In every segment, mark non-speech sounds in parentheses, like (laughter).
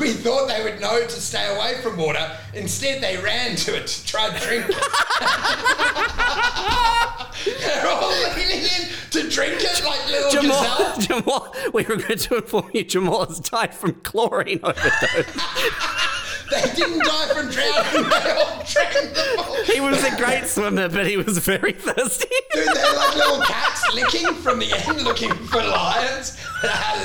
We thought they would know to stay away from water. Instead, they ran to it to try and drink it. (laughs) They're all leaning in to drink it like little Jamal, gazelle. (laughs) Jamal, we regret to inform you, Jamal has died from chlorine overdose. (laughs) They didn't die from drowning. They all drank the full. he was a great swimmer, but he was very thirsty. Dude, they're like little cats licking from the end, looking for lions.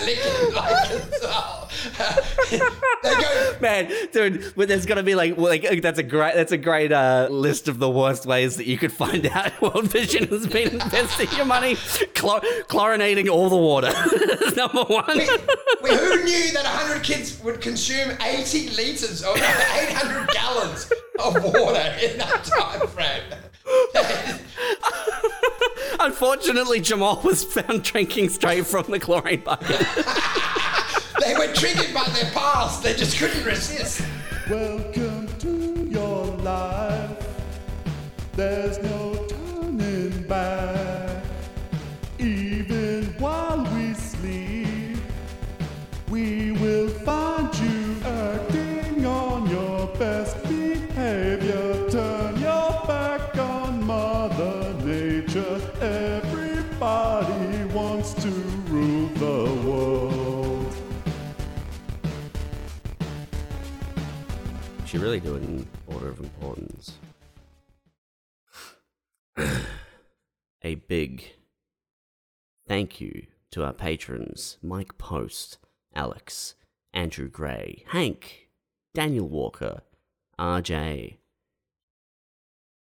licking like gazelle. Go. Man, dude, but there's gonna be like, well, like that's a great, that's a great uh, list of the worst ways that you could find (laughs) out World Vision has been (laughs) investing your money, Chlor- chlorinating all the water. (laughs) Number one. We, we, who knew that 100 kids would consume 80 litres or 800 gallons of water in that time frame? Unfortunately, Jamal was found drinking straight from the chlorine bucket. They were triggered by their past. They just couldn't resist. Welcome to your life. There's no turning back. Should really do it in order of importance. A big thank you to our patrons Mike Post, Alex, Andrew Gray, Hank, Daniel Walker, RJ.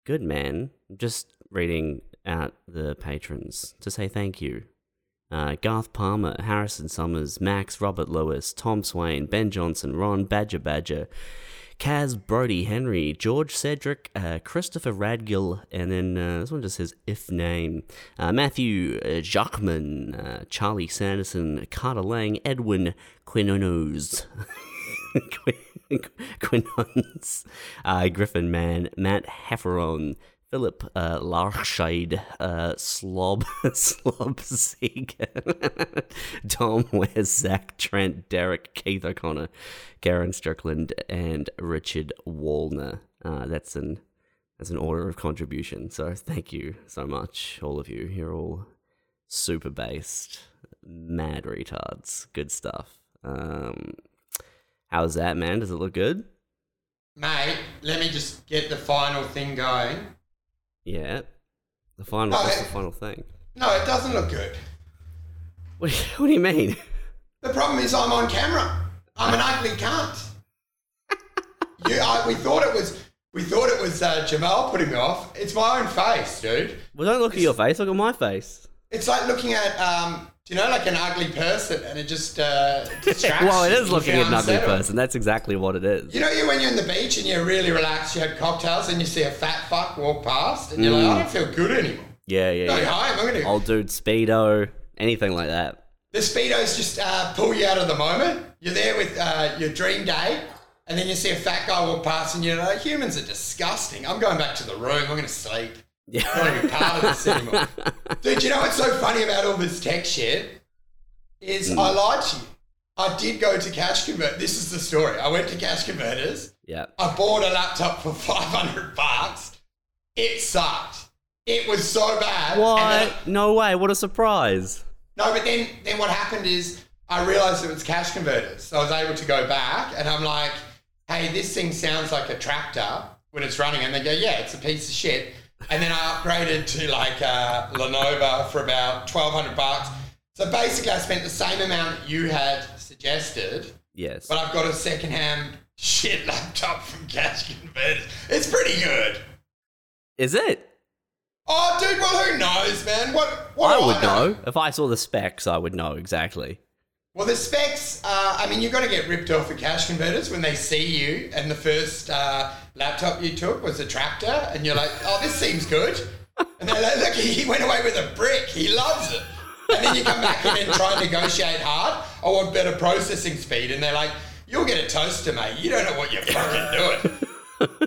Good man. Just reading out the patrons to say thank you. Uh, Garth Palmer, Harrison Summers, Max, Robert Lewis, Tom Swain, Ben Johnson, Ron, Badger Badger, Kaz, Brody, Henry, George Cedric, uh, Christopher Radgill, and then uh, this one just says if name. Uh, Matthew uh, Jachman, uh, Charlie Sanderson, Carter Lang, Edwin Quinones. (laughs) Quinons, uh, Griffin Man, Matt Hefferon, Philip uh, Larscheid, uh, Slob, (laughs) Slob Seeger, (laughs) Tom West, Zach Trent, Derek, Keith O'Connor, Karen Strickland, and Richard Wallner. Uh, that's an that's an order of contribution. So thank you so much, all of you. You're all super based, mad retards. Good stuff. Um, how's that, man? Does it look good? Mate, let me just get the final thing going. Yeah. The final. Oh, what's it- the final thing? No, it doesn't look good. (laughs) What, what do you mean? The problem is I'm on camera. I'm an ugly cunt. (laughs) you, I, we thought it was. We thought it was uh, Jamal putting me off. It's my own face, dude. Well, don't look at your face. Look at my face. It's like looking at, um, you know, like an ugly person, and it just uh, distracts. (laughs) well, it is looking at an ugly person. That's exactly what it is. You know, you when you're in the beach and you're really relaxed, you have cocktails, and you see a fat fuck walk past, and you're like, I don't feel good anymore. Yeah, yeah, Go yeah. home. I'm gonna. Old dude, speedo, anything like that. The speedos just uh, pull you out of the moment. You're there with uh, your dream day, and then you see a fat guy walk past, and you're like, humans are disgusting. I'm going back to the room. I'm going to sleep. Yeah. I don't want to be part of this anymore. (laughs) Dude, you know what's so funny about all this tech shit? Is Hmm. I lied to you. I did go to Cash Convert. This is the story. I went to Cash Converters. Yeah. I bought a laptop for (laughs) 500 bucks. It sucked. It was so bad. Why? No way. What a surprise. no, but then then what happened is I realized it was cash converters. So I was able to go back and I'm like, hey, this thing sounds like a tractor when it's running. And they go, yeah, it's a piece of shit. And then I upgraded to like uh, Lenovo for about 1200 bucks. So basically, I spent the same amount you had suggested, Yes. but I've got a secondhand shit laptop from Cash Converters. It's pretty good. Is it? Oh, dude, well, who knows, man? What, what I would know. If I saw the specs, I would know exactly. Well, the specs, uh, I mean, you're going to get ripped off at cash converters when they see you and the first uh, laptop you took was a tractor and you're like, oh, this seems good. And they're like, look, he went away with a brick. He loves it. And then you come back and try and negotiate hard. I want better processing speed. And they're like, you'll get a toaster, mate. You don't know what you're fucking doing.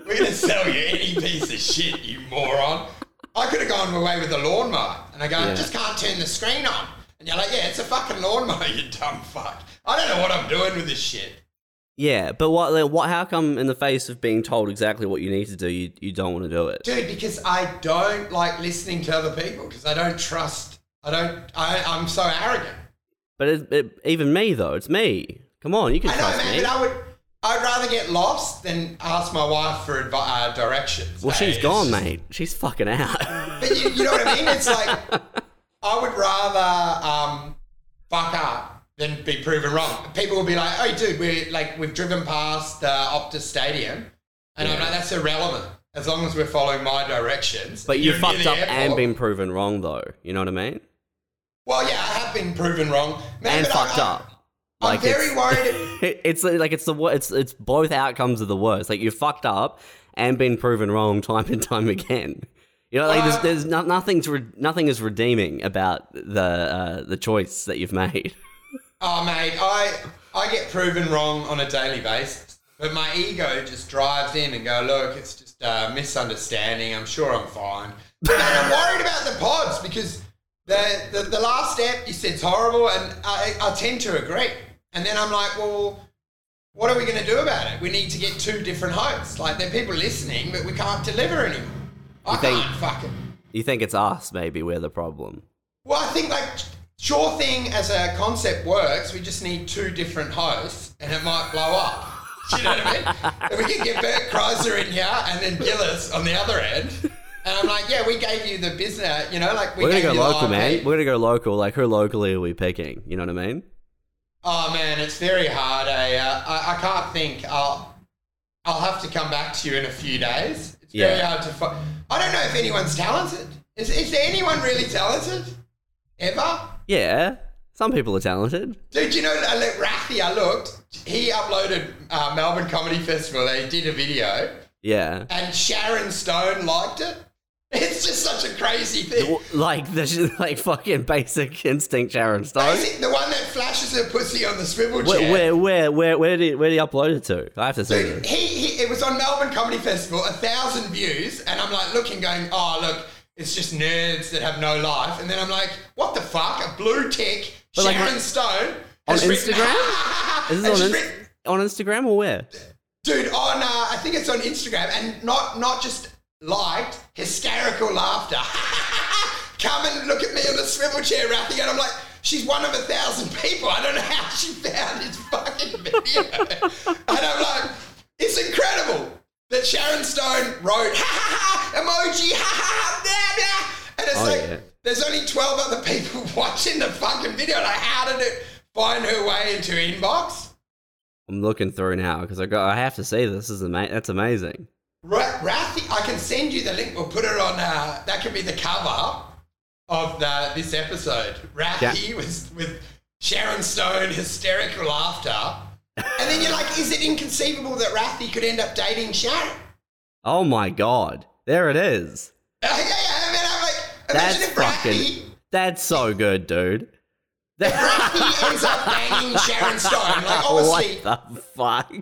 We're going to sell you any piece of shit, you moron. I could have gone away with a lawnmower. And I go, Yeah. I just can't turn the screen on. And you're like, yeah, it's a fucking lawnmower, (laughs) you dumb fuck. I don't know what I'm doing with this shit. Yeah, but what? What? How come, in the face of being told exactly what you need to do, you, you don't want to do it? Dude, because I don't like listening to other people because I don't trust. I don't. I, I'm so arrogant. But it, it, even me though, it's me. Come on, you can I know, trust man, me. but I would. I'd rather get lost than ask my wife for advi- uh, directions. well, Hey, she's gone, just- mate. She's fucking out. But you, you know what I mean? It's like (laughs) I would rather um, fuck up than be proven wrong. People will be like, "Oh, dude, we're like we've driven past uh, Optus Stadium," and I'm like, "That's irrelevant as long as we're following my directions." but you fucked up and been proven wrong, though. You know what I mean? Well, yeah, I have been proven wrong Man, and fucked I- up. I'm very it's, worried. (laughs) it's like it's the it's it's both outcomes of the worst. Like you fucked up and been proven wrong time and time again. You know, like there's, there's no, nothing's re- nothing is redeeming about the uh, the choice that you've made. (laughs) Oh, mate, I I get proven wrong on a daily basis, but my ego just drives in and go, look, it's just a misunderstanding. I'm sure I'm fine. But I'm worried about the pods because the the, the last step you said's horrible, and I, I tend to agree. And then I'm like, well, what are we going to do about it? We need to get two different hosts. Like there are people listening, but we can't deliver anymore. I You think- can't fucking. You think it's us? Maybe we're the problem. Well, I think like Sure Thing as a concept works. We just need two different hosts, and it might blow up. Do you know what I mean? If we can get Bert Kreischer in here and then Gillis on the other end, and I'm like, yeah, we gave you the business. You know, like we We're gonna go local, man. We're gonna go local. Like who locally are we picking? You know what I mean? Oh man, it's very hard. Eh? Uh, I I can't think. I'll I'll have to come back to you in a few days. It's very Yeah. hard to find. I don't know if anyone's talented. Is is there anyone really talented? Ever? Yeah, some people are talented. Dude, you know, I look, I looked. He uploaded uh, Melbourne Comedy Festival. They did a video, Yeah, and Sharon Stone liked it. (laughs) It's just such a crazy thing. like the (laughs) like fucking basic instinct, Sharon Stone. Basic, the one that flashes her pussy on the swivel chair. Where, where, where, where, where did he, where did he upload it to? I have to see Dude, he, he, it was on Melbourne Comedy Festival, a thousand views, and I'm like looking, going, oh look, it's just nerds that have no life. And then I'm like, what the fuck? A blue tick, But, like, Sharon on- Stone on written- Instagram? (laughs) Is this on, Inst- written- on Instagram or where? Dude, on uh, I think it's on Instagram, and not not just liked, hysterical laughter. (laughs) Come and look at me on the swivel chair, Rafi, and I'm like, she's one of a thousand people. I don't know how she found this fucking video, (laughs) and I'm like, it's incredible that Sharon Stone wrote ha ha ha emoji ha ha ha blah blah, and it's Oh, like yeah. there's only twelve other people (laughs) watching the fucking video. Like, how did it find her way into inbox? I'm looking through now because I got. I have to see this. This is ama- That's amazing. Ra- Rathi, I can send you the link. We'll put it on. Uh, that could be the cover of the, this episode. Rathi was with Sharon Stone, hysterical laughter, and then you're like, is it inconceivable that Rathi could end up dating Sharon? Oh my god, there it is. (laughs) Yeah, yeah. I mean, I'm like, imagine That's fucking. That's so good, dude. Rathi ends up banging Sharon Stone. Like, (laughs) obviously, what the fuck?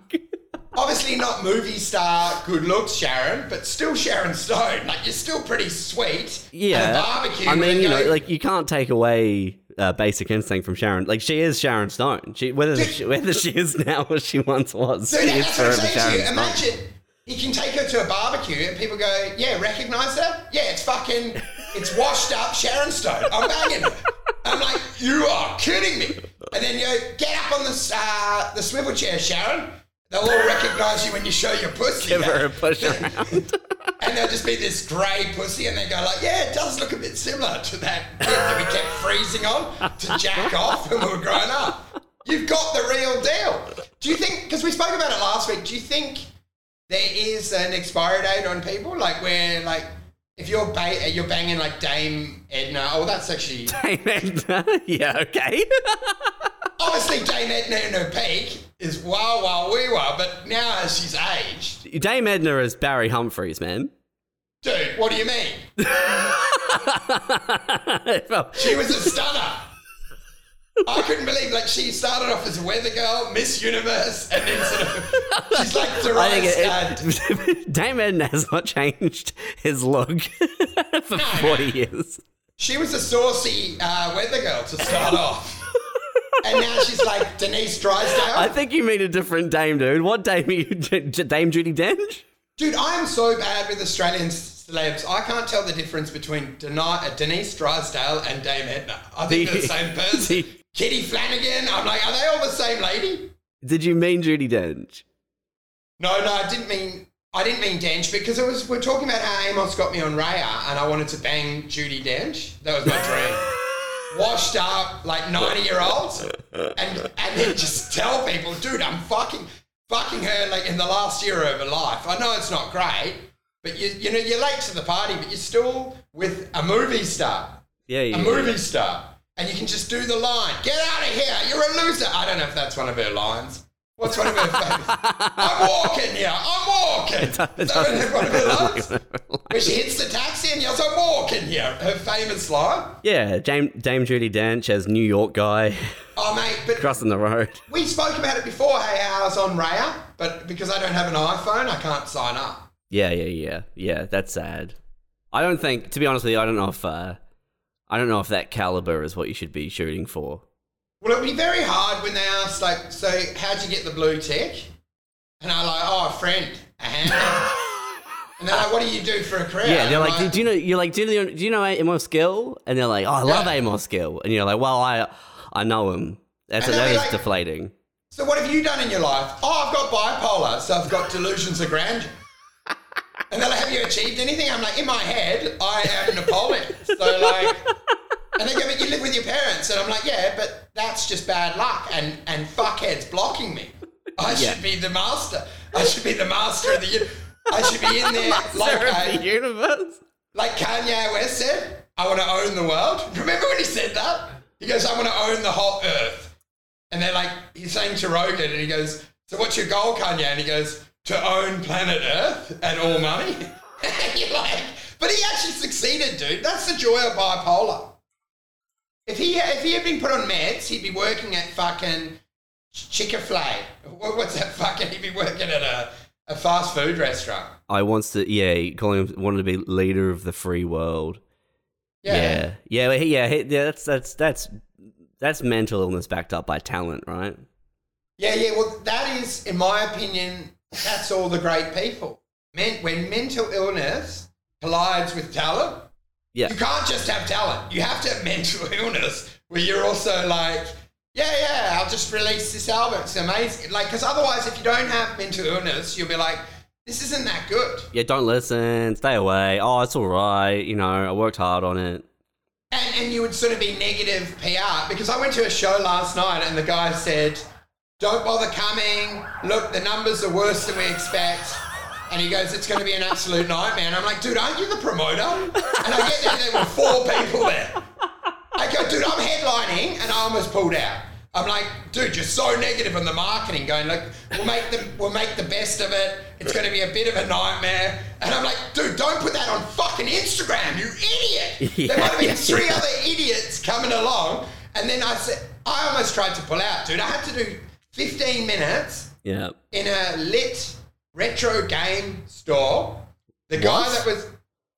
Obviously not movie star, good looks Sharon, but still Sharon Stone. Like, you're still pretty sweet. Yeah, barbecue. I mean, you know, like you can't take away uh, basic instinct from Sharon. Like she is Sharon Stone. She whether Dude. she, whether she is now or she once was, Dude, she is what I'm forever to Sharon you. Stone. Imagine he can take her to a barbecue and people go, "Yeah, recognize her? Yeah, it's fucking, it's washed up Sharon Stone. I'm banging her." I'm like, "You are kidding me!" And then you go, "Get up on the uh, the swivel chair, Sharon." They'll all recognize you when you show your pussy. Give her eh? a push (laughs) around. And there'll just be this grey pussy, and they go like, "Yeah, it does look a bit similar to that bit that we kept freezing on to jack off when we were growing up." You've got the real deal. Do you think? Because we spoke about it last week. Do you think there is an expiry date on people? Like where, like, if you're ba- you're banging like Dame Edna. Oh, that's actually Dame Edna. (laughs) yeah, okay. (laughs) obviously Dame Edna in her peak is wow wow wee wow, but now as she's aged, Dame Edna is Barry Humphries, man. dude, what do you mean? (laughs) She was a stunner. I couldn't believe like she started off as a weather girl, Miss Universe, and then sort of she's like (laughs) Darius. it, it, (laughs) Dame Edna has not changed his look for No, 40 years. she was a saucy uh, weather girl to start off. And now she's like Denise Drysdale. I think you mean a different Dame, dude. What Dame are you? (laughs) Dame Judi Dench? Dude, I am so bad with Australian celebs. I can't tell the difference between uh, Denise Drysdale and Dame Edna. I think they're the (laughs) same person. The- Kitty Flanagan. I'm like, are they all the same lady? Did you mean Judi Dench? No, no, I didn't mean. I didn't mean Dench because it was. We're talking about how Amos got me on Raya, and I wanted to bang Judi Dench. That was my dream. (laughs) Washed up, like ninety year olds, and and then just tell people, dude, I'm fucking fucking her like in the last year of her life. I know it's not great, but you you know you're late to the party, but you're still with a movie star Yeah, yeah. a movie star, and you can just do the line, "Get out of here! You're a loser." I don't know if that's one of her lines. What's one of her famous? I'm walking here. I'm walking. Is that one of her (laughs) lines? Where she hits the taxi and yells, "I'm walking here." Her famous line. Yeah, Dame, Dame Judi Dench as New York guy Oh mate, but crossing the road. we spoke about it before. Hey, how I was on Raya, but because I don't have an iPhone, I can't sign up. Yeah, yeah, yeah, yeah. That's sad. I don't think, to be honest with you, I don't know if uh, I don't know if that caliber is what you should be shooting for. Well, it'd be very hard when they ask, like, so how'd you get the blue tick? And I'm like, oh, a friend, a hand. (laughs) and they're like, what do you do for a career? Yeah, they're I'm like, do you know? You're like, do you know? Do you know Amos Gill? And they're like, oh, I love Yeah. Amos Gill. And you're like, well, I I know him. That's And that is like- deflating. So what have you done in your life? Oh, I've got bipolar, so I've got delusions of grandeur. And they're like, have you achieved anything? I'm like, in my head, I am Napoleon. So like, and they go, but you live with your parents. And I'm like, yeah, but that's just bad luck and, and fuckheads blocking me. I Yeah. should be the master. I should be the master of the, uni- I should be in (laughs) there like, a, the uh, universe. like Kanye West said, I want to own the world. Remember when he said that? He goes, I want to own the whole earth. And they're like, he's saying to Rogan, and he goes, So what's your goal, Kanye? And he goes, To own planet Earth and all money. (laughs) and you're like, But he actually succeeded, dude. That's the joy of bipolar. If he, if he had been put on meds, he'd be working at fucking Chick-fil-A. What's that fucking? He'd be working at a, a fast food restaurant. I wants to, yeah, calling him wanted to be leader of the free world. Yeah, yeah, he- yeah, yeah. That's that's that's that's mental illness backed up by talent, right? Yeah, yeah. Well, that is, in my opinion, that's all the great people. Men, when mental illness collides with talent, Yeah, you can't just have talent. You have to have mental (laughs) illness where you're also like, yeah, yeah, I'll just release this album. It's amazing. Like, because otherwise, if you don't have mental illness, you'll be like, this isn't that good. yeah. Don't listen, stay away. Oh, it's all right. You know, I worked hard on it. And, and you would sort of be negative PR because I went to a show last night and the guy said, Don't bother coming. Look, the numbers are worse than we expect. And he goes, It's going to be an absolute nightmare. And I'm like, Dude, aren't you the promoter? And I get there, there were four people there. I go, Dude, I'm headlining. And I almost pulled out. I'm like, dude, you're so negative on the marketing, going like, we'll make the we'll make the best of it. It's going to be a bit of a nightmare, and I'm like, dude, don't put that on fucking Instagram, you idiot. (laughs) Yeah, there might have been yeah, three yeah. other idiots coming along, and then I said, I almost tried to pull out, dude. I had to do 15 minutes Yeah, in a lit retro game store. The guy What? that was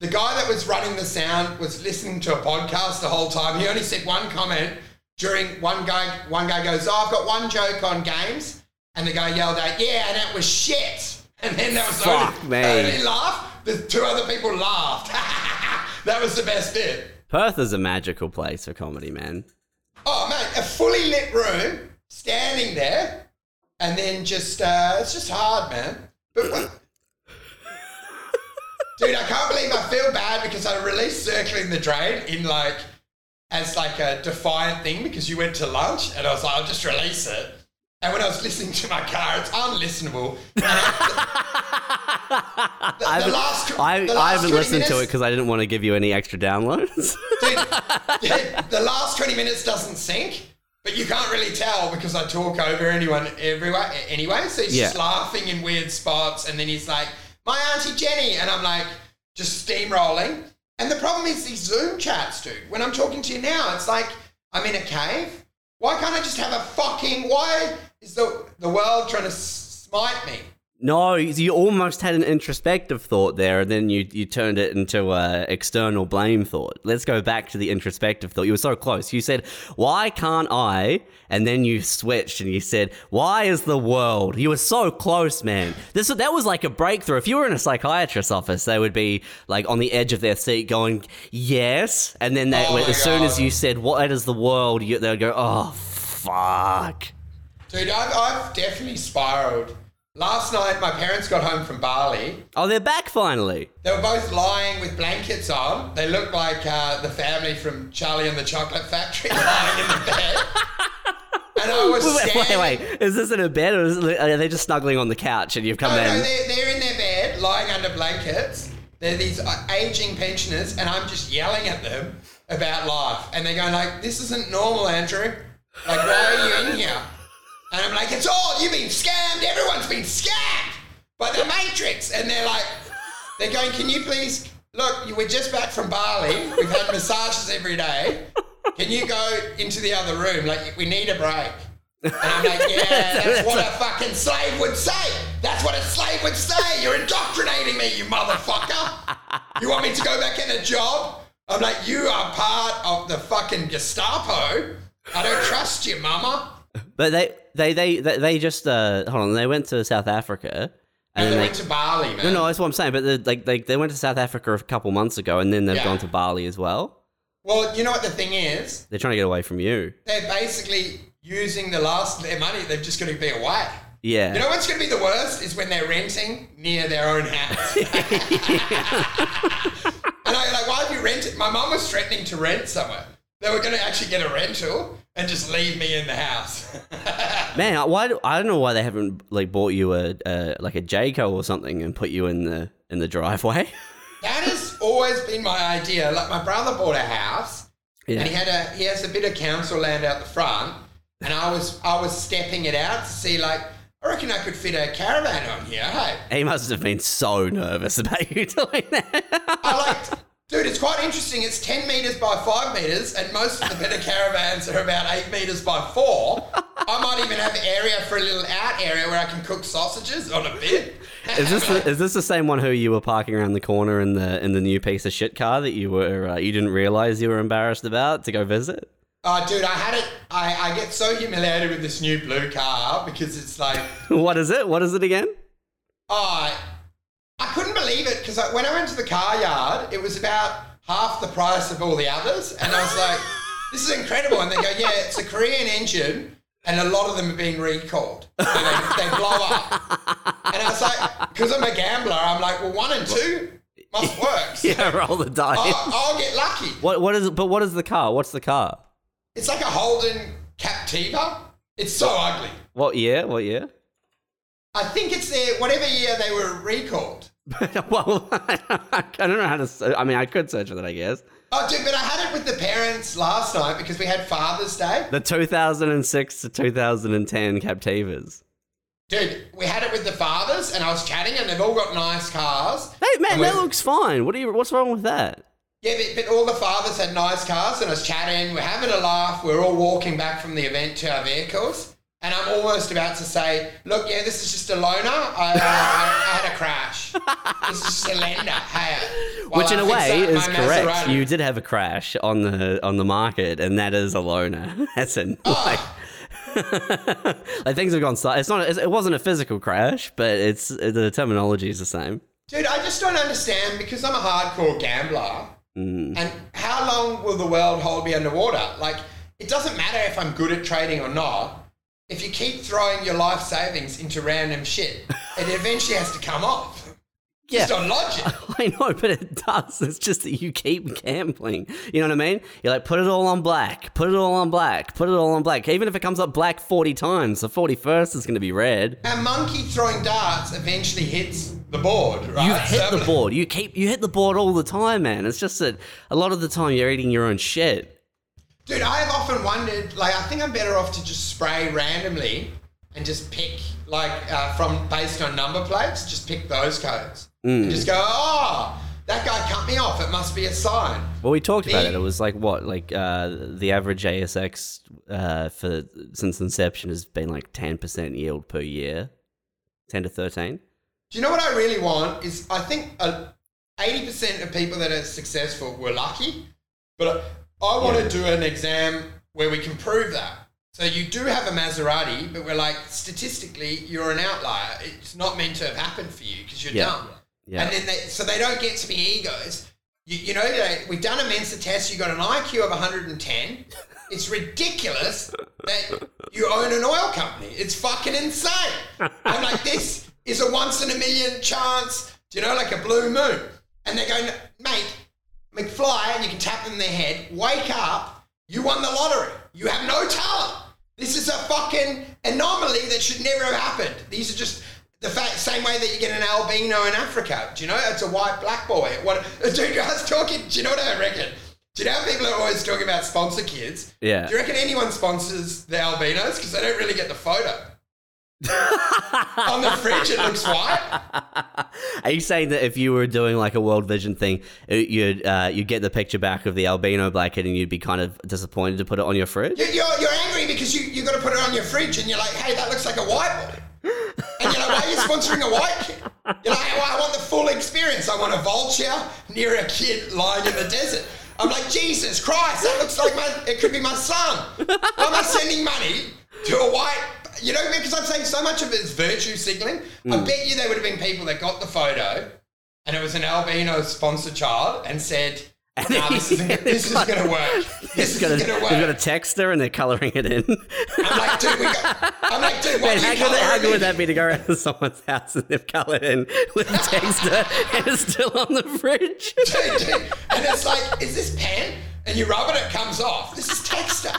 the guy that was running the sound was listening to a podcast the whole time. He only said one comment during one guy one guy goes, Oh, I've got one joke on games and the guy yelled out, Yeah, and it was shit. (laughs) And then that was Fuck only, me. the only laugh. The two other people laughed. (laughs) that was the best bit. Perth is a magical place for comedy, man. Oh man, a fully lit room, standing there, and then just uh, it's just hard, man. But what? Dude, I can't believe I feel bad because I released Circling the Drain in like as like a defiant thing because you went to lunch and I was like, I'll just release it. And when I was listening to my car, it's unlistenable. I, the, the, the last, I, the I haven't 20 listened to it because I didn't want to give you any extra downloads. Dude, yeah, the last 20 minutes doesn't sync, but you can't really tell because I talk over anyone everywhere anyway. So he's just laughing in weird spots, and then he's like, "My auntie Jenny," and I'm like, just steamrolling. And the problem is these Zoom chats, dude. When I'm talking to you now, it's like I'm in a cave. Why can't I just have a fucking? Why is the the world trying to smite me? No, you almost had an introspective thought there, and then you you turned it into a external blame thought. Let's go back to the introspective thought. You were so close. You said, "Why can't I?" And then you switched and you said, "Why is the world?" You were so close, man. This that was like a breakthrough. If you were in a psychiatrist's office, they would be like on the edge of their seat, going, "Yes," and then they, Oh as soon as you said, "What is the world?" You, they'd go, "Oh, fuck." Dude, I've, I've definitely spiraled. Last night, my parents got home from Bali. Oh, they're back finally. They were both lying with blankets on. They looked like uh, the family from Charlie and the Chocolate Factory (laughs) lying in the bed. And I was Wait, standing. wait, wait. Is this in a bed or is it, are they just snuggling on the couch and you've come No, no, in? they're, they're in their bed, lying under blankets. They're these uh, aging pensioners, and I'm just yelling at them about life. And they're going like, "This isn't normal, Andrew. Like, why are you in here?" And I'm like, "It's all you've been scammed. Everyone's been scammed by the Matrix." And they're like, "They're going, can you please look? We're just back from Bali. We've had massages every day. Can you go into the other room? Like, we need a break." And I'm like, yeah, (laughs) that's what a fucking slave would say. That's what a slave would say. You're indoctrinating me, you motherfucker. You want me to go back in a job? I'm like, you are part of the fucking Gestapo. I don't trust you, mama. But they, they, they, they, they just uh, hold on. They went to South Africa, and And they then went they. to Bali, man. No, no, that's what I'm saying. But they, like, they, they went to South Africa a couple months ago, and then they've Yeah. gone to Bali as well. Well, you know what the thing is? They're trying to get away from you. They're basically using the last of their money. They've just got to be away. Yeah. You know what's going to be the worst is when they're renting near their own house. (laughs) (laughs) and I like, why have you rented? My mum was threatening to rent somewhere. They were going to actually get a rental and just leave me in the house. (laughs) Man, I- why? do- I don't know why they haven't like bought you a, a like a Jayco or something and put you in the in the driveway. (laughs) that has always been my idea. Like my brother bought a house and he had a he has a bit of council land out the front, and I was I was stepping it out to see like I reckon I could fit a caravan on here. Hey. He must have been so nervous about you (laughs) doing that. I like, dude, it's quite interesting. It's 10 meters by 5 meters, and most of the better (laughs) caravans are about 8 meters by 4. I might even have area for a little out area where I can cook sausages on a bit. (laughs) Is this the, is this the same one who you were parking around the corner in the in the new piece of shit car that you were uh, you didn't realize you were embarrassed about to go visit? Oh, dude, I had it. I, I get so humiliated with this new blue car because it's like, (laughs) What is it? What is it again? oh, I couldn't believe it because when I went to the car yard, it was about half the price of all the others. And I was like, this is incredible. And they go, yeah, it's a Korean engine. And a lot of them are being recalled. So they, they blow up. And I was like, because I'm a gambler, I'm like, well, one and two must work. So (laughs) Yeah, roll the dice. I'll, I'll get lucky. What what is? But what is the car? What's the car? It's like a Holden Captiva. It's so ugly. What year? What year? I think it's their, whatever year they were recalled. (laughs) well, (laughs) I don't know how to. I mean, I could search for that, I guess. Oh, dude, but I had it with the parents last night because we had Father's Day. The 2006 to 2010 Captivas. Dude, we had it with the fathers, and I was chatting, and they've all got nice cars. Hey man, that looks fine. What do you? What's wrong with that? Yeah, but, but all the fathers had nice cars, and I was chatting. We're having a laugh. We're all walking back from the event to our vehicles, and I'm almost about to say, "Look, yeah, this is just a loaner. I, uh, I, I had a crash. This is just a lender. Hey, Which in I a way is correct. Maserati." You did have a crash on the on the market, and that is a loner. (laughs) That's a (laughs) like, like things have gone. It's not. It wasn't a physical crash, but it's the terminology is the same. Dude, I just don't understand because I'm a hardcore gambler. Mm. And how long will the world hold me underwater? Like, it doesn't matter if I'm good at trading or not. If you keep throwing your life savings into random shit, (laughs) it eventually has to come off. Yeah. Just on logic. (laughs) I know, but it does. It's just that you keep gambling. You know what I mean? You're like, put it all on black, put it all on black, put it all on black. Even if it comes up black 40 times, the 41st is going to be red. A monkey throwing darts eventually hits the board, right? You hit So- the board. You keep you hit the board all the time, man. It's just that a lot of the time you're eating your own shit. Dude, I have often wondered, like, I think I'm better off to just spray randomly and just pick, like, uh, from based on number plates, just pick those codes. Mm. And just go, oh, that guy cut me off. It must be a sign. Well, we talked about it. It was like what, like uh, the average ASX uh, for since inception has been like ten percent yield per year, ten to thirteen. Do you know what I really want? Is I think uh, eighty percent of people that are successful were lucky, but I want to do an exam where we can prove that. So you do have a Maserati, but we're like statistically you're an outlier. It's not meant to have happened for you because you're Yeah. dumb. Yeah. And then they, so they don't get to be egos. You, you know, they, we've done a Mensa test. You got an IQ of 110. It's ridiculous that you own an oil company. It's fucking insane. I'm like, this is a once in a million chance. Do you know, like a blue moon? And they're going, mate, McFly, and you can tap them in their head. Wake up! You won the lottery. You have no talent. This is a fucking anomaly that should never have happened. These are just the fact, same way that you get an albino in Africa. Do you know? It's a white black boy. What, dude, I was talking. Do you know what I reckon? Do you know how people are always talking about sponsor kids? Yeah. Do you reckon anyone sponsors the albinos because they don't really get the photo? (laughs) On the fridge, it looks white. (laughs) Are you saying that if you were doing like a World Vision thing, it- you'd uh, you'd get the picture back of the albino black kid and you'd be kind of disappointed to put it on your fridge? You- You're, you're angry because you, you got to put it on your fridge and you're like, hey, that looks like a white boy. And you're like, why are you sponsoring a white kid? You're like, well, I want the full experience. I want a vulture near a kid lying in the desert. I'm like, Jesus Christ, that looks like my, it could be my son. Why am I sending money to a white, you know, because I'm saying so much of it is virtue signaling. I mm. bet you there would have been people that got the photo and it was an albino sponsored child and said, nah, this isn't, (laughs) this is going to work. (laughs) This It's got a, is going to work. they've got a texter and they're coloring it in. I'm like, dude, we got, I'm like, dude, what Man, how good, how good would that be to go around to (laughs) someone's house and they've colored in with a texter and it's still on the fridge? Dude, dude. And it's like, is this pen? And you rub it, it comes off. This is texture.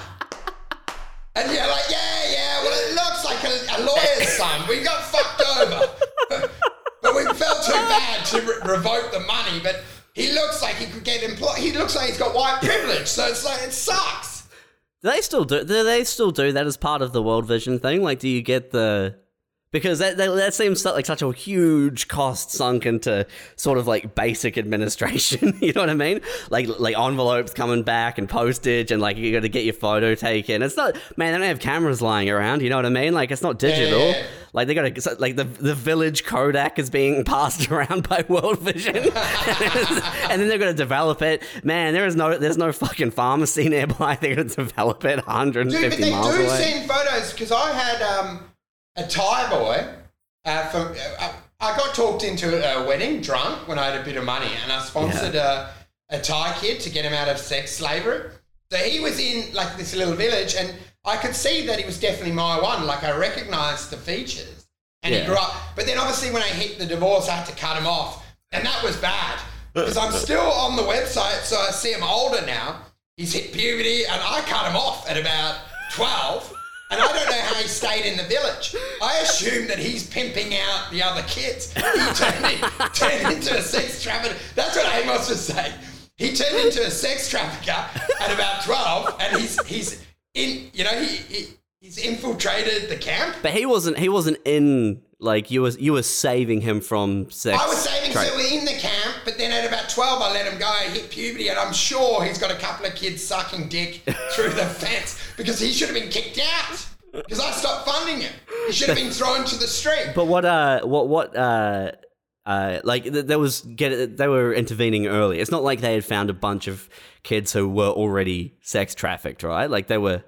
And you're like, yeah, yeah, well, it looks like a, a lawyer's (laughs) son. We got fucked over. (laughs) But we felt too bad to re- revoke the money, but he looks like he could get employed. He looks like he's got white privilege, so it's like, it sucks. Do they still do? Do they still do that as part of the World Vision thing? Like, do you get the? Because that that, that seems like such a huge cost sunk into sort of like basic administration. (laughs) you know what I mean? Like like envelopes coming back and postage and like you got to get your photo taken. It's not man. They don't have cameras lying around. You know what I mean? Like it's not digital. Yeah, yeah, yeah. Like they got to like the the village Kodak is being (laughs) passed around by World Vision, (laughs) and then they're going to develop it. Man, there is no there's no fucking pharmacy nearby. They're going to develop it 150 Dude, but they miles do away. send photos because I had um, a Thai boy uh, from. Uh, I got talked into a wedding drunk when I had a bit of money, and I sponsored a, a Thai kid to get him out of sex slavery. So he was in like this little village, and I could see that he was definitely my one. Like I recognised the features, and Yeah. he grew up. But then obviously when I hit the divorce, I had to cut him off, and that was bad because I'm still on the website, so I see him older now. He's hit puberty, and I cut him off at about twelve. And I don't know how he stayed in the village. I assume that he's pimping out the other kids. He turned, in, turned into a sex trafficker. That's what Amos was saying. He turned into a sex trafficker at about 12, and he's he's in. You know, he, he he's infiltrated the camp. But he wasn't. He wasn't in. Like you was. You were saving him from sex. I was saving tra- so we're in the camp, but then at about 12, I let him go. He hit puberty, and I'm sure he's got a couple of kids sucking dick (laughs) through the fence because he should have been kicked out because I stopped funding him. He should have been (laughs) thrown to the street. But what? Uh. What? What? Uh. Uh, like th- there was get they were intervening early. It's not like they had found a bunch of kids who were already sex trafficked, right? Like they were.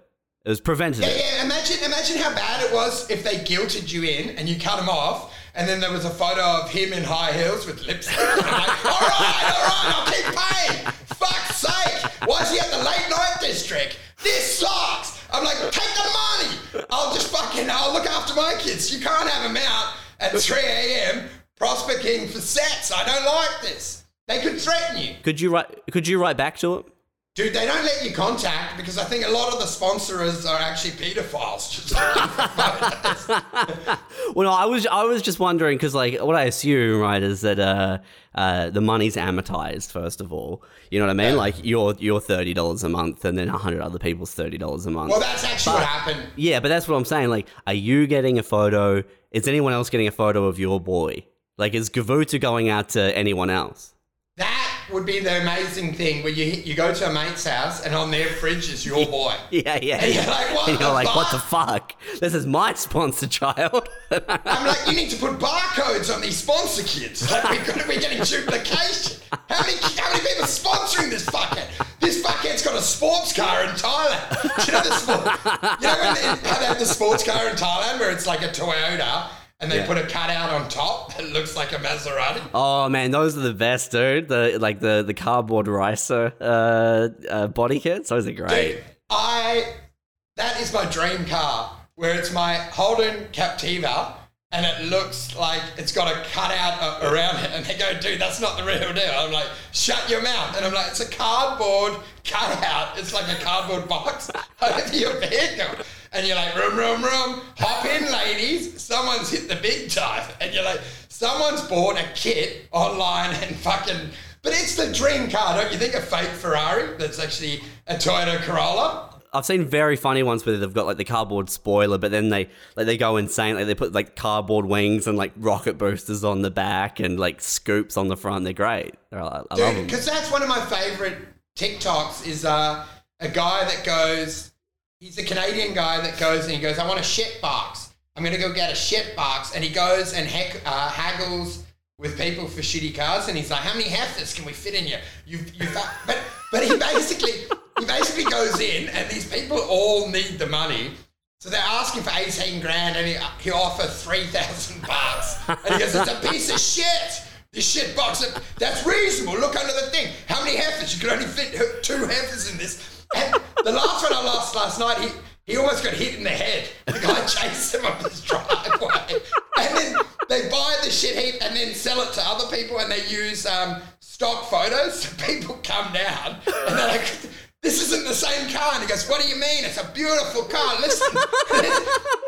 It was preventative. Yeah, yeah, imagine, imagine how bad it was if they guilted you in and you cut him off, and then there was a photo of him in high heels with lipstick. And I'm like, all right, all right, I'll keep paying. Fuck's sake! Why is he at the late night district? This sucks. I'm like, take the money. I'll just fucking, I'll look after my kids. You can't have them out at 3 a.m. prospecting for sex. I don't like this. They could threaten you. Could you write? Could you write back to it? Dude, they don't let you contact because I think a lot of the sponsors are actually paedophiles. (laughs) Just looking for photos. Well, no, I was I was just wondering because like what I assume right is that uh, uh, the money's amortized first of all. You know what I mean? Yeah. Like your your thirty dollars a month, and then a hundred other people's thirty dollars a month. well, that's actually what happened. yeah, but that's what I'm saying. Like, are you getting a photo? Is anyone else getting a photo of your boy? Like, is Gavuta going out to anyone else? Would be the amazing thing where you you go to a mate's house and on their fridge is your boy. (laughs) Yeah, yeah. And you're like, what and you're the like, what fuck? the fuck? This is my sponsor child. (laughs) I'm like, you need to put barcodes on these sponsor kids. Like we're, we're getting duplication. How many how many people are sponsoring this fuckhead? This fuckhead's got a sports car in Thailand. (laughs) Do you know the sport? You know when how they have the sports car in Thailand where it's like a Toyota and they Yeah. put a cutout on top (laughs) that looks like a Maserati. Oh man, those are the best, dude. The like the the cardboard ricer uh, uh, body kits. Those are great. Dude, I that is my dream car where it's my Holden Captiva and it looks like it's got a cutout around it and they go, dude, that's not the real deal. I'm like, shut your mouth. And I'm like, it's a cardboard cutout. It's like a cardboard box (laughs) over your vehicle. And you're like, room, room, room, hop in, ladies. Someone's hit the big time. And you're like, someone's bought a kit online and fucking. But it's the dream car, don't you think? A fake Ferrari that's actually a Toyota Corolla. I've seen very funny ones where they've got like the cardboard spoiler, but then they like they go insane. Like they put like cardboard wings and like rocket boosters on the back and like scoops on the front. They're great. They're, I, I love Dude, them. because that's one of my favorite TikToks is uh, a guy that goes, he's a Canadian guy that goes and he goes, I want a shit box. I'm going to go get a shit box. And he goes and heck, uh, haggles with people for shitty cars. And he's like, how many heifers can we fit in you? You, you but, but he basically, he basically goes in and these people all need the money. So they're asking for 18 grand and he, he offers 3,000 bucks. And he goes, it's a piece of shit. This shit box, that's reasonable. Look under the thing. How many heifers? You could only fit two heifers in this. (laughs) The last one I lost last night, he, he almost got hit in the head. The guy (laughs) chased him up his driveway. And then they buy the shit heap and then sell it to other people and they use um, stock photos. So people come down and they're like, this isn't the same car. And he goes, what do you mean? It's a beautiful car. Listen. (laughs)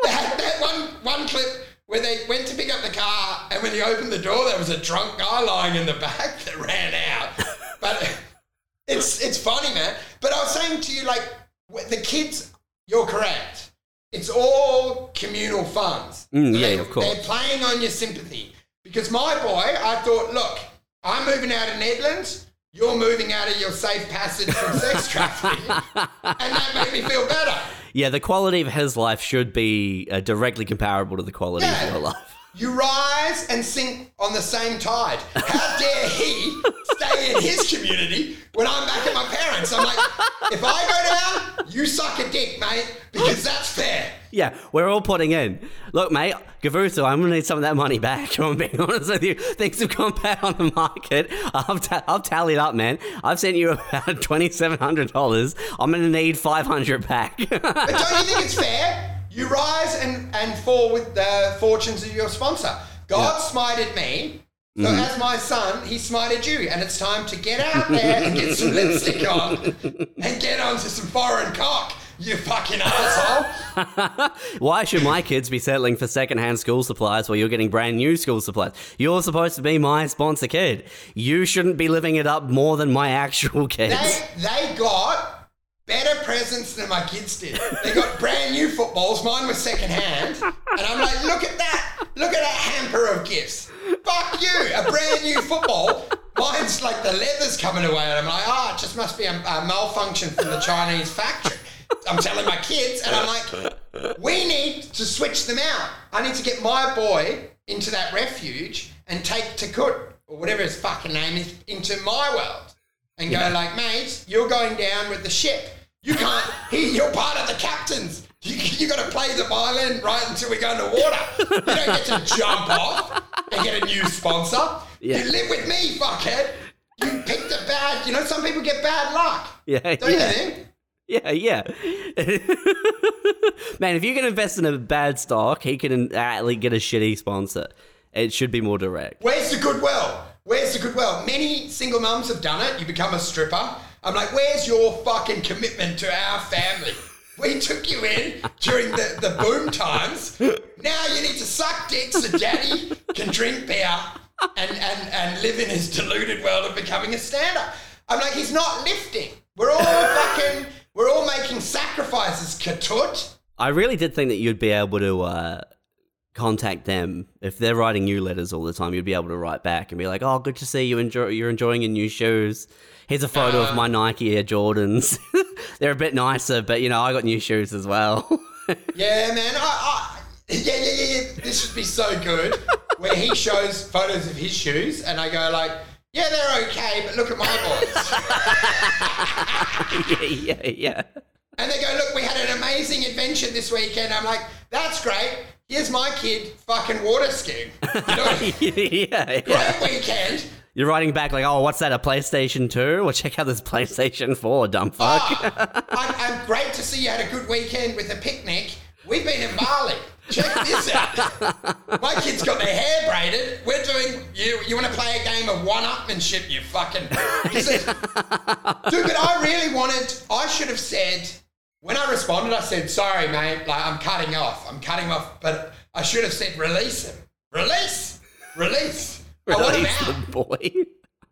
They had that one, one clip where they went to pick up the car and when he opened the door, there was a drunk guy lying in the back that ran out. But it's it's funny, man. But I was saying to you, like, the kids, you're correct. It's all communal funds. Mm, yeah, They- of course. They're playing on your sympathy. Because my boy, I thought, look, I'm moving out of Nedlands. You're moving out of your safe passage from sex (laughs) trafficking. and that made me feel better. Yeah, the quality of his life should be uh, directly comparable to the quality Yeah. of your life. You rise and sink on the same tide. How dare he stay in his community when I'm back at my parents? I'm like, if I go down, you suck a dick, mate, because that's fair. Yeah, we're all putting in. Look, mate, Gavuto, I'm gonna need some of that money back. (laughs) I'm being honest with you. Things have gone bad on the market. I've, ta- I've tallied up, man. I've sent you about twenty seven hundred dollars. I'm gonna need five hundred back. (laughs) But don't you think it's fair? You rise and, and fall with the fortunes of your sponsor. God smited me. So mm-hmm. as my son, he smited you, and it's time to get out there and get some lipstick on and get onto some foreign cock, you fucking asshole. (laughs) Why should my kids be settling for secondhand school supplies while you're getting brand new school supplies? You're supposed to be my sponsor kid. You shouldn't be living it up more than my actual kids. They they got better presents than my kids did. They got brand new footballs. Mine was second hand, and I'm like, look at that! Look at that hamper of gifts. Fuck you! A brand new football. Mine's like the leather's coming away, and I'm like, oh, it just must be a, a malfunction from the Chinese factory. I'm telling my kids, and I'm like, we need to switch them out. I need to get my boy into that refuge and take Takut, or whatever his fucking name is, into my world and go like, mate, you're going down with the ship. You can't. He, you're part of the captains. You, you got to play the violin right until we go in the water. You don't get to jump off and get a new sponsor. Yeah. You live with me, fuckhead. You picked a bad. You know, some people get bad luck. yeah, Don't yeah. you think? Yeah, yeah. (laughs) Man, if you can invest in a bad stock, he can at least get a shitty sponsor. It should be more direct. Where's the goodwill? Where's the goodwill? Many single mums have done it. You become a stripper. I'm like, where's your fucking commitment to our family? We took you in during the, the boom times. Now you need to suck dick so daddy can drink beer and, and, and live in his deluded world of becoming a stand-up. I'm like, he's not lifting. We're all (laughs) fucking, we're all making sacrifices, Katut. I really did think that you'd be able to uh, contact them if they're writing you letters all the time. You'd be able to write back and be like, "Oh, good to see you. Enjoy. You're enjoying your new shoes. Here's a photo of uh, my Nike Air Jordans. (laughs) they're a bit nicer, but you know, I got new shoes as well." (laughs) Yeah, man. I, I, yeah, yeah, yeah, yeah. This would be so good. where he shows photos of his shoes, and I go like, "Yeah, they're okay, but look at my boys." (laughs) yeah, yeah, yeah. And they go, "Look, we had an amazing adventure this weekend." I'm like, "That's great. Here's my kid fucking water skiing. You know, yeah, yeah. great weekend." You're writing back like, oh, what's that? A PlayStation 2? Well, check out this PlayStation 4, dumb fuck. Ah, I'm, I'm great to see you had a good weekend with a picnic. We've been in Bali. Check this out. My kids got their hair braided. We're doing you. You want to play a game of one-upmanship? You fucking. (laughs) Said, Dude, but I really wanted. I should have said when I responded. I said, "Sorry, mate. Like I'm cutting off. I'm cutting off." But I should have said, "Release him. Release. Release. I want him Release out." the boy.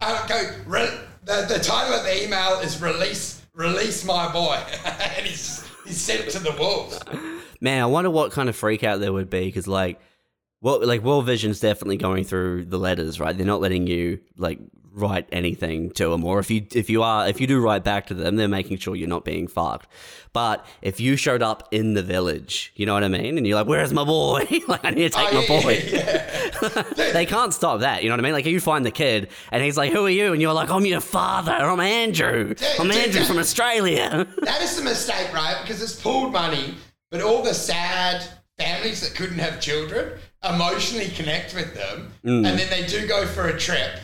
I uh, go. Re- the, the title of the email is "Release, Release My Boy," (laughs) and he's he's sent to the wolves. Man, I wonder what kind of freak out there would be because, like, well, like World Vision's definitely going through the letters, right? They're not letting you like write anything to them, or if you if you are if you do write back to them, they're making sure you're not being fucked. But if you showed up in the village, you know what I mean, and you're like, "Where's my boy? (laughs) like, I need to take Oh, my yeah, boy." yeah. (laughs) they can't stop that. You know what I mean? Like you find the kid, and he's like, "Who are you?" And you're like, "I'm your father. I'm Andrew. I'm Andrew from Australia." (laughs) That is the mistake, right? Because it's pooled money, but all the sad families that couldn't have children emotionally connect with them, and then they do go for a trip,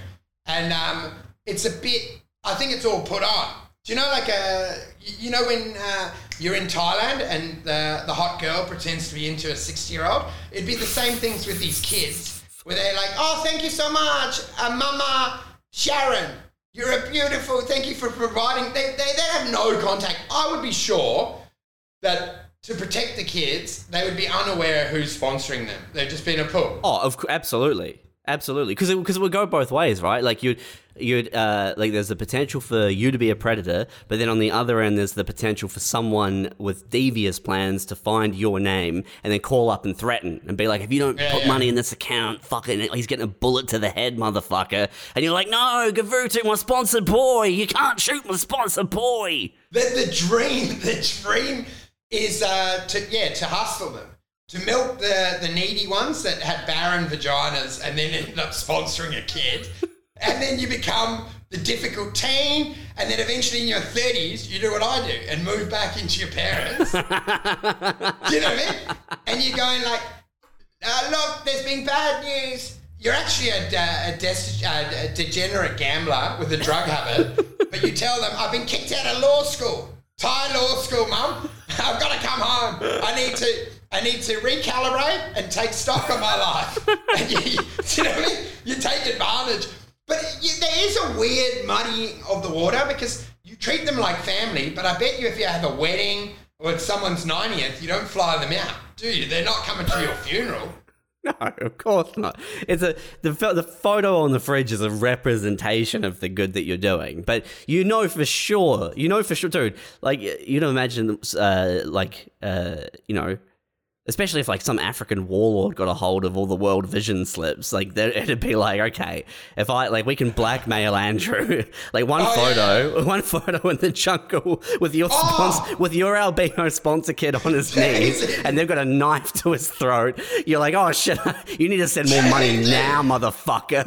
and um, it's a bit. I think it's all put on. Do you know, like a, you know, when uh, you're in Thailand and the the hot girl pretends to be into a sixty year old? It'd be the same things with these kids, where they're like, "Oh, thank you so much, uh, Mama Sharon." You're a beautiful. Thank you for providing. They, they, they have no contact. I would be sure that to protect the kids, they would be unaware who's sponsoring them. They've just been a pool. Oh, of absolutely, absolutely. Because because it, would go both ways, right? Like you'd you'd uh, like there's the potential for you to be a predator, but then on the other end, there's the potential for someone with devious plans to find your name and then call up and threaten and be like, if you don't Yeah, put yeah. money in this account, fucking, he's getting a bullet to the head, motherfucker. And you're like, no, Gavutu, my sponsored boy, you can't shoot my sponsored boy. The, the dream, (laughs) the dream is uh, to yeah to hustle them, to milk the the needy ones that had barren vaginas and then ended up sponsoring a kid, and then you become the difficult teen, and then eventually in your thirties you do what I do and move back into your parents. (laughs) do you know what I mean? And you're going like, uh, look, there's been bad news. You're actually a, a, des- uh, a degenerate gambler with a drug habit, but you tell them, I've been kicked out of law school. Thai law school, mum. I've got to come home. I need to. I need to recalibrate and take stock of my life. (laughs) And you, you, you know what I mean? You take advantage, but you, there is a weird muddying of the water because you treat them like family. But I bet you, if you have a wedding or it's someone's ninetieth, you don't fly them out, do you? They're not coming to your funeral. (laughs) No, of course not. It's a the the photo on the fridge is a representation of the good that you're doing, but you know for sure, you know for sure, dude. Like you don't imagine, uh, like uh, you know, especially if like some African warlord got a hold of all the World Vision slips, like there- it'd be like, okay, if I like, we can blackmail Andrew, (laughs) like one Oh, photo, (laughs) one photo in the jungle with your Oh! sponsor, with your albino sponsor kid on his knees, and they've got a knife to his throat. You're like, oh shit, (laughs) you need to send more money now, motherfucker.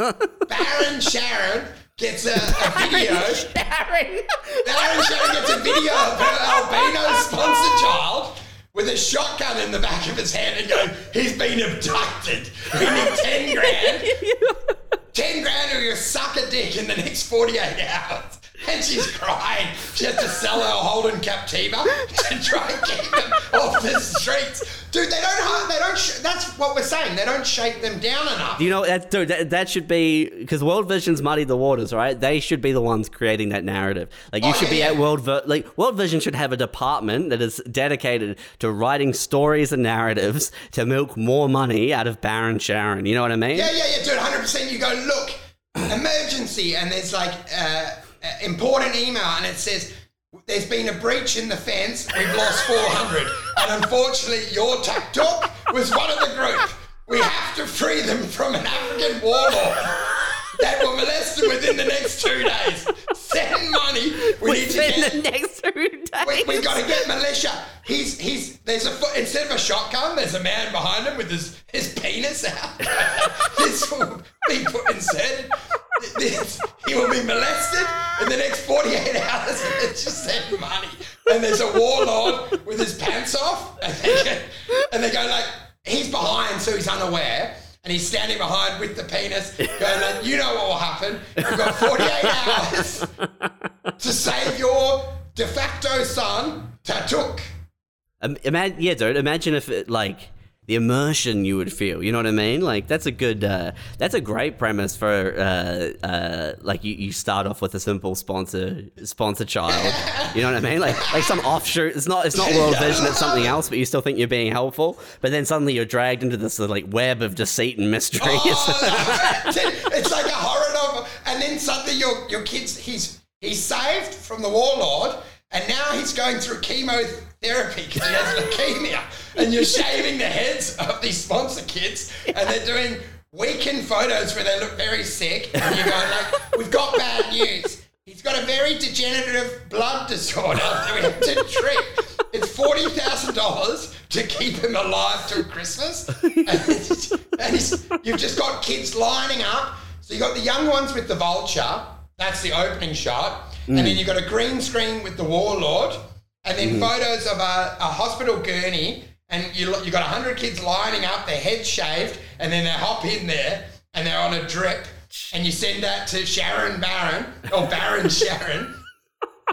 Baron Sharon gets a, a video. Sharon. Baron Sharon gets a video of her albino sponsored child with a shotgun in the back of his hand and going, he's been abducted. We need 10 grand. (laughs) 10 grand or you suck a dick in the next 48 hours. (laughs) And she's crying. She has to sell her Holden Captiva to try and keep them off the streets. Dude, they don't, they don't, sh- that's what we're saying. They don't shake them down enough. You know, that, dude, that, that should be because World Vision's muddy the waters, right? They should be the ones creating that narrative. Like, you Oh, should be yeah, at. World Vi- like World Vision should have a department that is dedicated to writing stories and narratives to milk more money out of Baron Sharon. You know what I mean? Yeah, yeah, yeah, dude, 100%. You go, look, emergency, and there's like uh, important email, and it says, there's been a breach in the fence. We've lost 400. And unfortunately, your tuk-tuk was one of the group. We have to free them from an African warlord that will molest them within the next two days. send money. We need to Within get the next two days. we, we got to get militia. He's he's there's a foot instead of a shotgun. There's a man behind him with his his penis out. (laughs) this will be put inserted. He will be molested in the next 48 hours and let's just send money. And there's a warlord with his pants off and they, go, and they go like, he's behind so he's unaware and he's standing behind with the penis going like, you know what will happen. You've got 48 hours to save your de facto son, Tatuk. Um, imagine, yeah, dude. Imagine if it, like the immersion you would feel. You know what I mean? Like that's a good. Uh, that's a great premise for. Uh, uh, like you, you start off with a simple sponsor sponsor child. You know what I mean? Like like some offshoot. It's not it's not world vision. It's something else. But you still think you're being helpful. But then suddenly you're dragged into this like web of deceit and mystery. Oh, (laughs) it's like a horror novel. And then suddenly your your kid's he's he's saved from the warlord, and now he's going through chemotherapy because he has leukemia. And you're shaving the heads of these sponsor kids, and they're doing weekend photos where they look very sick. And you're going like, "We've got bad news." He's got a very degenerative blood disorder that we have to treat. It's forty thousand dollars to keep him alive till Christmas, and, and you've just got kids lining up. So you got the young ones with the vulture. That's the opening shot, and then you've got a green screen with the warlord, and then photos of a, a hospital gurney, and you you got hundred kids lining up, their heads shaved, and then they hop in there, and they're on a drip, and you send that to Sharon Barron or Baron (laughs) Sharon,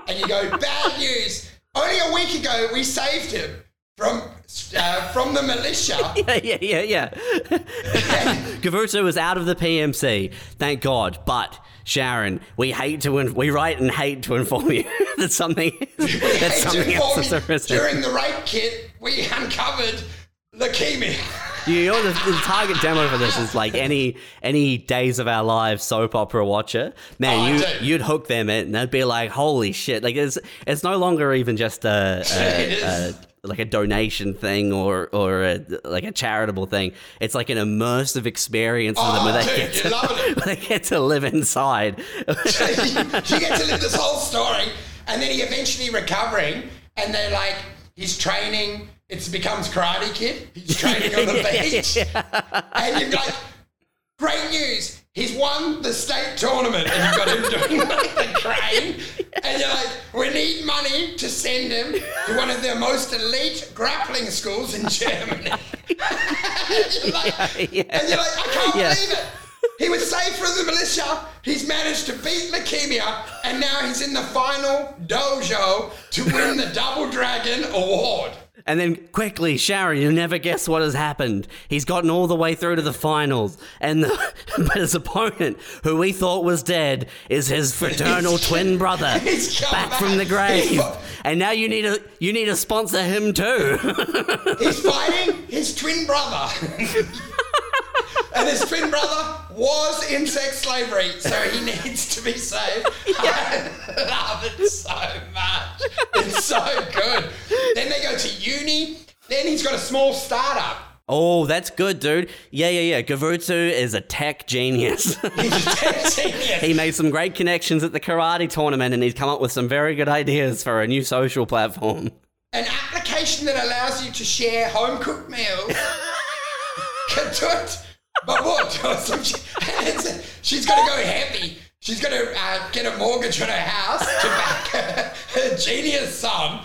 and you go, bad news. Only a week ago, we saved him from uh, from the militia. (laughs) yeah, yeah, yeah, yeah. (laughs) Gavuto was out of the PMC, thank God. But Sharon, we hate to in- we write and hate to inform you (laughs) that something (laughs) that something else has arisen. during the rape kit, we uncovered leukemia. (laughs) You know the, the target demo for this is like any any Days of Our Lives soap opera watcher. Man, Oh, you you'd hook them in. and They'd be like, "Holy shit!" Like it's it's no longer even just a, a, a like a donation thing or or a, like a charitable thing. It's like an immersive experience for them Oh, where they oh, dude, get to where (laughs) they get to live inside. (laughs) you (laughs) get to live this whole story, and then he eventually recovering, and they're like, he's training. It becomes Karate Kid. He's training on the beach, and you're like, great news. He's won the state tournament, and you've got him doing like the crane, and you're like, we need money to send him to one of the most elite grappling schools in Germany. (laughs) You're like- (laughs) yeah. And you're like, I can't Yeah. believe it. He was saved from the militia. He's managed to beat leukemia, and now he's in the final dojo to win the Double Dragon Award. And then quickly, Sharon, you'll never guess what has happened. He's gotten all the way through to the finals, and the, (laughs) but his opponent, who we thought was dead, is his fraternal (laughs) twin brother, He's back back. from the grave. And now you need to you need to sponsor him too. He's (laughs) fighting his twin brother. And his twin brother was in sex slavery, so he needs to be saved. (laughs) I love it so much. It's so good. Then they go to uni. Then he's got a small startup. oh, that's good, dude. Yeah, yeah, yeah. Gavutsu is a tech genius. (laughs) He's a tech genius. he made some great connections at the karate tournament, and he's come up with some very good ideas for a new social platform. an application that allows you to share home cooked meals. Can do it. But what? Or some shit. And it's- She's going to go heavy. She's going to uh, get a mortgage on her house to back her, (laughs) her genius son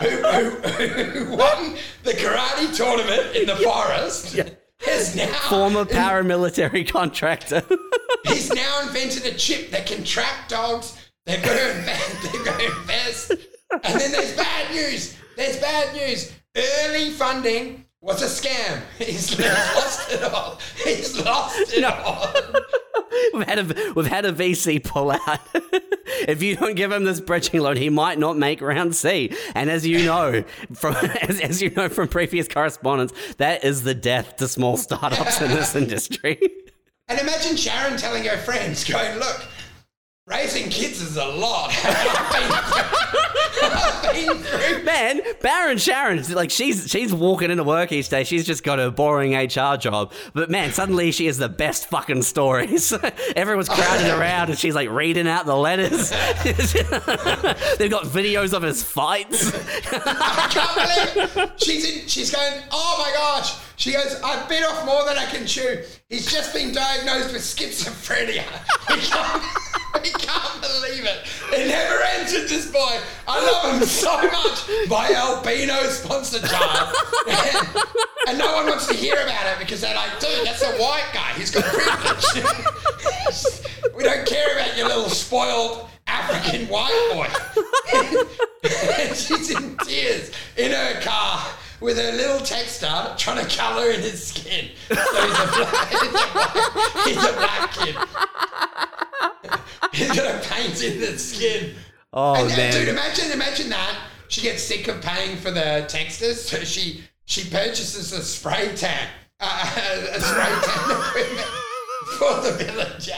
who, who, who won the karate tournament in the forest. Has now Former paramilitary contractor. (laughs) He's now invented a chip that can track dogs. They've got to invest. (laughs) They've got to invest. And then there's bad news. There's bad news. Early funding was a scam. (laughs) He's lost it all. He's lost it all. (laughs) We've had a we've had a VC pull out. (laughs) if you don't give him this bridging loan, he might not make round C. And as you know from as, as you know from previous correspondence, that is the death to small startups in this industry. And imagine Sharon telling her friends, going, "Look, raising kids is a lot. (laughs) I've been through Man, Baron Sharon, like she's she's walking into work each day. She's just got a boring HR job, but man, suddenly she has the best fucking stories. (laughs) Everyone's crowded (laughs) around, and she's like reading out the letters. They've got videos of his fights. I can't believe she's in. She's going. Oh my gosh! She goes. I bit off more than I can chew. He's just been diagnosed with schizophrenia. (laughs) We can't, we can't believe it. It never with this boy. I love him so much. My albino sponsor child, and, (laughs) and no one wants to hear about it because they're like, dude, that's a white guy. He's got privilege. (laughs) we don't care about your little spoiled African white boy. And she's in tears in her car with her little texter trying to colour in his skin. So he's a black, (laughs) he's a black, he's a black kid. He's got to paint in the skin. Oh and, and dude, imagine, imagine that. She gets sick of paying for the texters, so she she purchases a spray tan, uh, a spray tan (laughs) equipment for the village.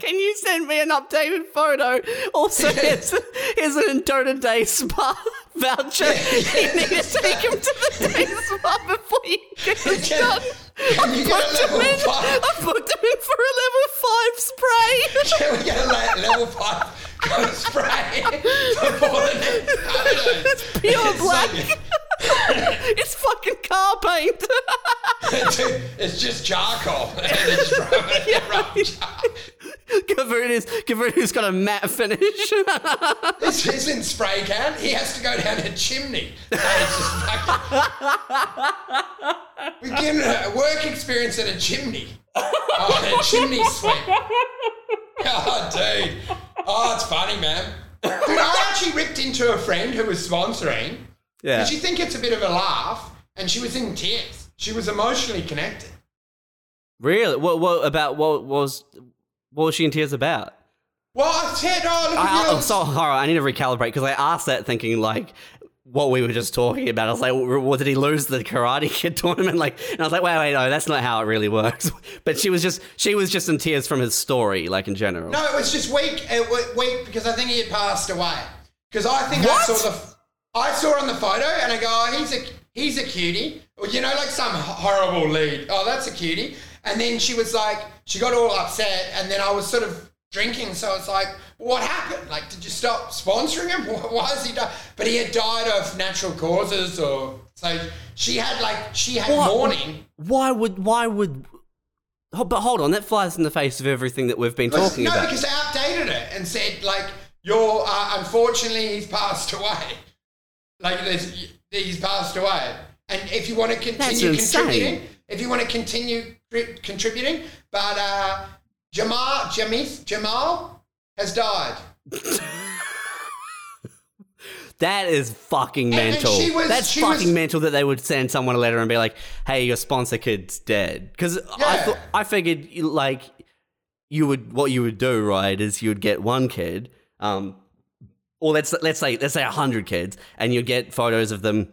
can you send me an updated photo? Also, (laughs) here's, here's an Dota Day spa voucher. (laughs) You need to take him to the day spa before you get Can, it done. can a Booked him in. five? I booked him in for a level five spray. Can we get a le- level five spray (laughs) before the next? (laughs) It's pure It's black. like- (laughs) it's fucking car paint. Dude, (laughs) it's just charcoal. (laughs) It's rub it- rub charcoal. Kavuna's, Kavuna's got a matte finish. This isn't spray can. He has to go down a chimney. And it's just fucking- We've given her a work experience at a chimney. Oh, a chimney sweep. Oh, dude. Oh, it's funny, man. Dude, I actually ripped into a friend who was sponsoring. Yeah. Did you think it's a bit of a laugh? And she was in tears. She was emotionally connected. Really? What, what about what was what was she in tears about? Well, I said, oh, look I, I, am so horror. I need to recalibrate because I asked that thinking like what we were just talking about. I was like, w- w- did he lose the Karate Kid tournament? (laughs) Like, and I was like, wait, wait, no, that's not how it really works. (laughs) But she was just she was just in tears from his story, like in general. No, it was just weak. It was weak because I think he had passed away. Because I think I What? saw the, I saw on the photo and I go, oh, he's a he's a cutie. Or, you know, like some horrible lead. Oh, that's a cutie. And then she was like, she got all upset, and then I was sort of drinking, so it's like, what happened? Like, did you stop sponsoring him? (laughs) Why is he die? But he had died of natural causes, or so she had like she had What? mourning. Why would why would? But hold on, that flies in the face of everything that we've been talking no, about. No, because they updated it and said like, "You're uh, unfortunately he's passed away." Like there's, he's passed away, and if you want to continue contributing, if you want to continue contributing, but uh, Jamal Jamis Jamal has died. (laughs) That is fucking mental. was- That's fucking was- mental that they would send someone a letter and be like, "Hey, your sponsor kid's dead." Because I Yeah. thought I figured like you would what you would do right is you would get one kid, um, or let's let's say let's say a hundred kids, and you'd get photos of them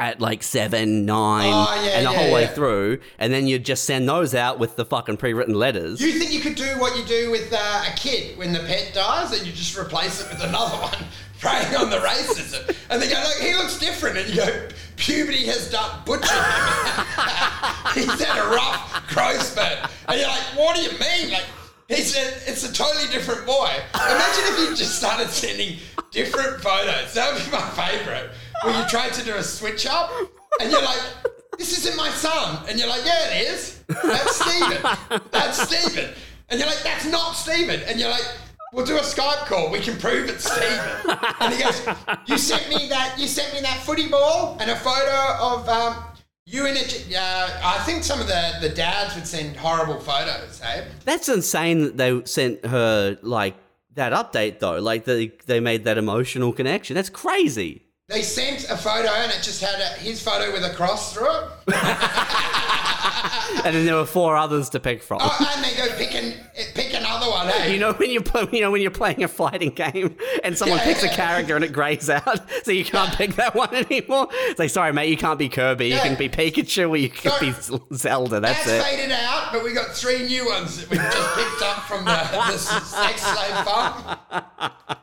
at like seven, nine, Oh, yeah, and the yeah, whole way through, and then you'd just send those out with the fucking pre-written letters. You think you could do what you do with uh, a kid when the pet dies, and you just replace it with another (laughs) one, preying on the racism, and they go, "Look, he looks different," and you go, "Puberty has done butchered him. (laughs) He's had a rough growth spurt," and you're like, "What do you mean?" Like. He's a, it's a totally different boy. Imagine if you just started sending different photos. That would be my favourite. Where you tried to do a switch up and you're like, this isn't my son. And you're like, yeah, it is. That's Stephen. That's Stephen. And you're like, that's not Stephen. And you're like, we'll do a Skype call. We can prove it's Stephen. And he goes, you sent me that. You sent me that footy ball and a photo of um, you in it. Uh, I think some of the the dads would send horrible photos. Hey, That's insane that they sent her like that update though. Like they they made that emotional connection. That's crazy. they sent a photo and it just had a, his photo with a cross through it. (laughs) and then there were four others to pick from. Oh, and they go pick, an, pick another one, hey? You know when you're you know when you're playing a fighting game and someone Yeah, picks a character and it grays out, (laughs) so you can't pick that one anymore. It's like, sorry, mate, you can't be Kirby. You can be Pikachu, or you can Sorry. be Zelda. That's That's it. faded out, but we got three new ones that we just picked up from the, the sex slave farm. (laughs)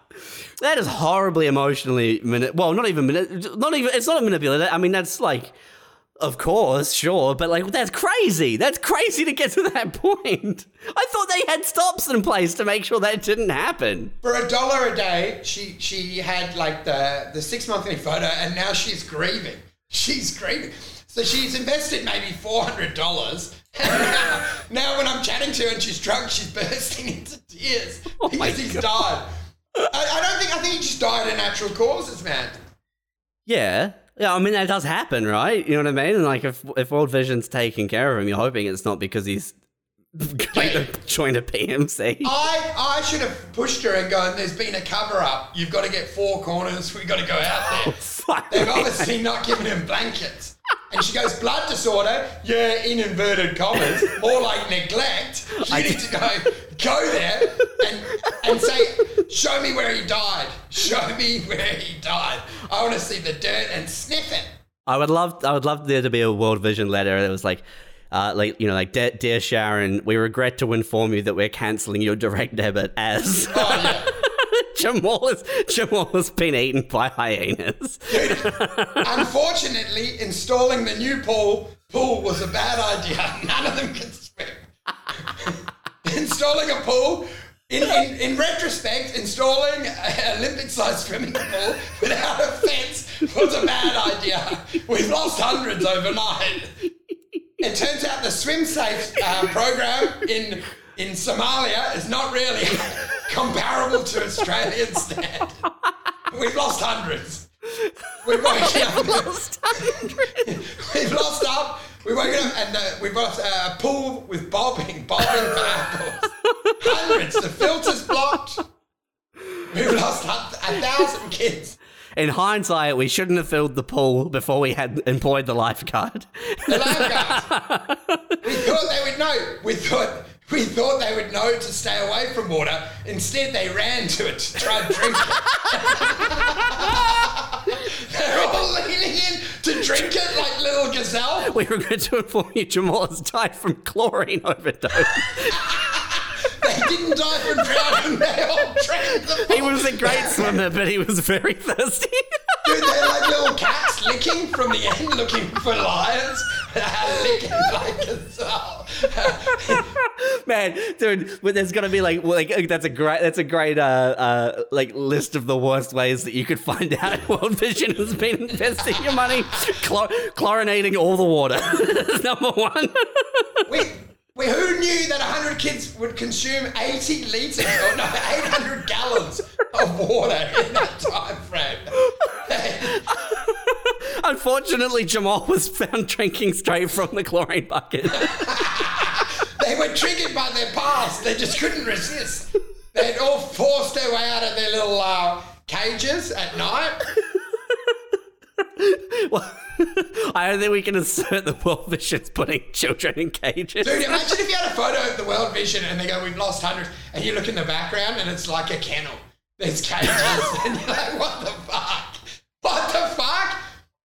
That is horribly emotionally mani- well, not even mani- not even it's not manipulative. I mean, that's like, of course, sure, but like that's crazy. That's crazy to get to that (laughs) point. I thought they had stops in place to make sure that didn't happen. For a dollar a day, she she had like the the six monthly photo, and now she's grieving. She's grieving. So she's invested maybe four hundred dollars. (laughs) now, now when I'm chatting to her and she's drunk, she's (laughs) bursting into tears Oh because he's God. died. I, I don't think I think he just died of natural causes, man. Yeah. Yeah, I mean that does happen, right? You know what I mean? And like if if World Vision's taking care of him, you're hoping it's not because he's (laughs) going to join a PMC. I I should have pushed her and gone. There's been a cover up. You've got to get four corners. We've got to go out there. (laughs) Oh, fuck. They've obviously not given him blankets. And she goes, blood disorder? Yeah, in inverted commas. More like neglect. You I need to go go there and and say, show me where he died. Show me where he died. I want to see the dirt and sniff it. I would love I would love there to be a World Vision letter that was like uh, like you know, like dear, dear Sharon, we regret to inform you that we're cancelling your direct debit as Oh yeah. (laughs) Jamal has Jamal has been eaten by hyenas. (laughs) Unfortunately, installing the new pool pool was a bad idea. (laughs) None of them can swim. installing a pool. In, in, in retrospect, installing an Olympic-sized swimming pool without a fence was a bad idea. We've lost hundreds overnight. It turns out the swim safe uh, program in in Somalia is not really (laughs) comparable to Australian standard. We've lost hundreds. We've (laughs) woken up. (laughs) We've lost up. We've woken up and uh, we've got a pool with bobbing, bobbing apples. Hundreds. The filter's blocked. We've lost a, a thousand kids. In hindsight, we shouldn't have filled the pool before we had employed the lifeguard. The lifeguard. we thought they would know. We thought we thought they would know to stay away from water. Instead, they ran to it to try and drink it. (laughs) They're all leaning in to drink it like little gazelle. we regret to inform you Jamal has died from chlorine overdose. (laughs) They didn't die from drowning. They all drank the he was a great swimmer, but he was very thirsty. Dude, they're like little cats licking from the end, looking for lions. Licking like gazelle. Man, dude, but there's gonna be like, like that's a great, that's a great, uh, uh, like list of the worst ways that you could find out World Vision has been investing your money, Chlor- chlorinating all the water. (laughs) Number one. We, we, who knew that 100 kids would consume 80 litres, or no, 800 gallons of water in that time frame? (laughs) Unfortunately, Jamal was found drinking straight from the chlorine bucket. They were triggered by their past. They just couldn't resist. They'd all forced their way out of their little uh, cages at night. Well, (laughs) I don't think we can assert that World Vision's putting children in cages. Dude, imagine if you had a photo of the World Vision and they go, we've lost hundreds, and you look in the background and it's like a kennel. There's cages, (laughs) and you're like, what the fuck? What the fuck?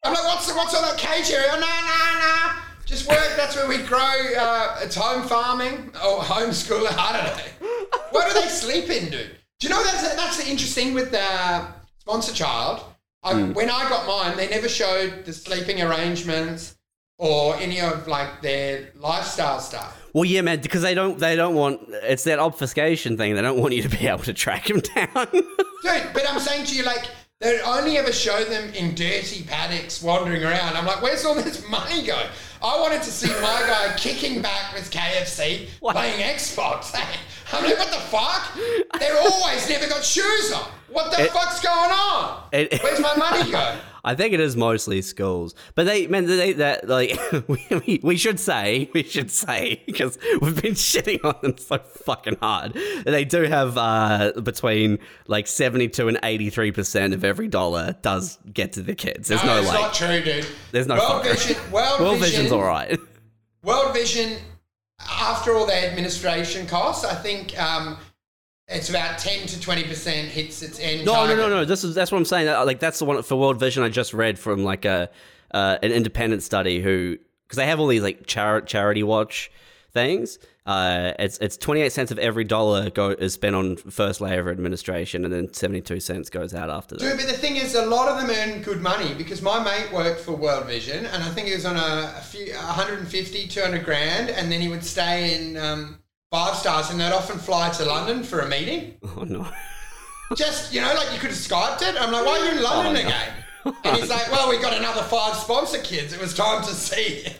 I'm like, what's what's on that cage area? No, no, no. Just work. That's where we grow. Uh, it's home farming or homeschooling. (laughs) I don't know. What do they sleep in, dude? Do you know that's that's the interesting with the sponsor child. I, When I got mine, they never showed the sleeping arrangements or any of like their lifestyle stuff. Well, yeah, man, because they don't, they don't want. It's that obfuscation thing. They don't want you to be able to track them down. (laughs) Dude, but I'm saying to you, like, they only ever show them in dirty paddocks wandering around. I'm like, where's all this money going? I wanted to see my guy (laughs) kicking back with KFC, What? playing Xbox. (laughs) I'm like, what the fuck? They're always never got shoes on. What the It- fuck's going on? It- Where's my money go? (laughs) I think it is mostly schools, but they, man, they that like (laughs) we, we, should say, we should say because we've been (laughs) shitting on them so fucking hard. They do have uh, between like seventy-two and eighty-three percent of every dollar does get to the kids. There's no, it's like, not true, dude. there's no World fucker. Vision. (laughs) World, World Vision, Vision's all right. World Vision after all the administration costs, I think um, it's about ten to twenty percent hits its end. No, no, target. no, no. This is that's what I'm saying. Uh, Like that's the one for World Vision I just read from like a uh, an independent study who because they have all these like char- charity watch things. Uh, it's it's 28 cents of every dollar go is spent on first layer of administration, and then 72 cents goes out after that. Dude, but the thing is, a lot of them earn good money because my mate worked for World Vision, and I think he was on a, a few 150, 200 grand, and then he would stay in um, five stars, and they'd often fly to London for a meeting. Oh no. (laughs) Just you know, like you could have skyped it. I'm like, why are you in oh, London Oh, no. again? And he's like, well, we got another five sponsor kids. It was time to see. (laughs)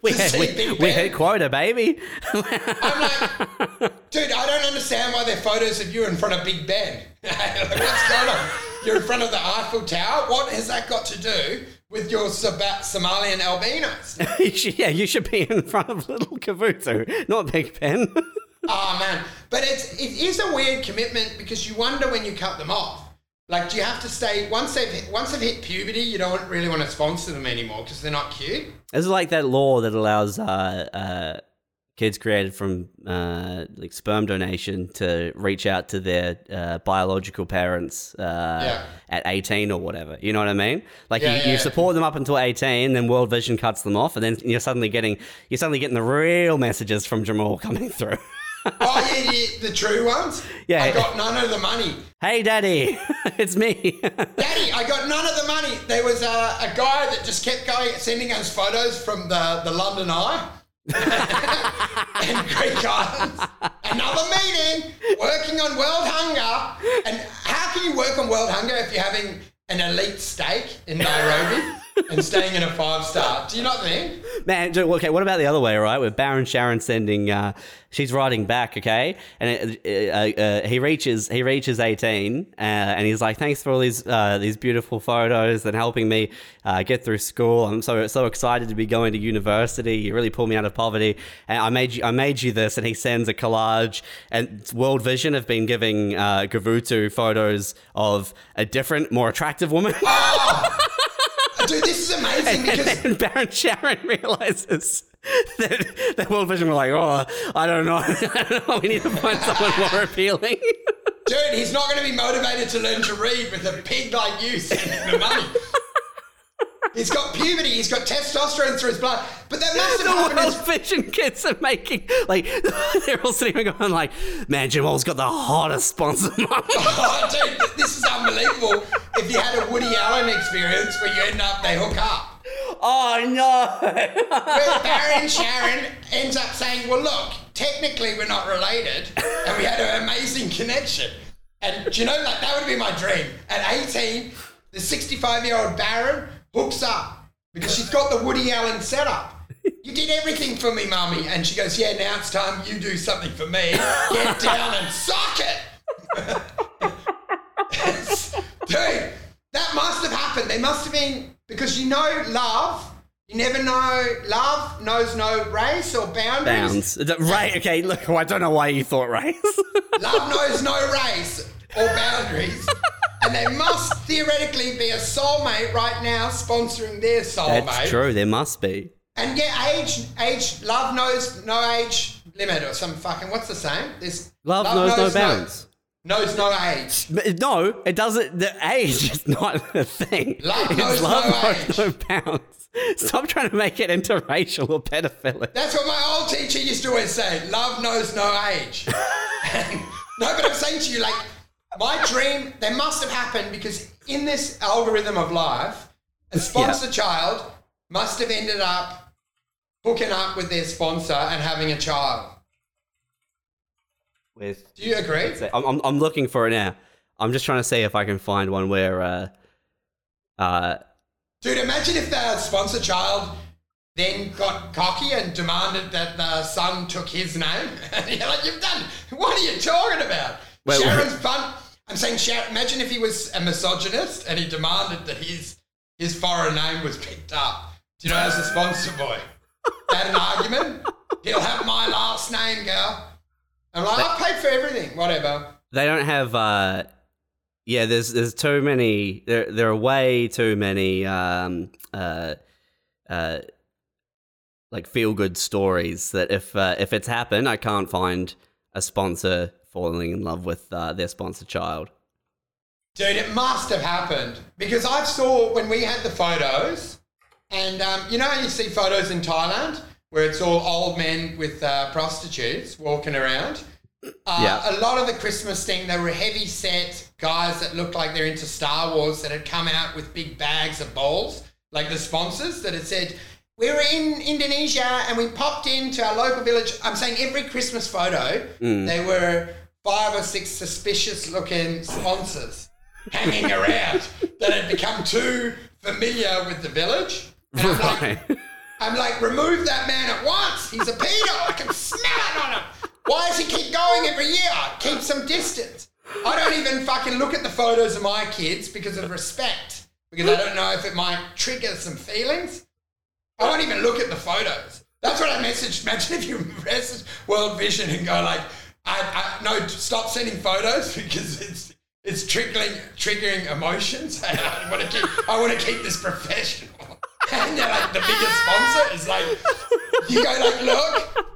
We had, see we, Big we Ben. quota, baby. I'm like, dude, I don't understand why there are photos of you in front of Big Ben. (laughs) Like, What's going on? You're in front of the Eiffel Tower. What has that got to do with your Sab- Somalian albinos? (laughs) Yeah, you should be in front of little Kavuto, not Big Ben. Oh (laughs) man, but it's it is a weird commitment because you wonder when you cut them off. Like, do you have to stay once they've hit, once they've hit puberty? You don't really want to sponsor them anymore because they're not cute. It's like that law that allows uh, uh, kids created from uh, like sperm donation to reach out to their uh, biological parents uh, Yeah. at 18 or whatever. You know what I mean? Like Yeah, you, yeah, you support them up until 18, then World Vision cuts them off, and then you're suddenly getting you're suddenly getting the real messages from Jamal (laughs) coming through. Oh yeah, the, the true ones. Yeah. I got none of the money. hey, daddy, (laughs) it's me. (laughs) Daddy, I got none of the money. There was a, a guy that just kept going, sending us photos from the, the London Eye and Islands. Another meeting, working on world hunger. And how can you work on world hunger if you're having an elite steak in Nairobi and staying in a five star? Do you not think? Man, dude, okay, what about the other way, right? With Baron Sharon sending, uh, she's writing back, okay, and it, uh, uh, he reaches, he reaches eighteen, uh, and he's like, "Thanks for all these, uh, these beautiful photos and helping me uh, get through school. I'm so so excited to be going to university. You really pulled me out of poverty, and I made you, I made you this." And he sends a collage, and World Vision have been giving uh, Gavutu photos of a different, more attractive woman. (laughs) Dude, this is amazing because and Baron Sharon realizes that, that World Vision were like, oh, I don't know. (laughs) I don't know. We need to find someone more appealing. Dude, he's not going to be motivated to learn to read with a pig like you sending the money. (laughs) He's got puberty, he's got testosterone through his blood. But that must the have happened. World Vision kids are making, like, (laughs) they're all sitting there going, like, man, Jamal's got the hottest sponsor. (laughs) Oh, dude, this is unbelievable. If you had a Woody Allen experience where you end up, they hook up. oh, no. Where (laughs) Barry Sharon ends up saying, well, look, technically we're not related, and we had an amazing connection. And do you know, like, that would be my dream. At 18, the 65 year old Baron hooks up because she's got the Woody Allen setup. You did everything for me, mummy. And she goes, yeah, now it's time you do something for me. Get (laughs) down and suck it. (laughs) Dude, that must have happened. They must have been, because you know love, you never know, love knows no race or boundaries. Bounds. Right, okay, look, I don't know why you thought race. Love knows no race or boundaries. (laughs) and there must theoretically be a soulmate right now sponsoring their soulmate. That's true, there must be. And yeah, age, age, love knows no age limit or some fucking, what's the same? This Love, knows, no bounds. knows no age. No, it doesn't. The age is not a thing. Love It's knows love no knows no bounds. Stop trying to make it interracial or pedophilic. That's what my old teacher used to always say. Love knows no age. (laughs) (laughs) No, but I'm saying to you, like, my dream, they must have happened because in this algorithm of life, a sponsor child must have ended up hooking up with their sponsor and having a child. With Do you agree? I'm, I'm, I'm looking for it now. I'm just trying to see if I can find one where, uh, uh, Dude, imagine if the sponsor child then got cocky and demanded that the son took his name. (laughs) You're like, you've done. What are you talking about? Wait, Sharon's fun. I'm saying, Sharon, imagine if he was a misogynist and he demanded that his his foreign name was picked up. Do you know, as a sponsor boy, had an argument. He'll have my last name, girl. I'm like, I paid for everything. Whatever. they don't have, uh, yeah, there's, there's too many, there, there are way too many, um, uh, uh, like feel good stories that if uh, if it's happened, I can't find a sponsor falling in love with uh, their sponsor child. Dude, it must have happened because I saw when we had the photos, and um, you know, you see photos in Thailand where it's all old men with uh, prostitutes walking around. Uh, Yeah. A lot of the Christmas thing, they were heavy set guys that looked like they're into Star Wars that had come out with big bags of bowls, like the sponsors that had said, we were in Indonesia and we popped into our local village. I'm saying every Christmas photo, mm. there were five or six suspicious looking sponsors hanging around that had become too familiar with the village. And I'm like, I'm like, remove that man at once. He's a pedo. I can smell it on him. Why does he keep going every year? Keep some distance. I don't even fucking look at the photos of my kids because of respect. Because I don't know if it might trigger some feelings. I won't even look at the photos. That's what I messaged. Imagine if you message World Vision and go like, I, I no, stop sending photos (laughs) because it's it's triggering triggering emotions. (laughs) I want to keep I want to keep this professional. (laughs) And they're like the biggest sponsor is like you go like look.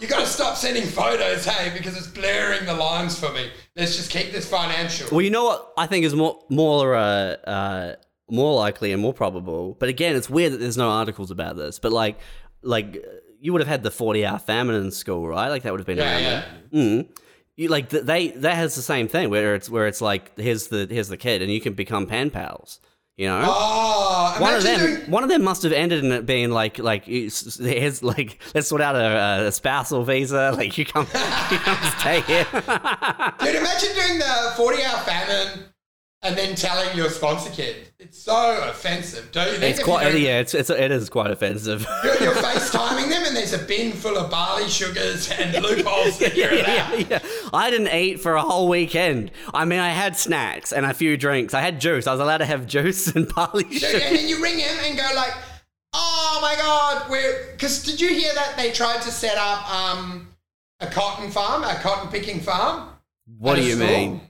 You got to stop sending photos, hey, because it's blurring the lines for me. Let's just keep this financial. Well, you know what I think is more more uh, uh, more likely and more probable. But again, it's weird that there's no articles about this. But like like you would have had the forty hour famine in school, right? Like that would have been Yeah, around yeah. then. Mm. You like they that has the same thing where it's where it's like here's the here's the kid and you can become pen pals. You know. Oh, one of them, doing- one of them must have ended in it being like, like, here's like, let's sort out a, a spousal visa. (laughs) Like, you come, you come stay here. Dude, imagine doing the 40 hour famine and then telling your sponsor kid. It's so offensive, don't you think? It's quite, you yeah, it's, it's, it is quite offensive. (laughs) You're, you're FaceTiming them and there's a bin full of barley sugars and (laughs) loopholes yeah, allowed. yeah. I didn't eat for a whole weekend. I mean, I had snacks and a few drinks. I had juice. I was allowed to have juice and (laughs) barley sugar. and then you ring him and go like, "Oh my god, we're." Because did you hear that they tried to set up um, a cotton farm, a cotton picking farm? What do you school? mean?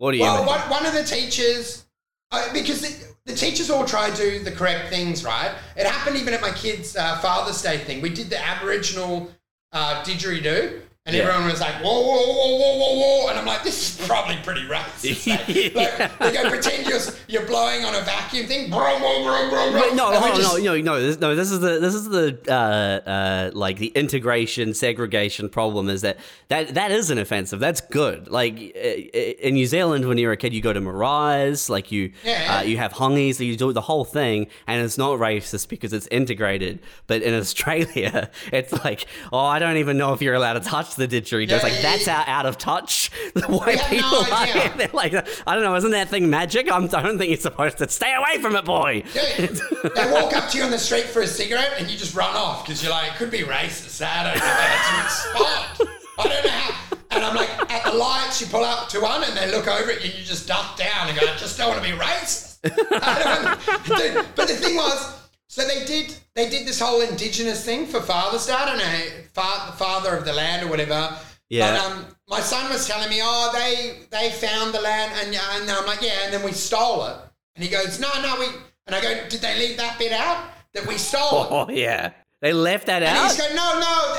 What do you Well, one, one of the teachers, uh, because the, the teachers all try to do the correct things, right? It happened even at my kids' uh, Father's Day thing. We did the Aboriginal uh, didgeridoo, and Yeah. everyone was like, whoa, whoa, whoa, whoa, whoa, whoa. And I'm like, this is probably pretty racist. (laughs) Like, like, they go, pretend you're, you're blowing on a vacuum thing. Brum, brum, brum, brum, brum. Wait, no, hold on, just- no, no, no, this, no. This is the this is the uh, uh, like the integration segregation problem. Is that that that isn't offensive. That's good. Like in New Zealand, when you're a kid, you go to maraes, like you Yeah. uh, you have hongies, you do the whole thing, and it's not racist because it's integrated. But in Australia, (laughs) it's like, oh, I don't even know if you're allowed to touch the didgeridoo. Yeah, it's like yeah, that's yeah. out, out of touch. (laughs) The have people no are they're like, I don't know, isn't that thing magic? I'm, I don't think you're supposed to stay away from it, boy. Dude, they walk up to you on the street for a cigarette and you just run off because you're like, it could be racist. I don't know how to respond. I don't know how. And I'm like, at the lights, you pull up to one and they look over at you and you just duck down and go, I just don't want to be racist. (laughs) But the thing was, so they did they did this whole indigenous thing for Father's Day. I don't know, fa- father of the land or whatever. Yeah. But um, my son was telling me, oh, they they found the land, and and I'm like, yeah, and then we stole it. And he goes, no, no, we. And I go, did they leave that bit out that we stole it? (laughs) Oh yeah, they left that And out. he's going, no, no,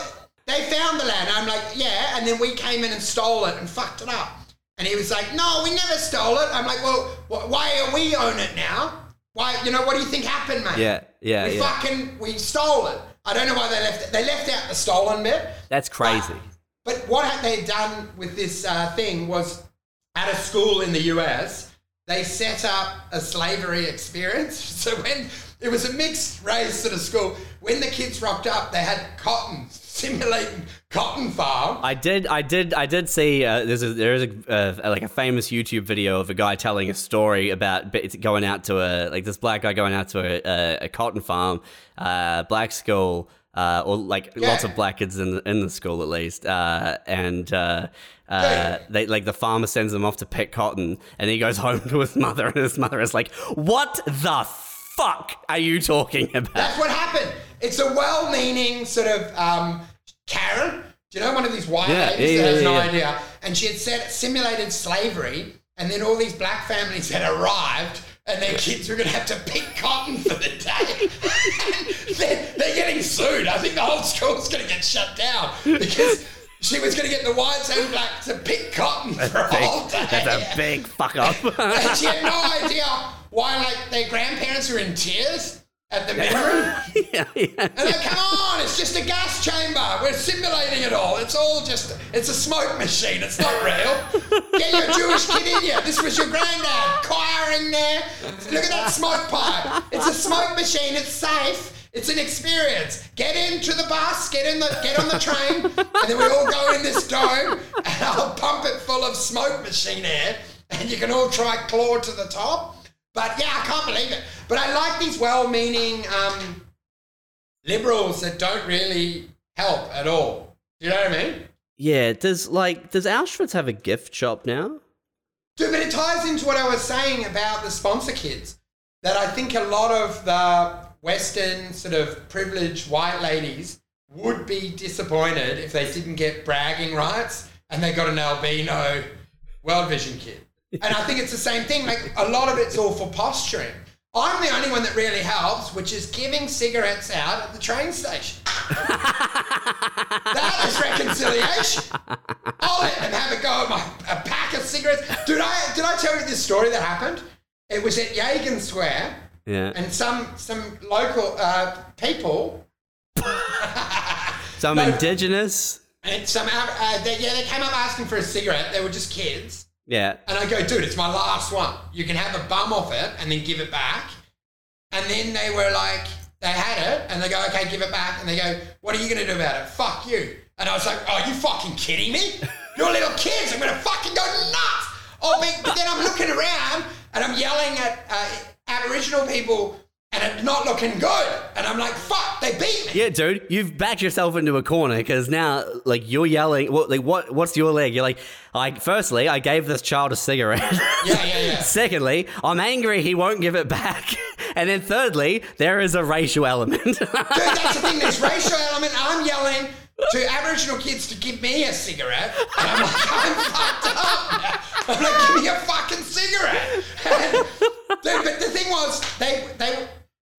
they found the land. I'm like, yeah, and then we came in and stole it and fucked it up. And he was like, no, we never stole it. I'm like, well, wh- why are we own it now? Why, you know, what do you think happened, mate? Yeah, yeah, we yeah. fucking, we stole it. I don't know why they left it. They left out the stolen bit. That's crazy. But what had they done with this uh, thing was at a school in the US, they set up a slavery experience. (laughs) So when it was a mixed race sort of school, when the kids rocked up, they had cotton, simulating cotton farm. I did, I did, I did see. Uh, there's a there's a uh, like a famous YouTube video of a guy telling a story about going out to a like this black guy going out to a, a, a cotton farm, uh, black school, uh, or like lots of black kids in the, in the school at least, uh, and. Uh, uh, they like the farmer sends him off to pick cotton, and he goes (laughs) home to his mother, and his mother is like, "What the fuck are you talking about?" That's what happened. It's a well-meaning sort of um, Karen. Do you know one of these white Yeah, ladies yeah, that has yeah, no idea? And she had set, simulated slavery, and then all these black families had arrived and their kids were going to have to pick cotton for the day. (laughs) they're, they're getting sued. I think the whole school's going to get shut down because she was going to get the whites and blacks to pick cotton for a whole day. That's a big fuck up. (laughs) and she had no idea why, like, their grandparents were in tears at the memory. (laughs) yeah, yeah. And like, come on, it's just a gas chamber. We're simulating it all. It's all just, it's a smoke machine. It's not real. Get your Jewish kid in here. This was your granddad choiring there. Look at that smoke pipe. It's a smoke machine. It's safe. It's an experience. Get into the bus, get in the, get on the train, and then we all go in this dome, and I'll pump it full of smoke machine air, and you can all try claw to the top. But yeah, I can't believe it. But I like these well-meaning um, liberals that don't really help at all. Do you know what I mean? Yeah, does like does Auschwitz have a gift shop now? Dude, but it ties into what I was saying about the sponsor kids. That I think a lot of the Western sort of privileged white ladies would be disappointed if they didn't get bragging rights and they got an albino World Vision kid. And I think it's the same thing. Like a lot of it's all for posturing. I'm the only one that really helps, which is giving cigarettes out at the train station. that is reconciliation. I'll let them have a go at my a pack of cigarettes. Did I did I tell you this story that happened? It was at Yagan Square, Yeah. and some some local uh, people (laughs) Some No. indigenous. and some uh, they, yeah they came up asking for a cigarette. They were just kids. Yeah. And I go, dude, it's my last one. You can have a bum off it and then give it back. And then they were like, they had it and they go, okay, give it back. And they go, what are you going to do about it? Fuck you. And I was like, oh, you fucking kidding me? You're little kids. I'm going to fucking go nuts. Oh, but, but then I'm looking around and I'm yelling at uh, Aboriginal people and it's not looking good. And I'm like, fuck, they beat me. Yeah, dude, you've backed yourself into a corner because now, like, you're yelling. What, like, what? What's your leg? You're like, I. Firstly, I gave this child a cigarette. Yeah, yeah, yeah. (laughs) Secondly, I'm angry he won't give it back. (laughs) And then thirdly, there is a racial element. (laughs) Dude, that's the thing. There's racial element. I'm yelling to Aboriginal kids to give me a cigarette, and I'm like, I'm fucked up. Like, give me a fucking cigarette. Dude, but the thing was, they they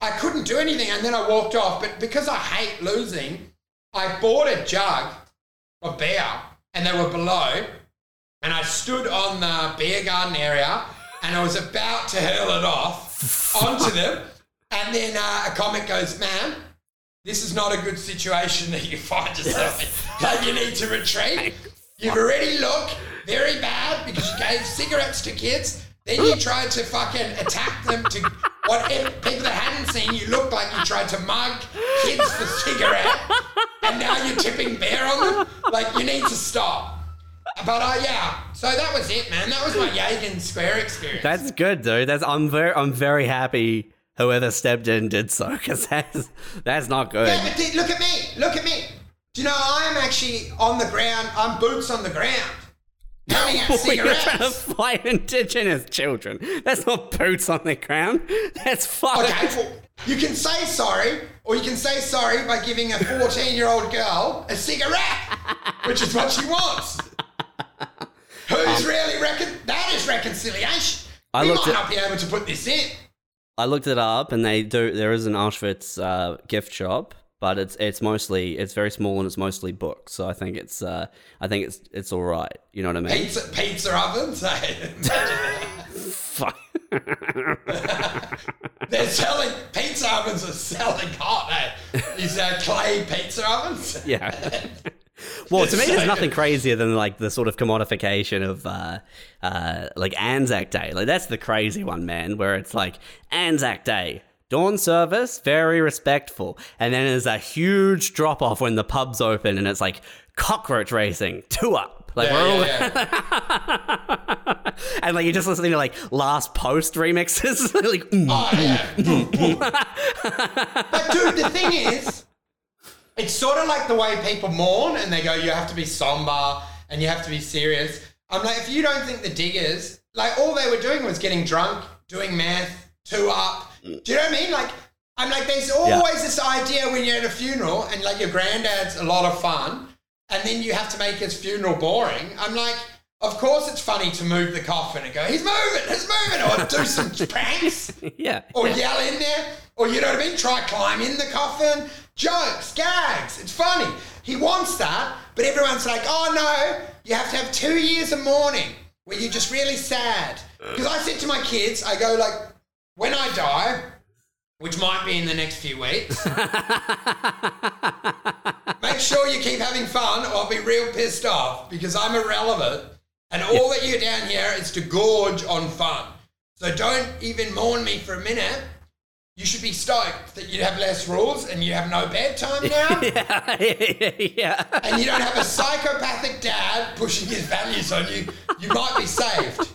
I couldn't do anything, and then I walked off. But because I hate losing, I bought a jug of beer, and they were below, and I stood on the beer garden area, and I was about to hurl it off onto them, and then uh, a comic goes, "Man, this is not a good situation that you find yourself in. (laughs) Like you need to retreat. You've already looked very bad because you gave cigarettes to kids. Then you (gasps) tried to fucking attack them to what people that hadn't seen you looked like you tried to mug kids for cigarette, and now you're tipping beer on them. Like you need to stop. But uh, yeah, so that was it, man. That was my Yagan Square experience. That's good, dude. That's I'm very I'm very happy whoever stepped in did so because that's that's not good. Yeah, but look at me. Look at me. Do you know I am actually on the ground? I'm boots on the ground, You're (laughs) trying to fight indigenous children. That's not boots on the ground. That's fucking. Okay, well, you can say sorry, or you can say sorry by giving a 14 year old girl a cigarette, (laughs) which is what she wants. Who's really recon? That is reconciliation. Um, I we might at- not be able to put this in. I looked it up, and they do. There is an Auschwitz uh, gift shop, but it's it's mostly it's very small and it's mostly books. So I think it's uh, I think it's it's all right. You know what I mean? Pizza, pizza ovens. (laughs) Fuck. They're selling pizza ovens are selling hot. Eh? These uh, clay pizza ovens. yeah. Well, to me, there's nothing (laughs) crazier than like the sort of commodification of uh, uh, like Anzac Day. Like that's the crazy one, man. Where it's like Anzac Day, dawn service, very respectful, and then there's a huge drop off when the pubs open, and it's like cockroach racing, two up. Like Yeah, all, yeah, (laughs) yeah. and like you're just listening to like last post remixes, (laughs) like mm. Oh, mm, yeah. Mm, mm. (laughs) but dude, the thing is, it's sort of like the way people mourn and they go, you have to be somber and you have to be serious. I'm like, if you don't think the diggers, like all they were doing was getting drunk, doing math, two up. Do you know what I mean? Like, I'm like, there's always this idea when you're at a funeral and like your granddad's a lot of fun and then you have to make his funeral boring. I'm like, of course it's funny to move the coffin and go, he's moving, he's moving, or do some (laughs) pranks, (laughs) Yeah. or yeah. yell in there, or you know what I mean? Try climb in the coffin, jokes, gags. It's funny. He wants that, but everyone's like, oh no, you have to have two years of mourning where you're just really sad. Because I said to my kids, I go like, when I die, which might be in the next few weeks, (laughs) make sure you keep having fun or I'll be real pissed off because I'm irrelevant. And all that you're down here is to gorge on fun. So don't even mourn me for a minute. You should be stoked that you have less rules and you have no bedtime now. (laughs) yeah. (laughs) yeah. and you don't have a psychopathic dad pushing his values on you. You might be saved.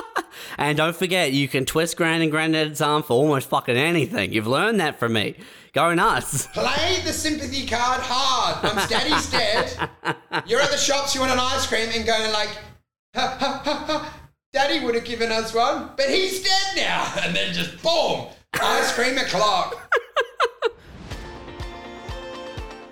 (laughs) And don't forget, you can twist Grand and Granddad's arm for almost fucking anything. You've learned that from me. Go nuts. Play the sympathy card hard. Once daddy's dead, you're at the shops, you want an ice cream, and going like, ha, ha, ha, ha. Daddy would have given us one, but he's dead now. (laughs) And then just boom, ice cream o'clock.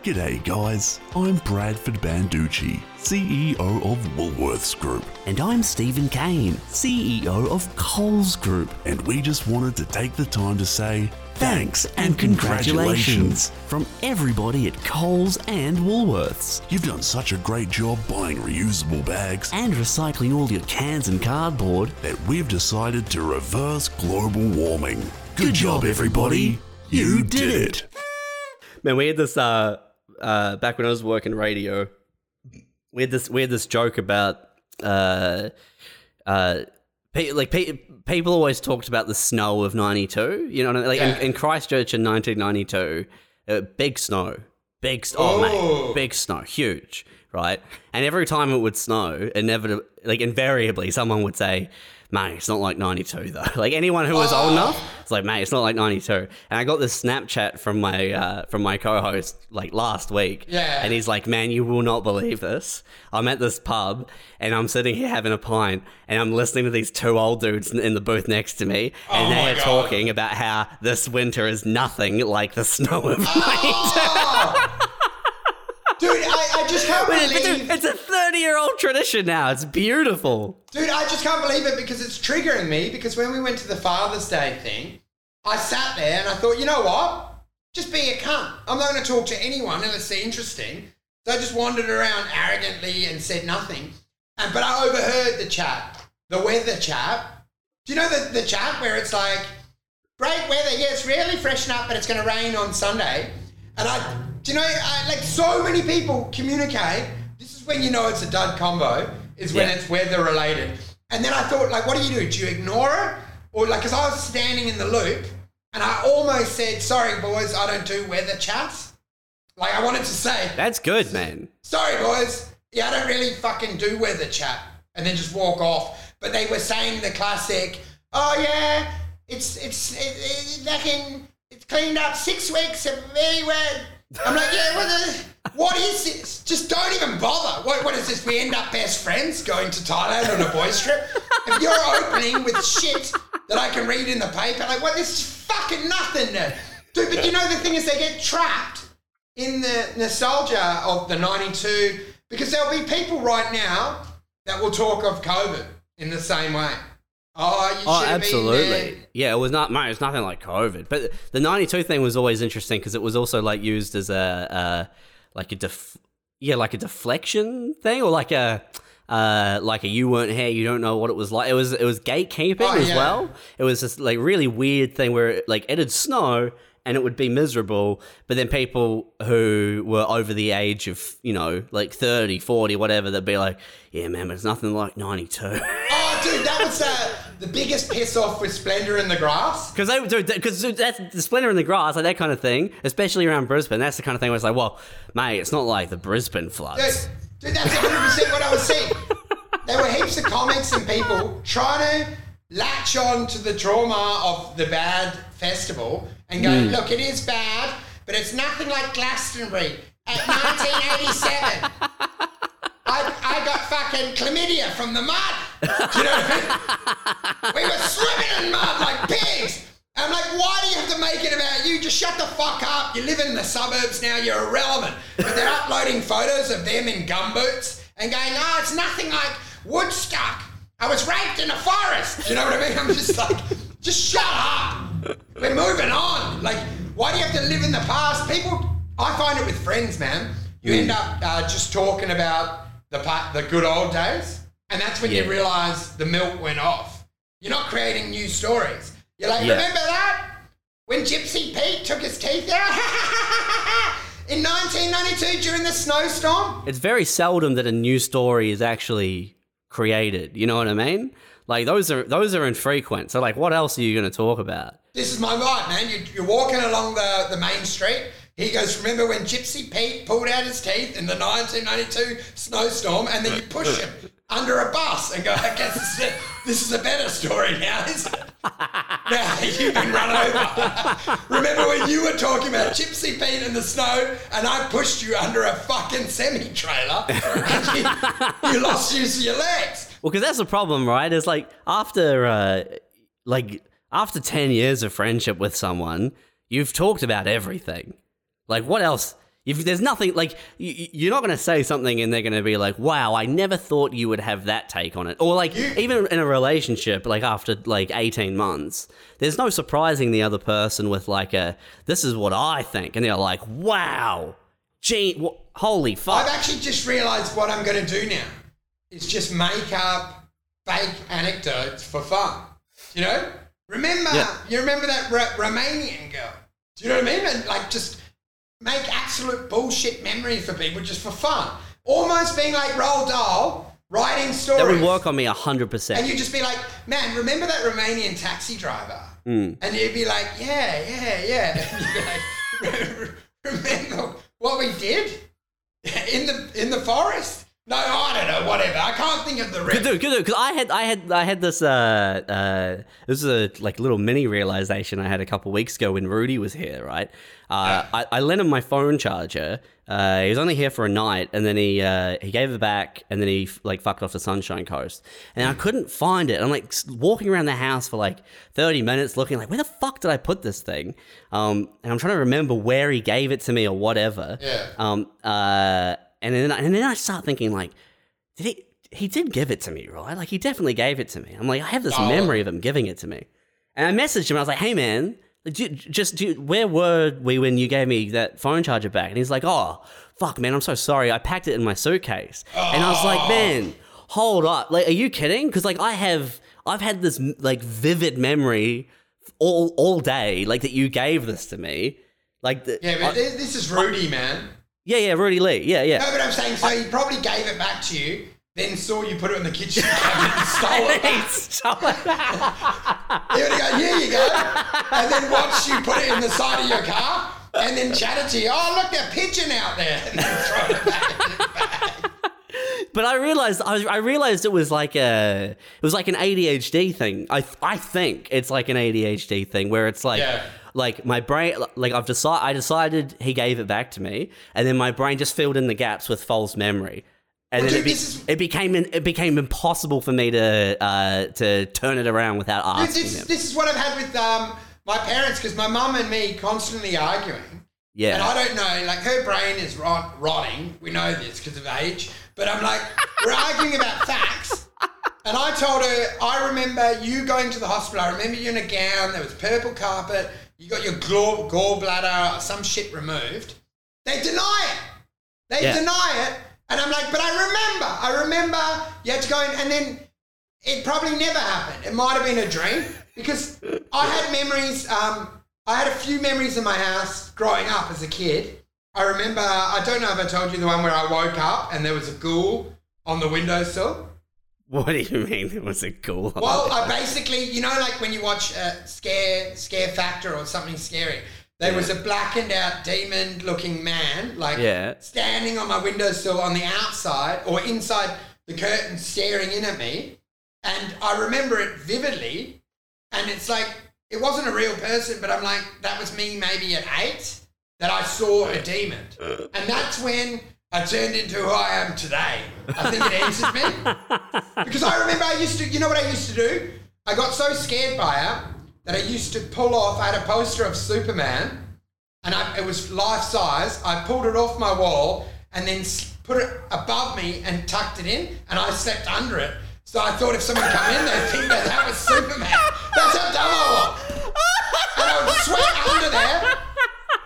G'day, guys. I'm Bradford Banducci, CEO of Woolworths Group, And I'm Steven Cain, CEO of Coles Group. and we just wanted to take the time to say thanks And congratulations from everybody at Coles and Woolworths. You've done such a great job buying reusable bags And recycling all your cans and cardboard. that we've decided to reverse global warming. Good, job, everybody. You did it. Man, we had this uh uh back when I was working radio. We had this we had this joke about uh uh pe- like pe- people always talked about the snow of '92. You know what I mean? Like Yeah. in, in Christchurch in 1992, uh, big snow, big st- oh, Oh. mate, big snow, huge, right? And every time it would snow, inevitably, like invariably, someone would say. Mate, it's not like 92 though. (laughs) Like anyone who was old Oh. enough, it's like, mate, it's not like 92. And I got this Snapchat from my uh, from my co-host like last week. Yeah. And he's like, man, you will not believe this. I'm at this pub and I'm sitting here having a pint and I'm listening to these two old dudes in, in the booth next to me and Oh they are God. talking about how this winter is nothing like the snow of (laughs) 92. Oh! I, just can't believe. dude, it's a 30 year old tradition now. It's beautiful. Dude, I just can't believe it because it's triggering me. Because when we went to the Father's Day thing, I sat there and I thought, you know what? Just be a cunt. I'm not going to talk to anyone unless they're interesting. So I just wandered around arrogantly and said nothing. And but I overheard the chat, the weather chat. Do you know the, the chat where it's like, great weather, yeah, it's really freshen up, but it's going to rain on Sunday. And I, do you know, I, like so many people communicate. This is when you know it's a dud combo, is when Yeah. it's weather related. And then I thought, like, what do you do? Do you ignore it? Or, like, because I was standing in the loop and I almost said, sorry, boys, I don't do weather chats. Like, I wanted to say, That's good, man. sorry, boys, yeah, I don't really fucking do weather chat. And then just walk off. But they were saying the classic, oh, yeah, it's, it's, it, it, in, it's cleaned up six weeks of very wet. I'm like, yeah, what, the, what is this? Just don't even bother. What, what is this? We end up best friends going to Thailand on a boys trip? If you're opening with shit that I can read in the paper, like, what? This is fucking nothing. Dude, but you know the thing is they get trapped in the nostalgia of the 92 because there'll be people right now that will talk of COVID in the same way. Oh, oh absolutely. Yeah, it was not. Mate, it was nothing like COVID. But the '92 thing was always interesting because it was also like used as a, uh, like a def- yeah, like a deflection thing or like a uh, like a you weren't here, you don't know what it was like. It was it was gatekeeping oh, as yeah. well. It was this like really weird thing where it, like it'd snow and it would be miserable, but then people who were over the age of, you know, like 30, 40, whatever, they'd be like, yeah, man, but it's nothing like 92. (laughs) Oh, dude, that was uh, the biggest piss off with Splendour in the Grass. Because they, because that's the Splendour in the Grass, like that kind of thing, especially around Brisbane. That's the kind of thing where it's like, well, mate, it's not like the Brisbane floods. Dude, dude that's 100 what I was saying. There were heaps of comics and people trying to latch on to the trauma of the bad festival and go, mm. look, it is bad, but it's nothing like Glastonbury at 1987. (laughs) I, I got fucking chlamydia from the mud. Do you know what I mean? We were swimming in mud like pigs. And I'm like, why do you have to make it about you? Just shut the fuck up. You live in the suburbs now. You're irrelevant. But they're uploading photos of them in gumboots and going, oh, it's nothing like Woodstock. I was raped in a forest. You know what I mean? I'm just like, just shut up. We're moving on. Like, why do you have to live in the past? People, I find it with friends, man. You end up uh, just talking about the part, the good old days, and that's when you realize the milk went off. You're not creating new stories. You're like, Yeah. remember that when Gypsy Pete took his teeth out (laughs) in 1992 during the snowstorm? It's very seldom that a new story is actually created. You know what I mean? Like those are those are infrequent. So like, what else are you going to talk about? This is my vibe, man. You, you're walking along the, the main street. He goes, remember when Gypsy Pete pulled out his teeth in the 1992 snowstorm, and then you push him under a bus and go, I guess this is a, this is a better story now, isn't it? Now you've been run over. remember when you were talking about Gypsy Pete in the snow, and I pushed you under a fucking semi trailer, you, (laughs) you lost use of your legs. Well, because that's the problem, right? It's like after uh, like after ten years of friendship with someone, you've talked about everything. Like, what else? If there's nothing like you, you're not going to say something and they're going to be like, "Wow, I never thought you would have that take on it." Or like even in a relationship, like after like 18 months, there's no surprising the other person with like a, "This is what I think," and they're like, "Wow, gee, wh- holy fuck." I've actually just realised what I'm going to do now. Is just make up fake anecdotes for fun. You know? Remember, Yeah. you remember that Ro- Romanian girl? Do you know what I mean? And like just make absolute bullshit memories for people just for fun. Almost being like Roald Dahl, writing stories. that would work on me hundred percent. And you'd just be like, man, remember that Romanian taxi driver? Hmm. And you'd be like, yeah, yeah, yeah. (laughs) And you'd be like, (laughs) remember what we did in the in the forest? No, I don't know, whatever. I can't think of the rest. Good dude, good dude. Because I had, I had, I had this. Uh, uh, this is a like little mini realization I had a couple weeks ago when Rudy was here. Right, uh, I, I lent him my phone charger. Uh, he was only here for a night, and then he uh, he gave it back, and then he like fucked off to Sunshine Coast, and I couldn't find it. I'm like walking around the house for like 30 minutes, looking like where the fuck did I put this thing? Um, and I'm trying to remember where he gave it to me or whatever. Yeah. Um. Uh. And then and then I start thinking like did he he did give it to me, right? Like he definitely gave it to me. I'm like, I have this Oh. memory of him giving it to me. And I messaged him. I was like, Hey man, do, just do, where were we when you gave me that phone charger back? And he's like, Oh, fuck, man, I'm so sorry. I packed it in my suitcase. And I was like, oh. Man, hold up. Like, are you kidding? Because like I have, I've had this like vivid memory all all day, like that you gave this to me. Like, the, Yeah, but I- this is Rudy, man. Yeah, yeah, Rudy Lee. Yeah, yeah. No, but I'm saying, so he probably gave it back to you, then saw you put it in the kitchen cabinet and (laughs) stole it back. So- He would go, here you go. And then watched you put it in the side of your car and then chatted to you. Oh, look, a pigeon out there. (laughs) And then it back. But I realized I, I realized it was like a it was like an ADHD thing. I I think it's like an ADHD thing where it's like Yeah. like my brain like I've decided I decided he gave it back to me, and then my brain just filled in the gaps with false memory. And Well, then dude, it, be, is- it became it became impossible for me to uh, to turn it around without asking this, him. this is what I've had with um, my parents because my mum and me constantly arguing. Yeah. And I don't know, like her brain is rot- rotting. We know this because of age. But I'm like, we're arguing about facts. And I told her, I remember you going to the hospital. I remember you in a gown. There was purple carpet. You got your gall- gallbladder, some shit removed. They deny it. They Yeah. deny it. And I'm like, but I remember. I remember you had to go in. And then it probably never happened. It might have been a dream because I had memories. Um, I had a few memories in my house growing up as a kid. I remember, I don't know if I told you the one where I woke up and there was a ghoul on the windowsill. what do you mean it was a ghoul? Well, I basically, you know, like when you watch a scare scare factor or something scary, there was a blackened out demon looking man, like Yeah. standing on my windowsill on the outside or inside the curtain staring in at me. And I remember it vividly. And it's like, it wasn't a real person, but I'm like, that was me maybe at eight that I saw a demon. And that's when I turned into who I am today. I think it answers me. (laughs) Because I remember I used to, you know what I used to do? I got so scared by her that I used to pull off, I had a poster of Superman and I, it was life size. I pulled it off my wall and then put it above me and tucked it in, and I slept under it. So I thought if someone come in, they'd think that that was Superman. That's how dumb I was. And I would sweat under there.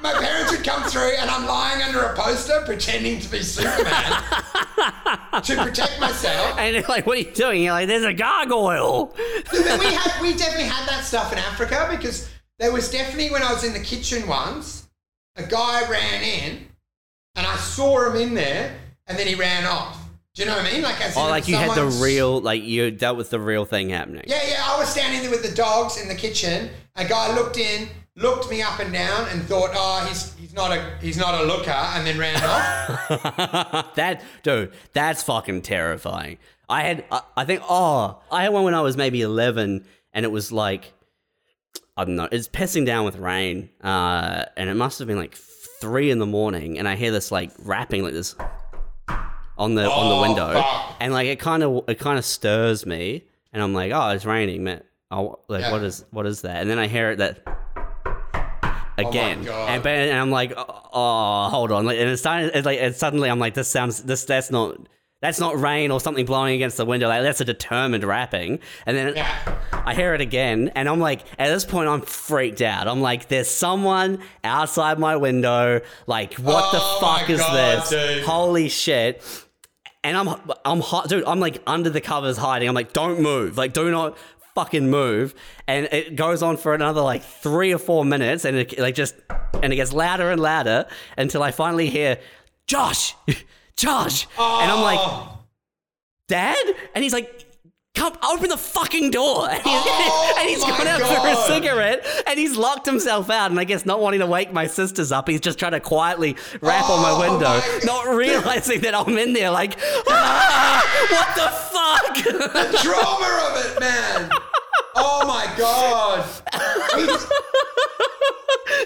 My parents would come through, and I'm lying under a poster pretending to be Superman (laughs) to protect myself. And they're like, what are you doing? You're like, there's a gargoyle. We had we definitely had that stuff in Africa because there was definitely when I was in the kitchen once, a guy ran in and I saw him in there and then he ran off. Do you know what I mean? Like as Oh, like you had the real, like you dealt with the real thing happening. Yeah, yeah. I was standing there with the dogs in the kitchen. A guy looked in, looked me up and down, and thought, "Oh, he's he's not a he's not a looker," and then ran off. (laughs) that dude, that's fucking terrifying. I had, I, I think, oh, I had one when I was maybe eleven, and it was like, I don't know, it's pissing down with rain, uh, and it must have been like three in the morning, and I hear this like rapping like this on the on the Oh, window, fuck. and like it kind of it kind of stirs me, and I'm like, oh, it's raining, man. Oh, like Yeah. what is what is that? And then I hear it that Oh again, God. and, but- and I'm like, oh, oh, hold on, like, and it's starting, it's like, and suddenly I'm like, this sounds, this, that's not, that's not rain or something blowing against the window, like that's a determined rapping, and then Yeah. I hear it again, and I'm like, at this point, I'm freaked out. I'm like, there's someone outside my window, like, what Oh the fuck is God, this? dude. Holy shit! And I'm, I'm hot, dude. I'm like under the covers hiding. I'm like, don't move, like, do not fucking move. And it goes on for another like three or four minutes, and it like just, and it gets louder and louder until I finally hear, Josh, (laughs) Josh, and I'm like, Oh. Dad, and he's like. Come open the fucking door, (laughs) and he's, Oh and he's my gone out for a cigarette, and he's locked himself out. And I guess not wanting to wake my sisters up, he's just trying to quietly rap on my Oh window, my not realizing that I'm in there. Like, (laughs) ah, what the fuck? The drama of it, man. (laughs) Oh my god. (laughs)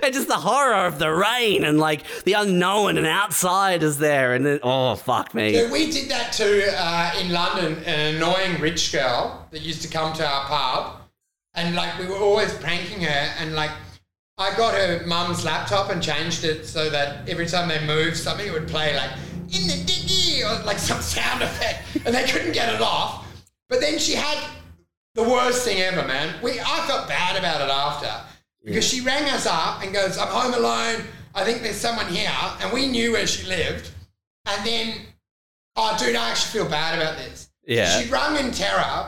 And just the horror of the rain and like the unknown and outside is there, and then oh fuck me. We did that too uh, in London. An annoying rich girl that used to come to our pub, and like we were always pranking her. And like I got her mum's laptop and changed it so that every time they moved something, it would play like in the diggy or like some sound effect, and they couldn't get it off. But then she had the worst thing ever, man. We I felt bad about it after because she rang us up and goes, "I'm home alone. I think there's someone here," and we knew where she lived. And then, oh, dude, I actually feel bad about this. Yeah. She rung in terror,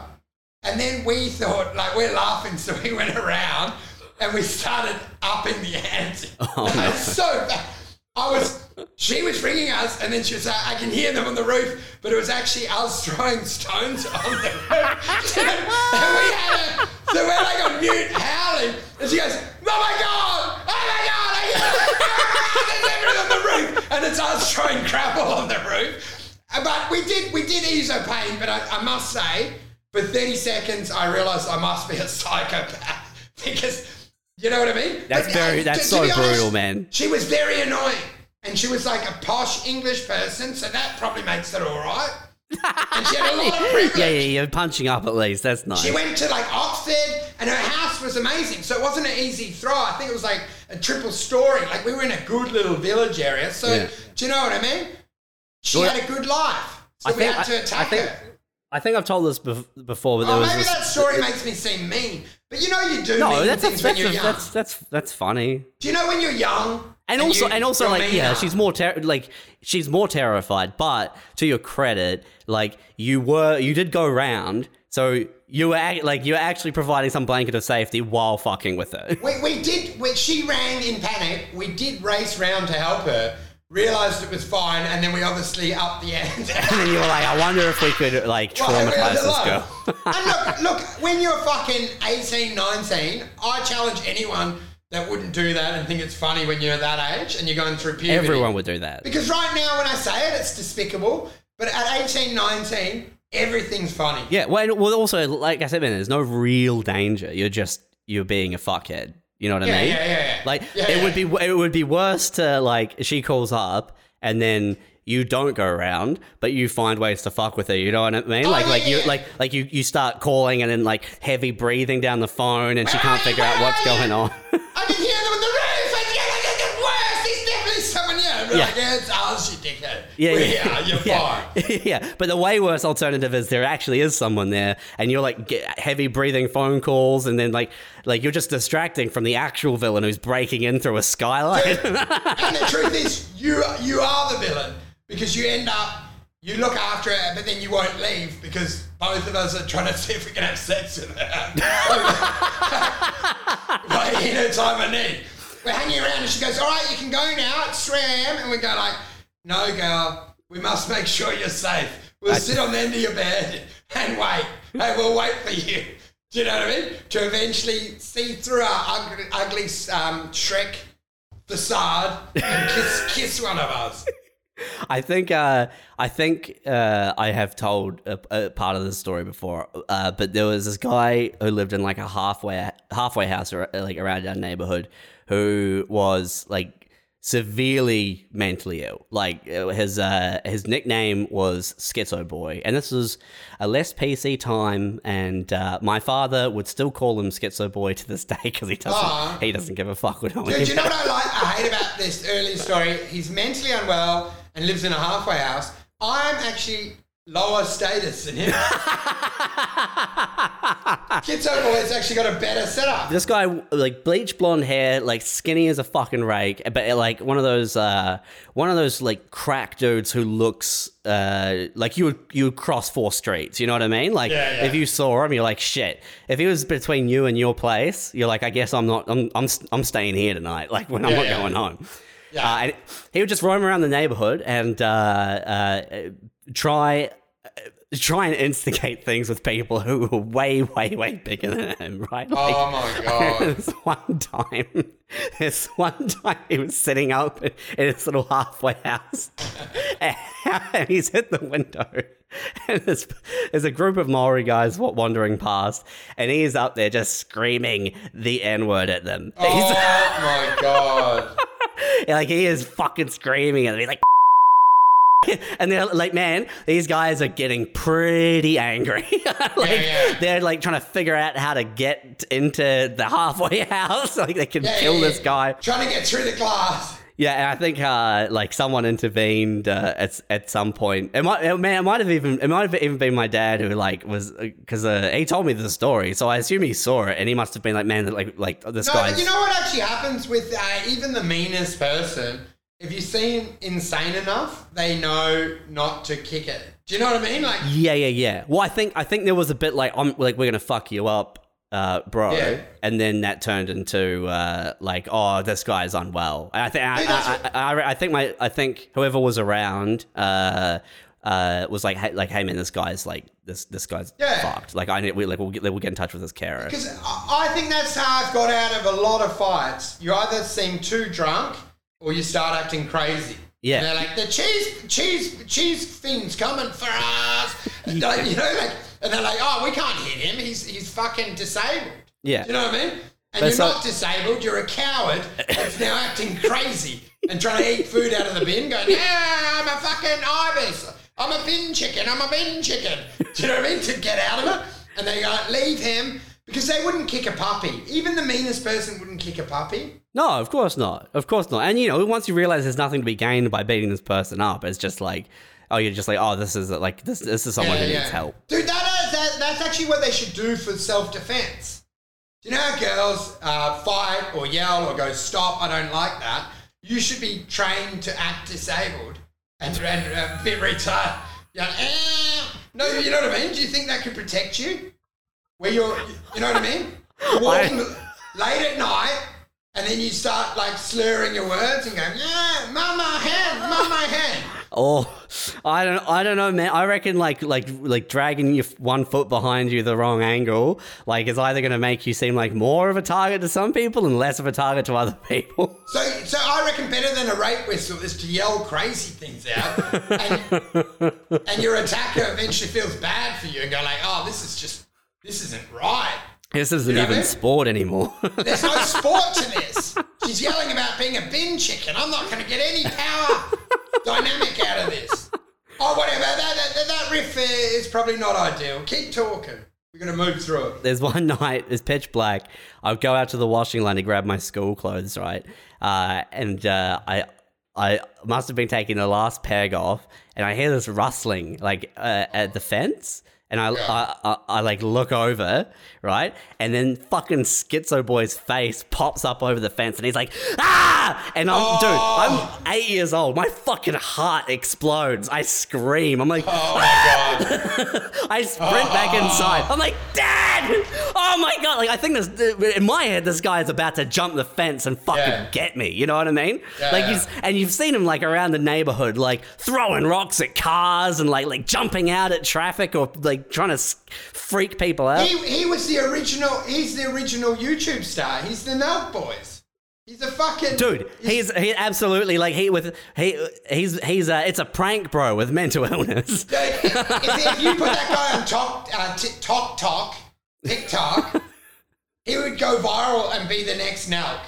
and then we thought, like, we're laughing, (laughs) so we went around and we started upping the ante. Oh, (laughs) no. so bad. I was, she was ringing us, and then she was like, I can hear them on the roof, but it was actually us throwing stones (laughs) on the roof. (laughs) and we had a, so we're like on mute howling, and she goes, Oh my God! Oh my God! I hear (laughs) everything on the roof! And it's us throwing gravel on the roof. Uh, But we did, we did ease her pain, but I, I must say, for 30 seconds, I realized I must be a psychopath because, you know what I mean? That's But, very- that's to- to so honest, brutal, man. She was very annoying. And she was like a posh English person, so that probably makes it all right. (laughs) And she had a lot of privilege. Yeah, yeah, you're punching up at least. That's nice. She went to like Oxford, and her house was amazing. So it wasn't an easy throw. I think it was like a triple story. Like we were in a good little village area. So Yeah. do you know what I mean? She Well, had a good life. So I we think- had to I- I attack think- her. I think I've told this bef- before, but there Oh, was maybe this, that story makes me seem mean. But you know you do no, mean that's things that's when that's, you're young. that's that's that's funny. do you know when you're young? And also, you- and also, like, yeah, she's more ter- like she's more terrified. But to your credit, like you were, you did go round, so you were ac- like you were actually providing some blanket of safety while fucking with her. We, we did, when she ran in panic, we did race round to help her, realised it was fine, and then we obviously upped the end. (laughs) and then you were like, I wonder if we could like traumatize this girl. (laughs) and look, look, when you're fucking 18, 19, I challenge anyone that wouldn't do that and think it's funny when you're that age and you're going through puberty. Everyone would do that. Because right now, when I say it, it's despicable. But at 18, 19, everything's funny. Yeah, well, and- well, also, like I said, man, there's no real danger. You're just you're being a fuckhead. You know what I mean? yeah, yeah, yeah. Like Yeah, it yeah. would be it would be worse to like she calls up and then you don't go around, but you find ways to fuck with her. You know what I mean? Oh, like yeah, like you yeah. like like you you start calling and then like heavy breathing down the phone, and she can't figure out what's going on. I can hear them on the roof. (laughs) Yeah. like, yeah, it's oh, ours, you dickhead. Yeah, We're yeah, here, you're yeah. fine. (laughs) yeah, but the way worse alternative is there actually is someone there, and you're like heavy breathing phone calls, and then like like you're just distracting from the actual villain who's breaking in through a skylight. and the truth is, you you are the villain because you end up you look after it, but then you won't leave because both of us are trying to see if we can have sex with her. (laughs) like (laughs) in her time of need. We're hanging around and she goes, "All right, you can go now. It's 3 a.m." And we go like, "No, girl, we must make sure you're safe. We'll sit on the end of your bed and wait. Hey, we'll wait for you." Do you know what I mean? To eventually see through our ugly, ugly um, Shrek facade and kiss (laughs) kiss one of us. I think uh, I think uh, I have told a, a part of this story before, uh, but there was this guy who lived in like a halfway halfway house or like around our neighborhood who was like severely mentally ill. Like uh, his uh, his nickname was Schizo Boy, and this was a less PC time. And uh, my father would still call him Schizo Boy to this (laughs) day because he doesn't he doesn't give a fuck what Dude, do you know what I like? I hate about this early story. He's mentally unwell and lives in a halfway house. I'm actually lower status than him. (laughs) Schizo Boy's actually got a better setup. This guy, like bleach blonde hair, like skinny as a fucking rake, but like one of those, uh, one of those like crack dudes who looks uh, like you would you would cross four streets. You know what I mean? Like Yeah, yeah. if you saw him, you're like shit. If he was between you and your place, you're like, I guess I'm not. I'm I'm I'm staying here tonight. Like when I'm Yeah, not going home. Yeah. Uh, and he would just roam around the neighborhood and uh, uh, try try and instigate things with people who were way, way, way bigger than him, right? Oh like, Oh my (laughs) god. this one time, (laughs) this one time he was sitting up in his little halfway house, (laughs) and he's hit the window, and there's, there's a group of Maori guys wandering past, and he's up there just screaming the N word at them. Oh He's my god. like he is fucking screaming at them. He's like. (laughs) And they're like, man, these guys are getting pretty angry. (laughs) like, yeah. they're like trying to figure out how to get into the halfway (laughs) house. like, they can Yeah, kill yeah, this yeah. guy. Trying to get through the glass. Yeah, and I think uh, like someone intervened uh, at at some point. It might, it, man, it might have even it might have even been my dad who like was because uh, he told me the story, so I assume he saw it, and he must have been like, man, like like this No, guy's. you know what actually happens with uh, even the meanest person? If you seem insane enough, they know not to kick it. Do you know what I mean? Like, Yeah, yeah, yeah. Well, I think I think there was a bit like I'm like we're gonna fuck you up, uh, bro, Yeah. and then that turned into uh, like oh this guy's unwell. And I think I, I, I, I, I think my I think whoever was around uh, uh, was like hey, like hey man this guy's like this this guy's Yeah. fucked. Like I need we like we'll get we'll get in touch with his carer. Because I I think that's how I've got out of a lot of fights. You either seem too drunk or you start acting crazy. Yeah. And they're like, the cheese, cheese, cheese thing's coming for us. And you know, like, and they're like, oh, we can't hit him. He's he's fucking disabled. Yeah. Do you know what I mean? And you're not disabled. You're a coward that's now acting crazy and trying to eat food out of the bin, going, yeah, I'm a fucking ibis. I'm a bin chicken. I'm a bin chicken. Do you know what I mean? To get out of it. And they go, leave him. Because they wouldn't kick a puppy. Even the meanest person wouldn't kick a puppy. No, of course not. Of course not. And you know, once you realize there's nothing to be gained by beating this person up, it's just like, oh, you're just like, oh, this is like this. This is someone who needs help. Dude, that, that, that's actually what they should do for self defense. You know how girls uh, fight or yell or go, stop, I don't like that? You should be trained to act disabled and, and uh, a bit retarded. Yeah, eh. No, you know what I mean? Do you think that could protect you? Where you're, you know what I mean? Walking (laughs) late at night and then you start like slurring your words and going, yeah, mama hand, mama hand. Oh, I don't, I don't know, man. I reckon like, like, like dragging your one foot behind you the wrong angle, like, is either going to make you seem like more of a target to some people and less of a target to other people. (laughs) So, so I reckon better than a rape whistle is to yell crazy things out, and, and your attacker eventually feels bad for you and go like, "Oh, this is just, this isn't right." This isn't You know even what I mean? sport anymore. (laughs) There's no sport to this. She's yelling about being a bin chicken. I'm not going to get any power dynamic out of this. Oh, whatever. That, that, that riff is probably not ideal. Keep talking. We're going to move through it. There's one (laughs) night, it's pitch black. I go out to the washing line to grab my school clothes, right? Uh, and uh, I I must have been taking the last peg off, and I hear this rustling like uh, at the fence, and I, I, I I like look over, right, and then fucking Schizo Boy's face pops up over the fence, and he's like, ah! And I'm, dude, I'm eight years old. My fucking heart explodes. I scream. I'm like, Oh my god. (laughs) I sprint back inside. I'm like, Dad! Oh my god! Like I think this in my head, this guy is about to jump the fence and fucking Yeah. get me. You know what I mean? Yeah, like yeah. he's and you've seen him like around the neighborhood, like throwing rocks at cars and like like jumping out at traffic or like trying to freak people out. He, he was the original. He's the original YouTube star. He's the Milk Boys. He's a fucking Dude, he's he absolutely like he with he he's he's uh, it's a prank, bro, with mental illness. (laughs) Dude, if, if you put that guy on Tok uh, TikTok, Tok, TikTok, he would go viral and be the next Nelk.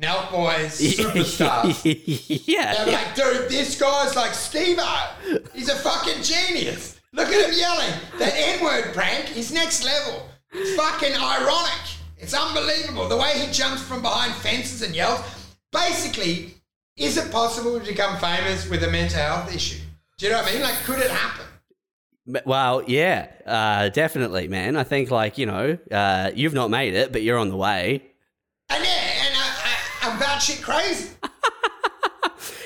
Nelk Boys (laughs) superstar. yeah. They're like, dude, this guy's like Steve He's a fucking genius. Look at him yelling. That N word prank is next level. It's fucking ironic. It's unbelievable. The way he jumps from behind fences and yells. Basically, is it possible to become famous with a mental health issue? Do you know what I mean? Like, could it happen? Well, yeah, uh, definitely, man. I think, like, you know, uh, you've not made it, but you're on the way. And yeah, and I, I, I'm batshit crazy. (laughs)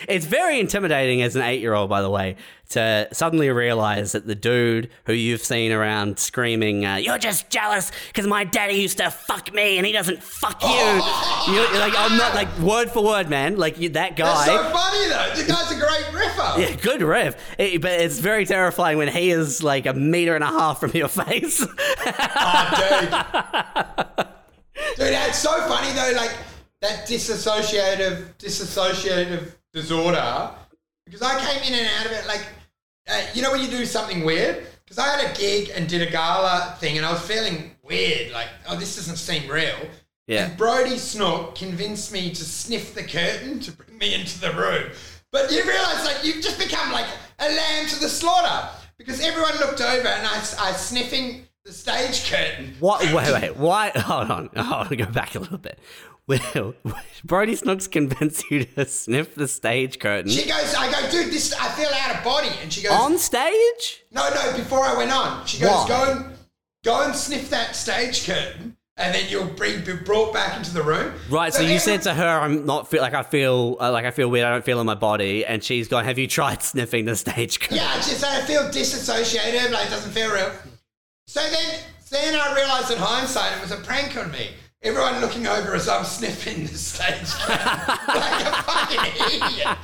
It's very intimidating as an eight year old, by the way, to suddenly realize that the dude who you've seen around screaming, uh, You're just jealous because my daddy used to fuck me and he doesn't fuck you. you're, like, I'm not, like, word for word, man. Like, you, that That's guy. so funny though. The guy's a great riffer. Yeah, good riff. It- but it's very terrifying when he is like a meter and a half from your (laughs) face. Oh, dude. dude, that's so funny though. Like that disassociative, disassociative disorder. Because I came in and out of it. Like, uh, you know, when you do something weird. Because I had a gig and did a gala thing, and I was feeling weird. Like, oh, this doesn't seem real. Yeah. And Brody Snook convinced me to sniff the curtain to bring me into the room. But you realise, like, you've just become like a lamb to the slaughter because everyone looked over and I, I sniffing the stage curtain. What? Wait, wait. Why? (laughs) Hold on. (laughs) Hold on. Go back a little bit. Well, (laughs) Brody Snooks convinced you to sniff the stage curtain She goes, I go, dude, this I feel out of body, and she goes, on stage. no, no. Before I went on, she goes, Why? go and go and sniff that stage curtain, and then you'll be, be brought back into the room. Right. So, you everyone- said to her, "I'm not feel like I feel uh, like I feel weird. I don't feel in my body." And she's gone, "Have you tried (laughs) sniffing the stage curtain?" Yeah, it's just I feel disassociated, like it doesn't feel real. So then, then I realised in hindsight it was a prank on me. Everyone looking over as I'm sniffing the stage (laughs) like a fucking idiot.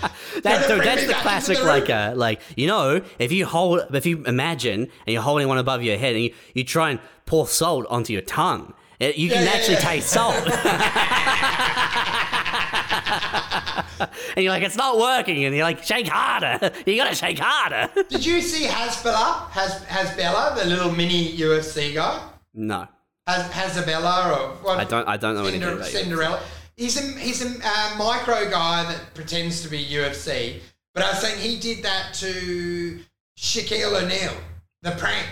That, dude, that's the classic, the like, uh, like you know, if you hold, if you imagine and you're holding one above your head and you, you try and pour salt onto your tongue, it, you can Yeah, yeah, actually yeah. taste salt. (laughs) (laughs) and you're like, it's not working, and you're like, shake harder. You gotta shake harder. Did you see Hasbella? Has Hasbella, the little mini UFC guy? no, Has Hasabella or what? I don't. I don't know anything Cinder- about. Cinderella. He's a he's a uh, micro guy that pretends to be UFC. But I was saying he did that to Shaquille O'Neal, the prank,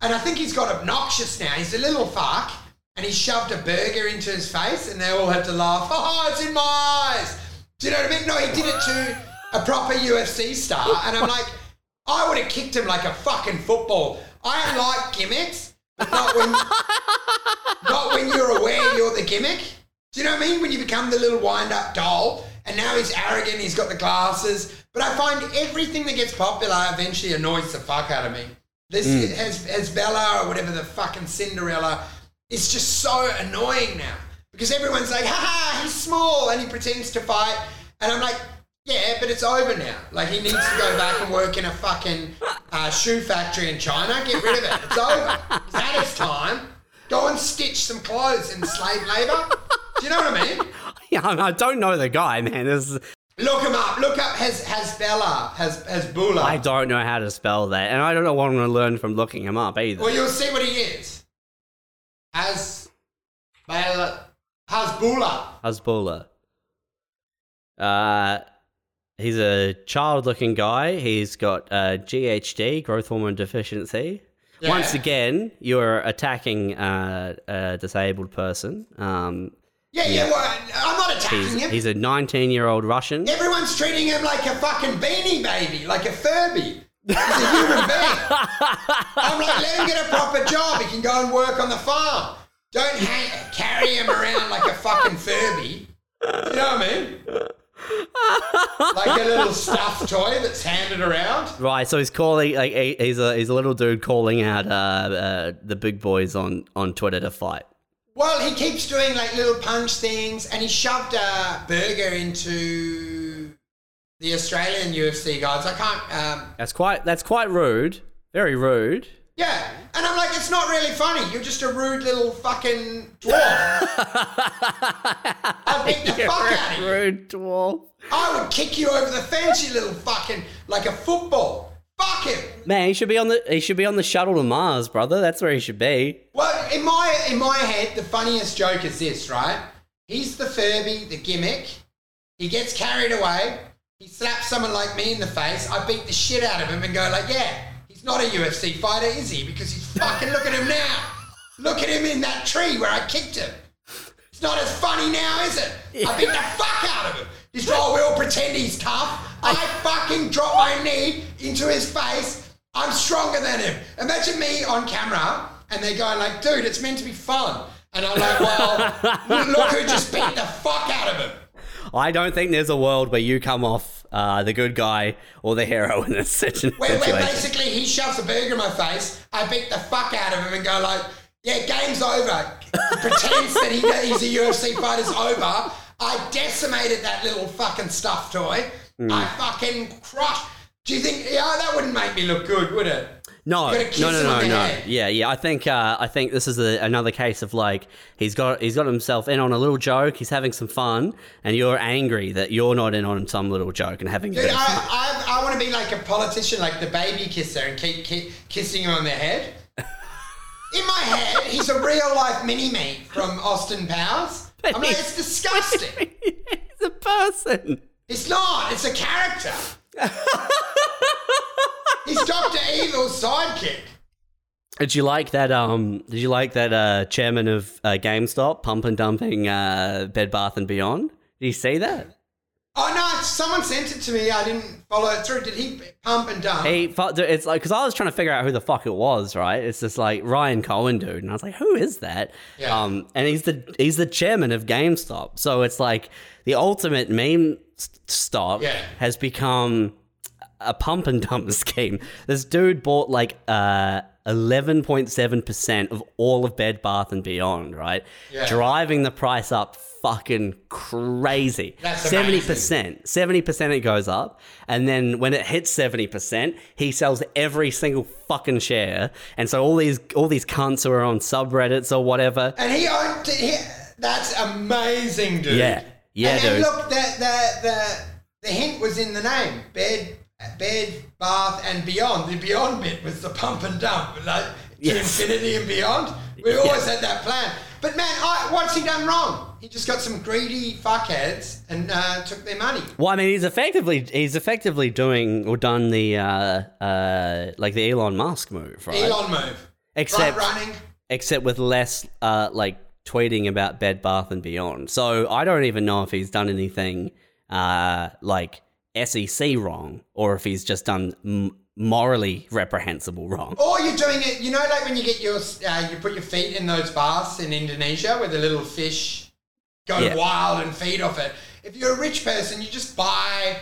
and I think he's got obnoxious now. He's a little fuck, and he shoved a burger into his face, and they all had to laugh. Oh, it's in my eyes. Do you know what I mean? No, he did it to a proper UFC star, and I'm like, I would have kicked him like a fucking football. I don't like gimmicks, but not when not when you're aware you're the gimmick. Do you know what I mean? When you become the little wind up doll, and now he's arrogant, he's got the glasses. But I find everything that gets popular eventually annoys the fuck out of me. This hmm. has, has Bella or whatever the fucking Cinderella. It's just so annoying now because everyone's like, ha ha, he's small and he pretends to fight. And I'm like, yeah, but it's over now. Like, he needs to go back and work in a fucking uh, shoe factory in China. Get rid of it. It's over. He's had his time. Go and stitch some clothes in slave labor. Do you know what I mean? Yeah, I don't know the guy, man. This is, Look him up. Look up has Hasbella. Has Hasbula. I don't know how to spell that, and I don't know what I'm going to learn from looking him up either. Well, you'll see what he is. Has Bella Hasbula. Hasbulla. Uh, he's a child-looking guy. He's got uh, GHD, growth hormone deficiency. Yeah. Once again, you're attacking uh, a disabled person. Um, Yeah, yeah. Well, I'm not attacking He's, him. he's a 19 year old Russian. Everyone's treating him like a fucking beanie baby, like a Furby. He's a human being. (laughs) I'm like, let him get a proper job. He can go and work on the farm. Don't hang, carry him around like a fucking Furby. You know what I mean? Like a little stuffed toy that's handed around. Right, so he's calling like he- he's a he's a little dude calling out uh, uh, the big boys on on Twitter to fight. Well, he keeps doing like little punch things, and he shoved a burger into the Australian UFC guys. I can't. Um, That's quite that's quite rude. Very rude. Yeah, and I'm like, it's not really funny. You're just a rude little fucking dwarf. (laughs) I'll beat the fuck out of you. rude dwarf. I would kick you over the fence, you little fucking like a football. Fuck him. Man, he should be on the he should be on the shuttle to Mars, brother. That's where he should be. Well, in my in my head, the funniest joke is this, right? He's the Furby, the gimmick. He gets carried away. He slaps someone like me in the face. I beat the shit out of him and go like, yeah, not a UFC fighter, is he? Because he's fucking look at him now. Look at him in that tree where I kicked him. It's not as funny now, is it? I beat the fuck out of him. This guy will pretend he's tough. I fucking drop my knee into his face. I'm stronger than him. Imagine me on camera and they're going like, dude, it's meant to be fun. And I'm like, well, look who just beat the fuck out of him. I don't think there's a world where you come off uh, the good guy or the hero in this situ- Where, where situation. basically he shoves a burger in my face, I beat the fuck out of him and go like, yeah, game's over. Pretends that he, he's a UFC fighter's over. I decimated that little fucking stuffed toy. Hmm. I fucking crushed. Do you think, yeah, that wouldn't make me look good, would it? No, no, no, no, no. Yeah, yeah. I think uh, I think this is a, another case of like he's got he's got himself in on a little joke. He's having some fun, and you're angry that you're not in on some little joke and having a Dude. I, I, I want to be like a politician, like the baby kisser, and keep, keep kissing him on the head. In my head, he's a real life mini me from Austin Powers. I'm like, it's disgusting. (laughs) he's a person. It's not. It's a character. (laughs) He's Doctor Evil's sidekick. Did you like that? Um, did you like that uh, chairman of uh, GameStop pump and dumping uh, Bed Bath and Beyond? Did you see that? Oh no! Someone sent it to me. I didn't follow it through. Did he pump and dump? He, it's like because I was trying to figure out who the fuck it was, right? It's just like Ryan Cohen, dude, and I was like, who is that? Yeah. Um, and he's the he's the chairman of GameStop, so it's like the ultimate meme s- stock Yeah. has become a pump and dump (laughs) scheme. This dude bought like uh. 11.7% of all of Bed Bath and Beyond, right? Yeah. Driving the price up fucking crazy. That's 70%. 70% it goes up. And then when it hits 70%, he sells every single fucking share. And so all these all these cunts who are on subreddits or whatever. and he owned. He, that's amazing, dude. Yeah. Yeah, and, dude. And look, the, the the the hint was in the name. Bed, bed, bath, and beyond. The beyond bit was the pump and dump, like to infinity and beyond. We always had that plan. But man, I, what's he done wrong? He just got some greedy fuckheads and uh, took their money. Well, I mean, he's effectively he's effectively doing or done the uh uh like the Elon Musk move, right? Elon move. Except running. except with less uh like tweeting about Bed Bath and Beyond. So I don't even know if he's done anything uh like SEC wrong or if he's just done m- morally reprehensible wrong. Or you're doing it, you know, like when you get your, uh, you put your feet in those baths in Indonesia where the little fish go Yeah. wild and feed off it. If you're a rich person, you just buy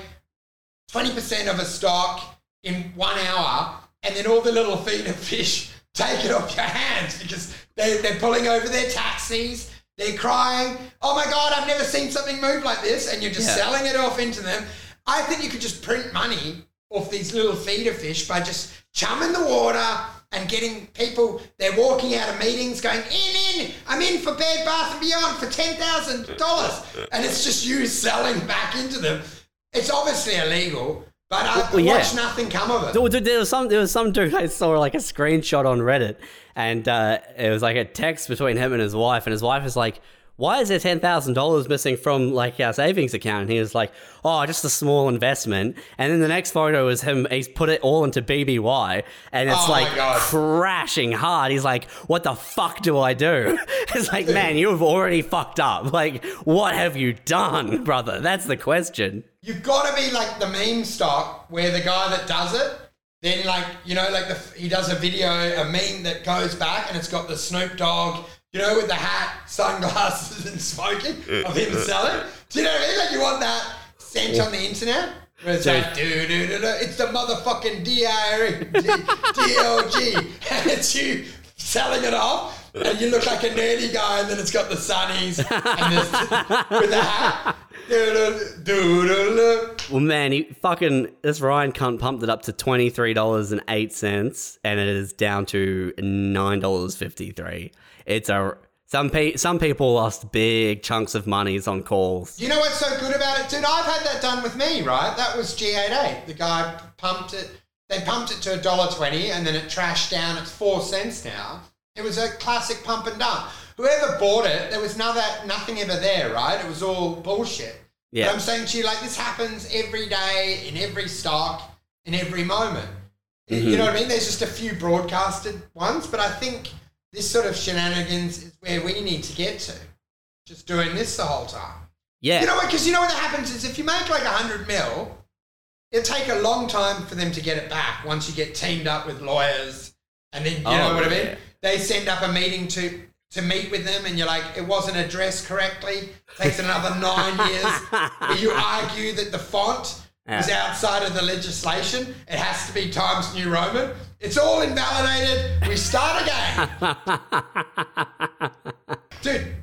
20% of a stock in one hour and then all the little feeder (laughs) fish take it off your hands because they, they're pulling over their taxis. They're crying, oh my God, I've never seen something move like this. And you're just Yeah. selling it off into them. I think you could just print money off these little feeder fish by just chumming the water and getting people, they're walking out of meetings going, in, in, I'm in for Bed Bath and Beyond for $10,000. And it's just you selling back into them. It's obviously illegal, but I Well, yeah. nothing come of it. There was some there was some dude I saw like a screenshot on Reddit, and uh, it was like a text between him and his wife, and his wife is like, why is there ten thousand dollars missing from like our savings account? And he was like, oh, just a small investment. And then the next photo is him. He's put it all into BBY, and it's Oh like crashing hard. He's like, what the fuck do I do? (laughs) It's like, man, you have already fucked up. Like, what have you done, (laughs) brother? That's the question. You've got to be like the meme stock where the guy that does it, then like you know, like the he does a video, a meme that goes back and it's got the Snoop Dogg, you know, with the hat, sunglasses, and smoking of him selling. Do you know what I mean? Like you want that sent on the internet. Where it's like, do, do, do, do, it's the motherfucking D-I-R-E, D- D-O-G, (laughs) and it's you selling it off, and you look like a nerdy guy, and then it's got the sunnies and this, (laughs) with the hat. Well, man, he fucking this Ryan cunt pumped it up to twenty three dollars and eight cents, and it is down to nine dollars fifty three. It's a some pe- some people lost big chunks of monies on calls. You know what's so good about it, dude? I've had that done with me, right? That was G88. The guy pumped it. They pumped it to a dollar twenty, and then it trashed down. It's four cents now. It was a classic pump and dump. Whoever bought it, there was none nothing ever there, right? It was all bullshit. Yeah. But I'm saying to you, like this happens every day in every stock in every moment. You mm-hmm. know what I mean? There's just a few broadcasted ones, but I think this sort of shenanigans is where we need to get to. Just doing this the whole time. Yeah, You know what? Because you know what happens is if you make like a hundred mil, it'll take a long time for them to get it back once you get teamed up with lawyers, and then you know Oh, what I mean. They send up a meeting to to meet with them, and you're like, it wasn't addressed correctly. Takes another nine years. (laughs) You argue that the font is outside of the legislation. It has to be Times New Roman. It's all invalidated. We start again. (laughs) Dude,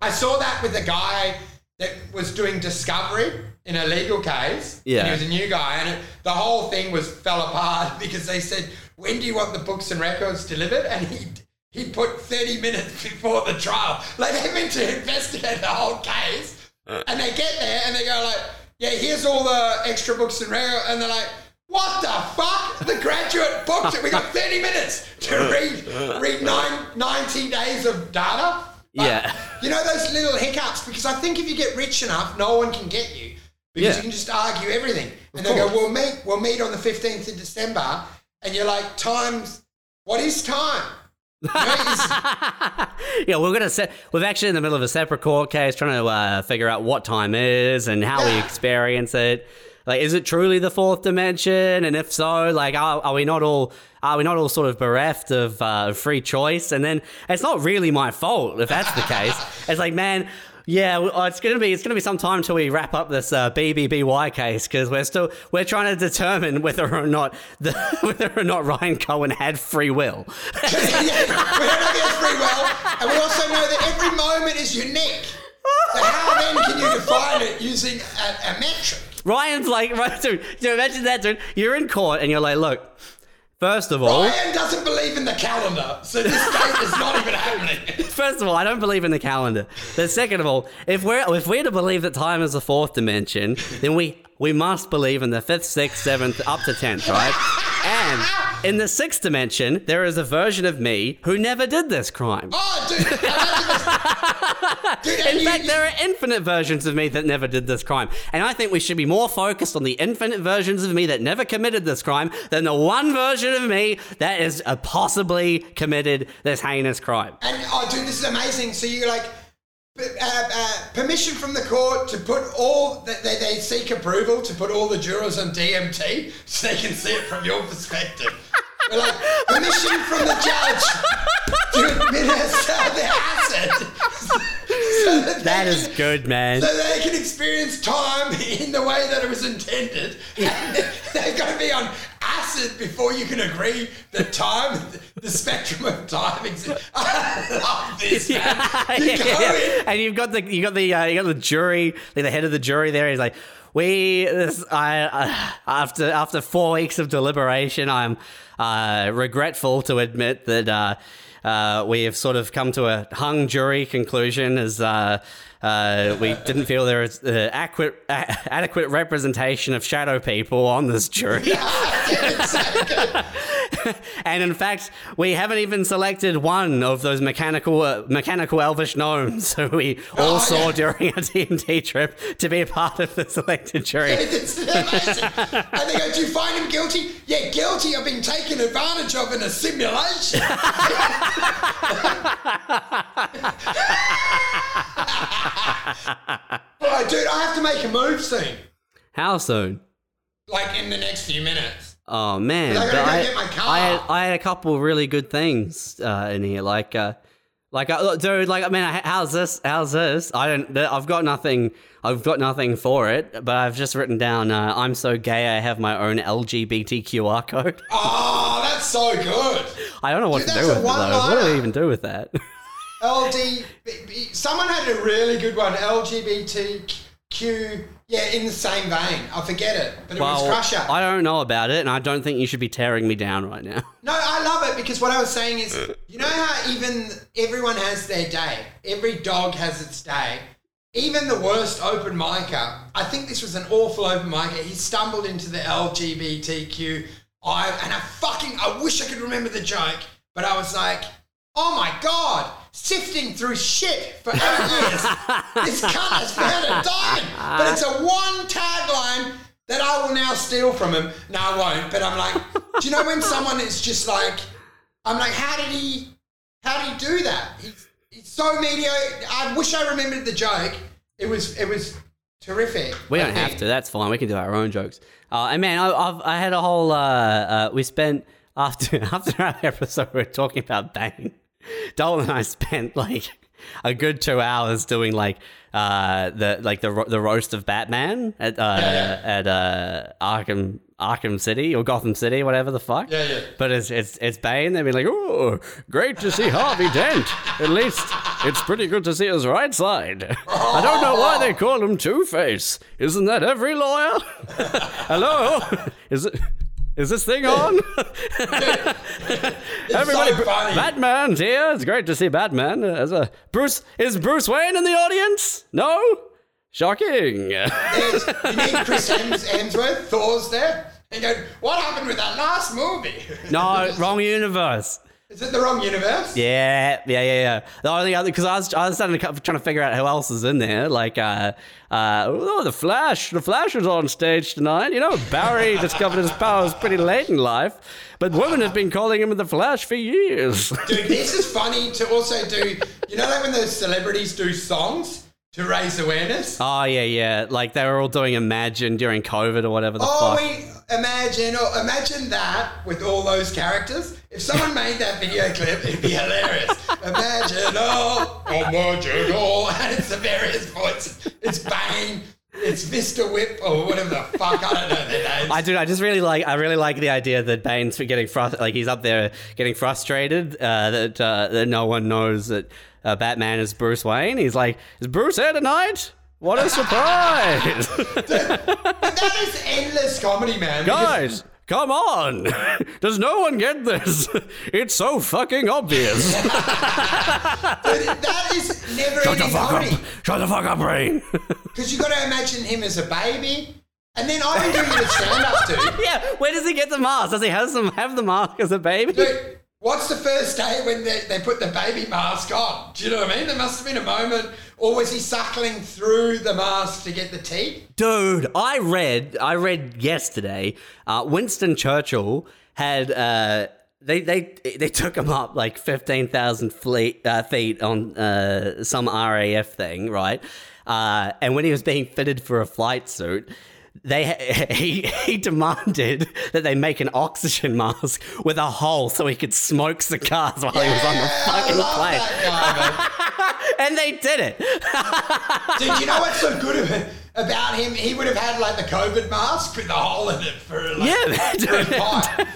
I saw that with a guy that was doing discovery in a legal case. Yeah. And he was a new guy, and it, the whole thing was fell apart (laughs) because they said, "When do you want the books and records delivered?" And he he put thirty minutes (laughs) before the trial. Like they meant to investigate the whole case, uh. and they get there and they go like, "Yeah, here's all the extra books and records," and they're like. What the fuck? The graduate booked it. We got (laughs) 30 minutes to read read nine, 90 days of data. But, Yeah. You know those little hiccups because I think if you get rich enough, no one can get you because Yeah. you can just argue everything. And they go, "We'll meet. We'll meet on the fifteenth of December." And you're like, "Times? What is time?" (laughs) You know, it's- yeah, we're gonna set. We're actually in the middle of a separate court case, trying to uh, figure out what time is and how we experience it. Like, is it truly the fourth dimension? And if so, like, are, are we not all are we not all sort of bereft of uh, free choice? And then it's not really my fault if that's the case. (laughs) It's like, man. Yeah, it's gonna be it's gonna be some time till we wrap up this uh, BBBY case because we're still we're trying to determine whether or not the (laughs) whether or not Ryan Cohen had free will. (laughs) yeah, we don't know it's free will, and we also know that every moment is unique. So how then can you define it using a, a metric? Ryan's like, (laughs) right, dude, imagine that, dude. You're in court and you're like, look, first of all, Ryan doesn't believe in the calendar, so this case is not even happening. (laughs) first of all, I don't believe in the calendar. But second of all, if we're if we're to believe that time is the fourth dimension, then we we must believe in the fifth, sixth, seventh, up to tenth, right? And in the sixth dimension, there is a version of me who never did this crime. Oh, dude, (laughs) dude, In you- fact, there are infinite versions of me that never did this crime. And I think we should be more focused on the infinite versions of me that never committed this crime than the one version of me that is possibly committed this heinous crime. And oh, dude, this is amazing. So you're like, uh, uh, permission from the court to put all they, they, seek approval to put all the jurors on DMT so they can see it from your perspective. We're like permission from the judge to administer the acid. So (laughs) that, That is can- good, man. So they can experience time in the way that it was intended. (laughs) They've got to be on acid before you can agree that time, the spectrum of time exists. (laughs) I love this, man. You Yeah, go yeah. in. And you've got the you got the uh, you got the jury, like the head of the jury there. He's like, we this I uh, after after four weeks of deliberation, I'm uh, regretful to admit that. Uh, we have sort of come to a hung jury conclusion as uh, uh, we didn't feel there was uh, adequate, a- adequate representation of shadow people on this jury. (laughs) So good. and in fact, we haven't even selected one of those mechanical uh, mechanical elvish gnomes who we all Oh, saw yeah. during our D&D trip to be a part of the selected jury. It's amazing. and they go, Do you find him guilty? Yeah, guilty of being taken advantage of in a simulation. (laughs) (laughs) oh, dude, I have to make a move soon. How soon? Like in the next few minutes. Oh man, But I but I, get my car. I had I had a couple really good things uh, in here, like uh, like uh, dude, like I mean, how's this? How's this? I don't. I've got nothing. I've got nothing for it, but I've just written down. Uh, I'm so gay. I have my own LGBTQR code. Oh, that's so good. (laughs) I don't know what Dude, to do with it though. What do we even do with that? (laughs) LD. Someone had a really good one. LGBTQ. Yeah, in the same vein. I forget it, but it was well, Crusher. I don't know about it, and I don't think you should be tearing me down right now. (laughs) No, I love it because what I was saying is, you know how even everyone has their day. Every dog has its day. Even the worst open micer, I think this was an awful open micer. He stumbled into the LGBTQ. I and I fucking I wish I could remember the joke, but I was like, oh my god, sifting through shit for eight years. this cunt has found a diamond. But it's a one tagline that I will now steal from him. No, I won't. But I'm like, do you know when someone is just like, I'm like, how did he, how did he do that? He's, he's so mediocre. I wish I remembered the joke. It was, it was terrific. We don't have to. That's fine. We can do our own jokes. Uh, and man, I, I've, I had a whole. Uh, uh, we spent after (laughs) after our episode, we were talking about Bane. (laughs) Dolan and I spent like a good two hours doing like uh, the like the ro- the roast of Batman at uh, Yeah, at uh, Arkham Arkham City or Gotham City, whatever the fuck. Yeah, yeah. But it's it's it's Bane. They'd be like, "Oh, great to see Harvey Dent. At least it's pretty good to see his right side. I don't know why they call him Two Face. Isn't that every lawyer? (laughs) Hello, is it?" Is this thing on? (laughs) (laughs) Everybody, so. Batman's here. It's great to see Batman. As a Bruce, is Bruce Wayne in the audience? No, shocking. (laughs) There's- you need Chris Hems, Hemsworth, Thor's there. And go, what happened with that last movie? no, wrong universe. Is it the wrong universe? Yeah, yeah, yeah, yeah. The only other because I was I was starting to, trying to figure out who else is in there. Like, uh, uh, oh, the Flash. The Flash is on stage tonight. You know, Barry (laughs) discovered his powers pretty late in life, but women have been calling him the Flash for years. Dude, this is funny to also do. You know, like when the celebrities do songs to raise awareness? oh yeah, yeah. Like they were all doing Imagine during COVID or whatever the fuck. Oh, fuck. we imagine, or imagine that with all those characters. If someone made that video clip, it'd be hilarious. imagine all, imagine all, (laughs) and it's the various voices. It's Bane, it's Mr. Whip, or whatever the fuck. I don't know their names. I do. I just really like. I really like the idea that Bane's getting frustrated. Like he's up there getting frustrated uh, that uh, that no one knows that uh, Batman is Bruce Wayne. He's like, "Is Bruce here tonight? What a surprise, (laughs) that is endless comedy, man. because- guys!" Come on! (laughs) Does no one get this? (laughs) It's so fucking obvious. Dude, that is never Shut the ending fuck comedy. up! Shut the fuck up, Brain! Because you got to imagine him as a baby. And then been doing it stand up, dude. yeah, where does he get the mask? Does he have some have the mask as a baby? Dude, what's the first day when they, they put the baby mask on? Do you know what I mean? There must have been a moment. Or was he suckling through the mask to get the teeth? Dude, I read I read yesterday. Uh, Winston Churchill had uh, they they they took him up like fifteen thousand feet uh, feet on uh, some RAF thing, right? Uh, and when he was being fitted for a flight suit. They (laughs) he he demanded that they make an oxygen mask with a hole so he could smoke cigars while he was on the fucking (laughs) plane, oh, that (laughs) and they did it. Dude, you know what's so good about- about him? He would have had like the COVID mask with the hole in it for like, Yeah, for a dude. pipe.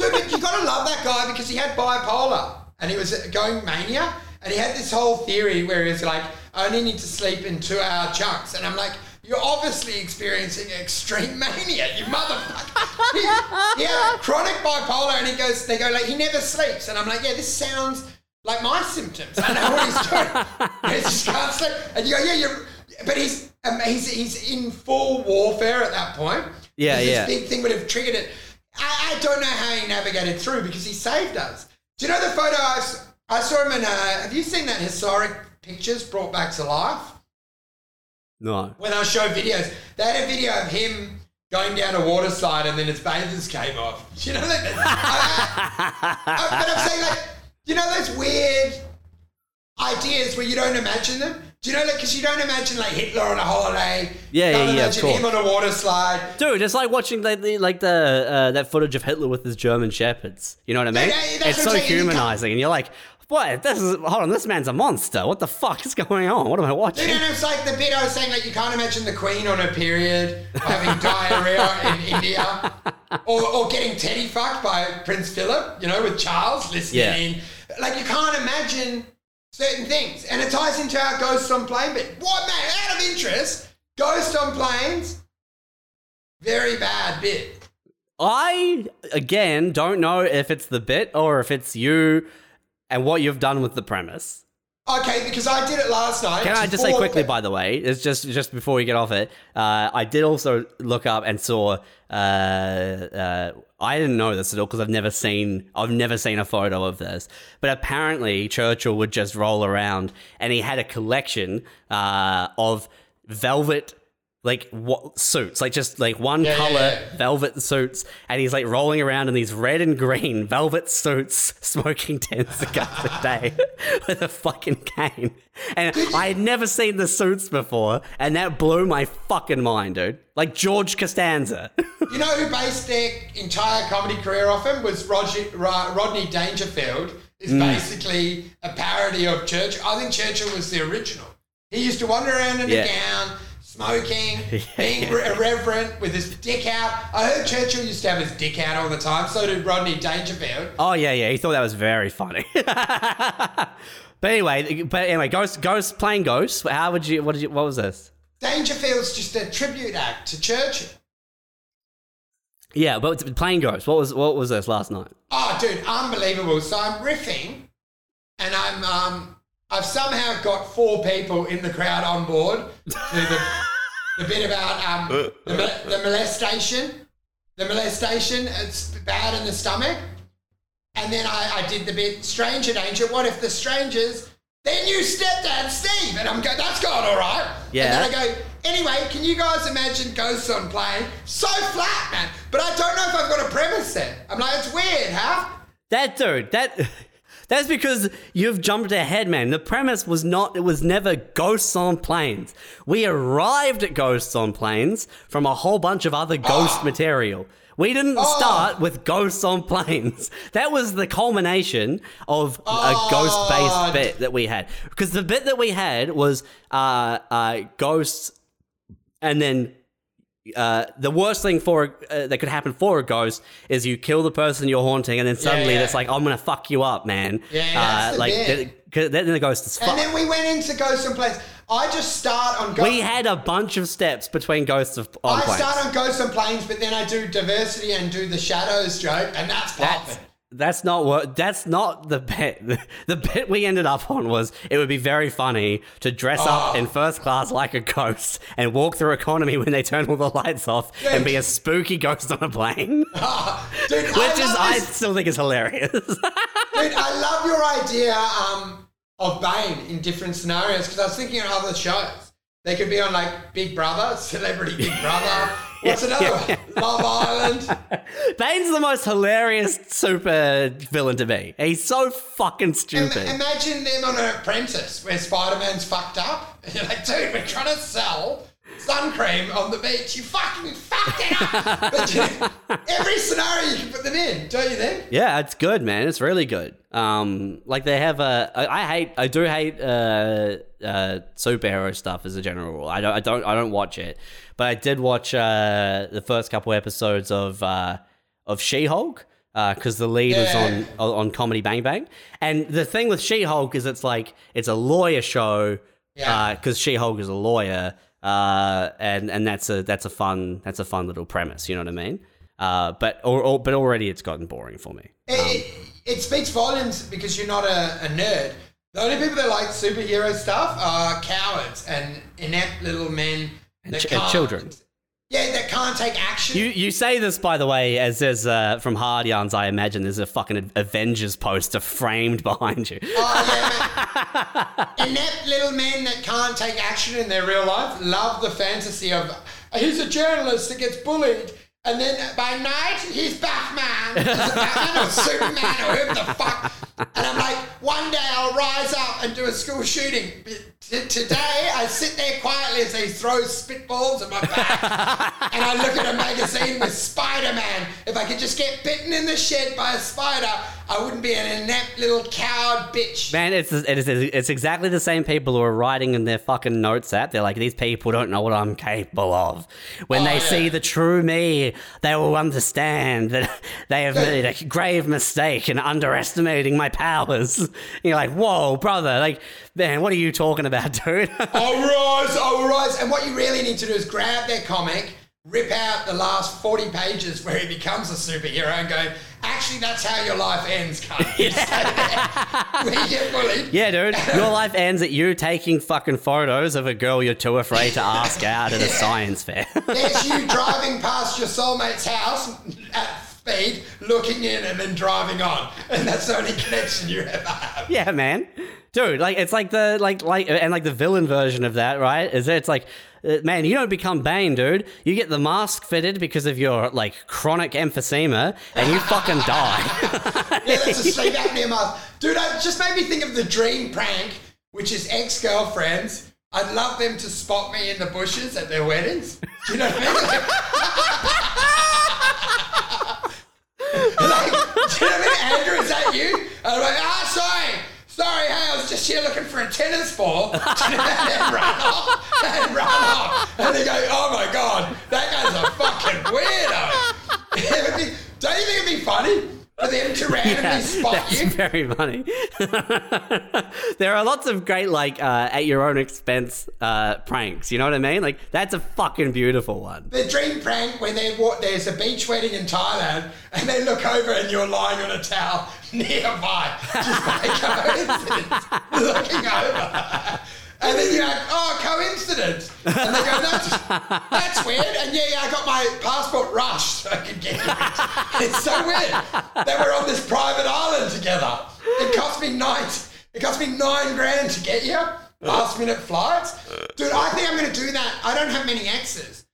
Dude, but you gotta love that guy because he had bipolar and he was going mania and he had this whole theory where he was like, I only need to sleep in two hour chunks. And I'm like, you're obviously experiencing extreme (laughs) mania, you motherfucker. He, he chronic bipolar and he goes, they go like, he never sleeps. And I'm like, yeah, this sounds like my symptoms. I know what he's doing. (laughs) he just can't sleep. And you go, yeah, you're, but he's, um, he's, he's in full warfare at that point. Yeah, This yeah. big thing would have triggered it. I, I don't know how he navigated through because he saved us. Do you know the photo I saw him in? Uh, have you seen that historic pictures brought back to life? No. When I show videos, they had a video of him going down a water slide and then his bathers came off. (laughs) You know that? I- I- but I'm saying like, you know those weird ideas where you don't imagine them. Do you know that? Because you don't imagine like Hitler on a holiday. Yeah, yeah, yeah, of course. him on a water slide. Dude, it's like watching the, the like the uh, that footage of Hitler with his German shepherds. You know what I mean? Yeah, yeah, it's so I'm saying. You can't- humanizing, and you're like, "What? This is hold on. This man's a monster. What the fuck is going on? What am I You watching?" know, it's like the bit I was saying, like you can't imagine the Queen on her period having diarrhea in India, (laughs) or, or getting teddy fucked by Prince Philip, you know, with Charles listening Yeah. in. Like you can't imagine certain things, and it ties into our Ghost on Plane bit. What man? Out of interest, Ghost on Planes, very bad bit. I again don't know if it's the bit or if it's you and what you've done with the premise. Okay, because I did it last night. Can I just say quickly, by the way, it's just just before we get off it, uh, I did also look up and saw. Uh, uh, I didn't know this at all because I've never seen I've never seen a photo of this. But apparently, Churchill would just roll around, and he had a collection uh, of velvet. Like what suits, like just like one Yeah, color yeah, yeah. velvet suits, and he's like rolling around in these red and green velvet suits, (laughs) smoking ten cigars a day (laughs) with a fucking cane. And I had never seen the suits before, and that blew my fucking mind, dude. Like George Costanza. (laughs) You know who based their entire comedy career off him was Roger, Rodney Dangerfield. Is Mm. basically a parody of Churchill. I think Churchill was the original. He used to wander around in a gown, smoking, (laughs) being re- irreverent with his dick out. I heard Churchill used to have his dick out all the time. So did Rodney Dangerfield. oh yeah, yeah, he thought that was very funny. (laughs) but anyway, but anyway, Ghost, Ghost playing Ghost. How would you? What did you? What was this? Dangerfield's just a tribute act to Churchill. Yeah, but playing Ghost. What was what was this last night? Oh, dude, unbelievable. So I'm riffing, and I'm um, I've somehow got four people in the crowd on board to the, (laughs) the bit about um, the, the molestation, the molestation. It's bad in the stomach, and then I, I did the bit stranger danger. What if the strangers? Their new stepdad, Steve, and I'm going. That's going all right. Yeah. And then I go. Anyway, can you guys imagine Ghosts on Plane? So flat, man. But I don't know if I've got a premise there. I'm like, it's weird, huh? That dude, that that's because you've jumped ahead, man. The premise was not it was never ghosts on planes. We arrived at ghosts on planes from a whole bunch of other ghost (gasps) material. We didn't Oh. start with ghosts on planes. (laughs) That was the culmination of a Oh. ghost-based bit that we had. Because the bit that we had was uh, uh, ghosts, and then uh, the worst thing for uh, that could happen for a ghost is you kill the person you're haunting, and then suddenly yeah. it's like I'm gonna fuck you up, man. Yeah, uh, like bit. th- then the ghost is And then we went into Ghosts and Planes. I just start on Ghosts. We had a bunch of steps between ghosts of on I planes. start on Ghosts on Planes, but then I do diversity and do the shadows joke, and that's That's popping. That's not what that's not the bit. (laughs) The bit we ended up on was it would be very funny to dress Oh. up in first class like a ghost and walk through economy when they turn all the lights off and be a spooky ghost on a plane. (laughs) Dude, (laughs) Which I is I still think is hilarious. Dude, I love your idea um, of Bane in different scenarios because I was thinking of other shows. They could be on like Big Brother, Celebrity Big Brother. What's another one? (laughs) Love Island. Bane's the most hilarious super villain to me. He's so fucking Im- stupid. imagine them on an apprentice where Spider Man's fucked up. And (laughs) you're like, dude, we're trying to sell sun cream on the beach. You fucking fucked it up. (laughs) but you, every scenario you can put them in, don't you think? yeah, it's good, man. It's really good. Um, like they have a. I, I hate. I do hate uh, uh, superhero stuff as a general rule. I don't. I don't. I don't watch it. But I did watch uh, the first couple episodes of uh, of She Hulk. Because the lead was Yeah. on on Comedy Bang Bang, and the thing with She Hulk is it's like it's a lawyer show Yeah. because She Hulk is a lawyer, uh, and and that's a that's a fun that's a fun little premise. You know what I mean? Uh, but or, or but already it's gotten boring for me. It, it, speaks volumes because you're not a, a nerd. The only people that like superhero stuff are cowards and inept little men And that ch- and children. Yeah, that can't take action. You you say this by the way, as there's uh, from Hard Yarns. I imagine there's a fucking Avengers poster framed (laughs) behind you. Oh yeah, inept little men that can't take action in their real life love the fantasy of he's a journalist that gets bullied. And then by night, he's Batman. (laughs) He's Batman or Superman or whoever the fuck. And I'm like, one day I'll rise up and do a school shooting. T- today, I sit there quietly as he throws spitballs at my back. and I look at a magazine with Spider Man. If I could just get bitten in the shed by a spider, I wouldn't be an inept little coward bitch. Man, it's it is it's exactly the same people who are writing in their fucking notes app. They're like, these people don't know what I'm capable of. When Oh, they yeah. see the true me, they will understand that they have made a grave mistake in underestimating my powers. (laughs) And you're like, whoa, brother, like, man, what are you talking about, (laughs) dude? I'll rise, I'll rise. And what you really need to do is grab that comic, rip out the last 40 pages where he becomes a superhero and go, actually, that's how your life ends, cunt. (laughs) You stay there. Where you get bullied. yeah, dude, your life ends at you taking fucking photos of a girl you're too afraid to ask out at a science fair. There's you driving past your soulmate's house at speed, looking in and then driving on. And that's the only connection you ever have. Yeah, man. Dude, like it's like the like like and like the villain version of that, right? Is it's like uh, man, you don't become Bane, dude. You get the mask fitted because of your like chronic emphysema and you fucking die. (laughs) Yeah, that's a sleep apnea mask. Dude, it just made me think of the dream prank, which is ex-girlfriends. I'd love them to spot me in the bushes at their weddings. Do you know what I mean? (laughs) like, do you know what I mean? Andrew, is that you? And I'm like, ah, sorry. Sorry, hey, I was just here looking for a tennis ball. (laughs) and run off. And run off. And they go, oh my God, that guy's a fucking weirdo. (laughs) Don't you think it'd be funny for them to randomly (laughs) spot That's you? very funny. (laughs) there are lots of great like uh, at your own expense uh, pranks. You know what I mean? Like that's a fucking beautiful one. The dream prank when they walk, there's a beach wedding in Thailand and they look over and you're lying on a towel (laughs) nearby, just by coincidence, looking over. And then you're like, oh, coincidence. And they go, that's, that's weird. And yeah, yeah, I got my passport rushed so I could get you. It's so weird. that we're on this private island together. It cost me nine, it cost me nine grand to get you. Last minute flights. Dude, I think I'm going to do that. I don't have many exes.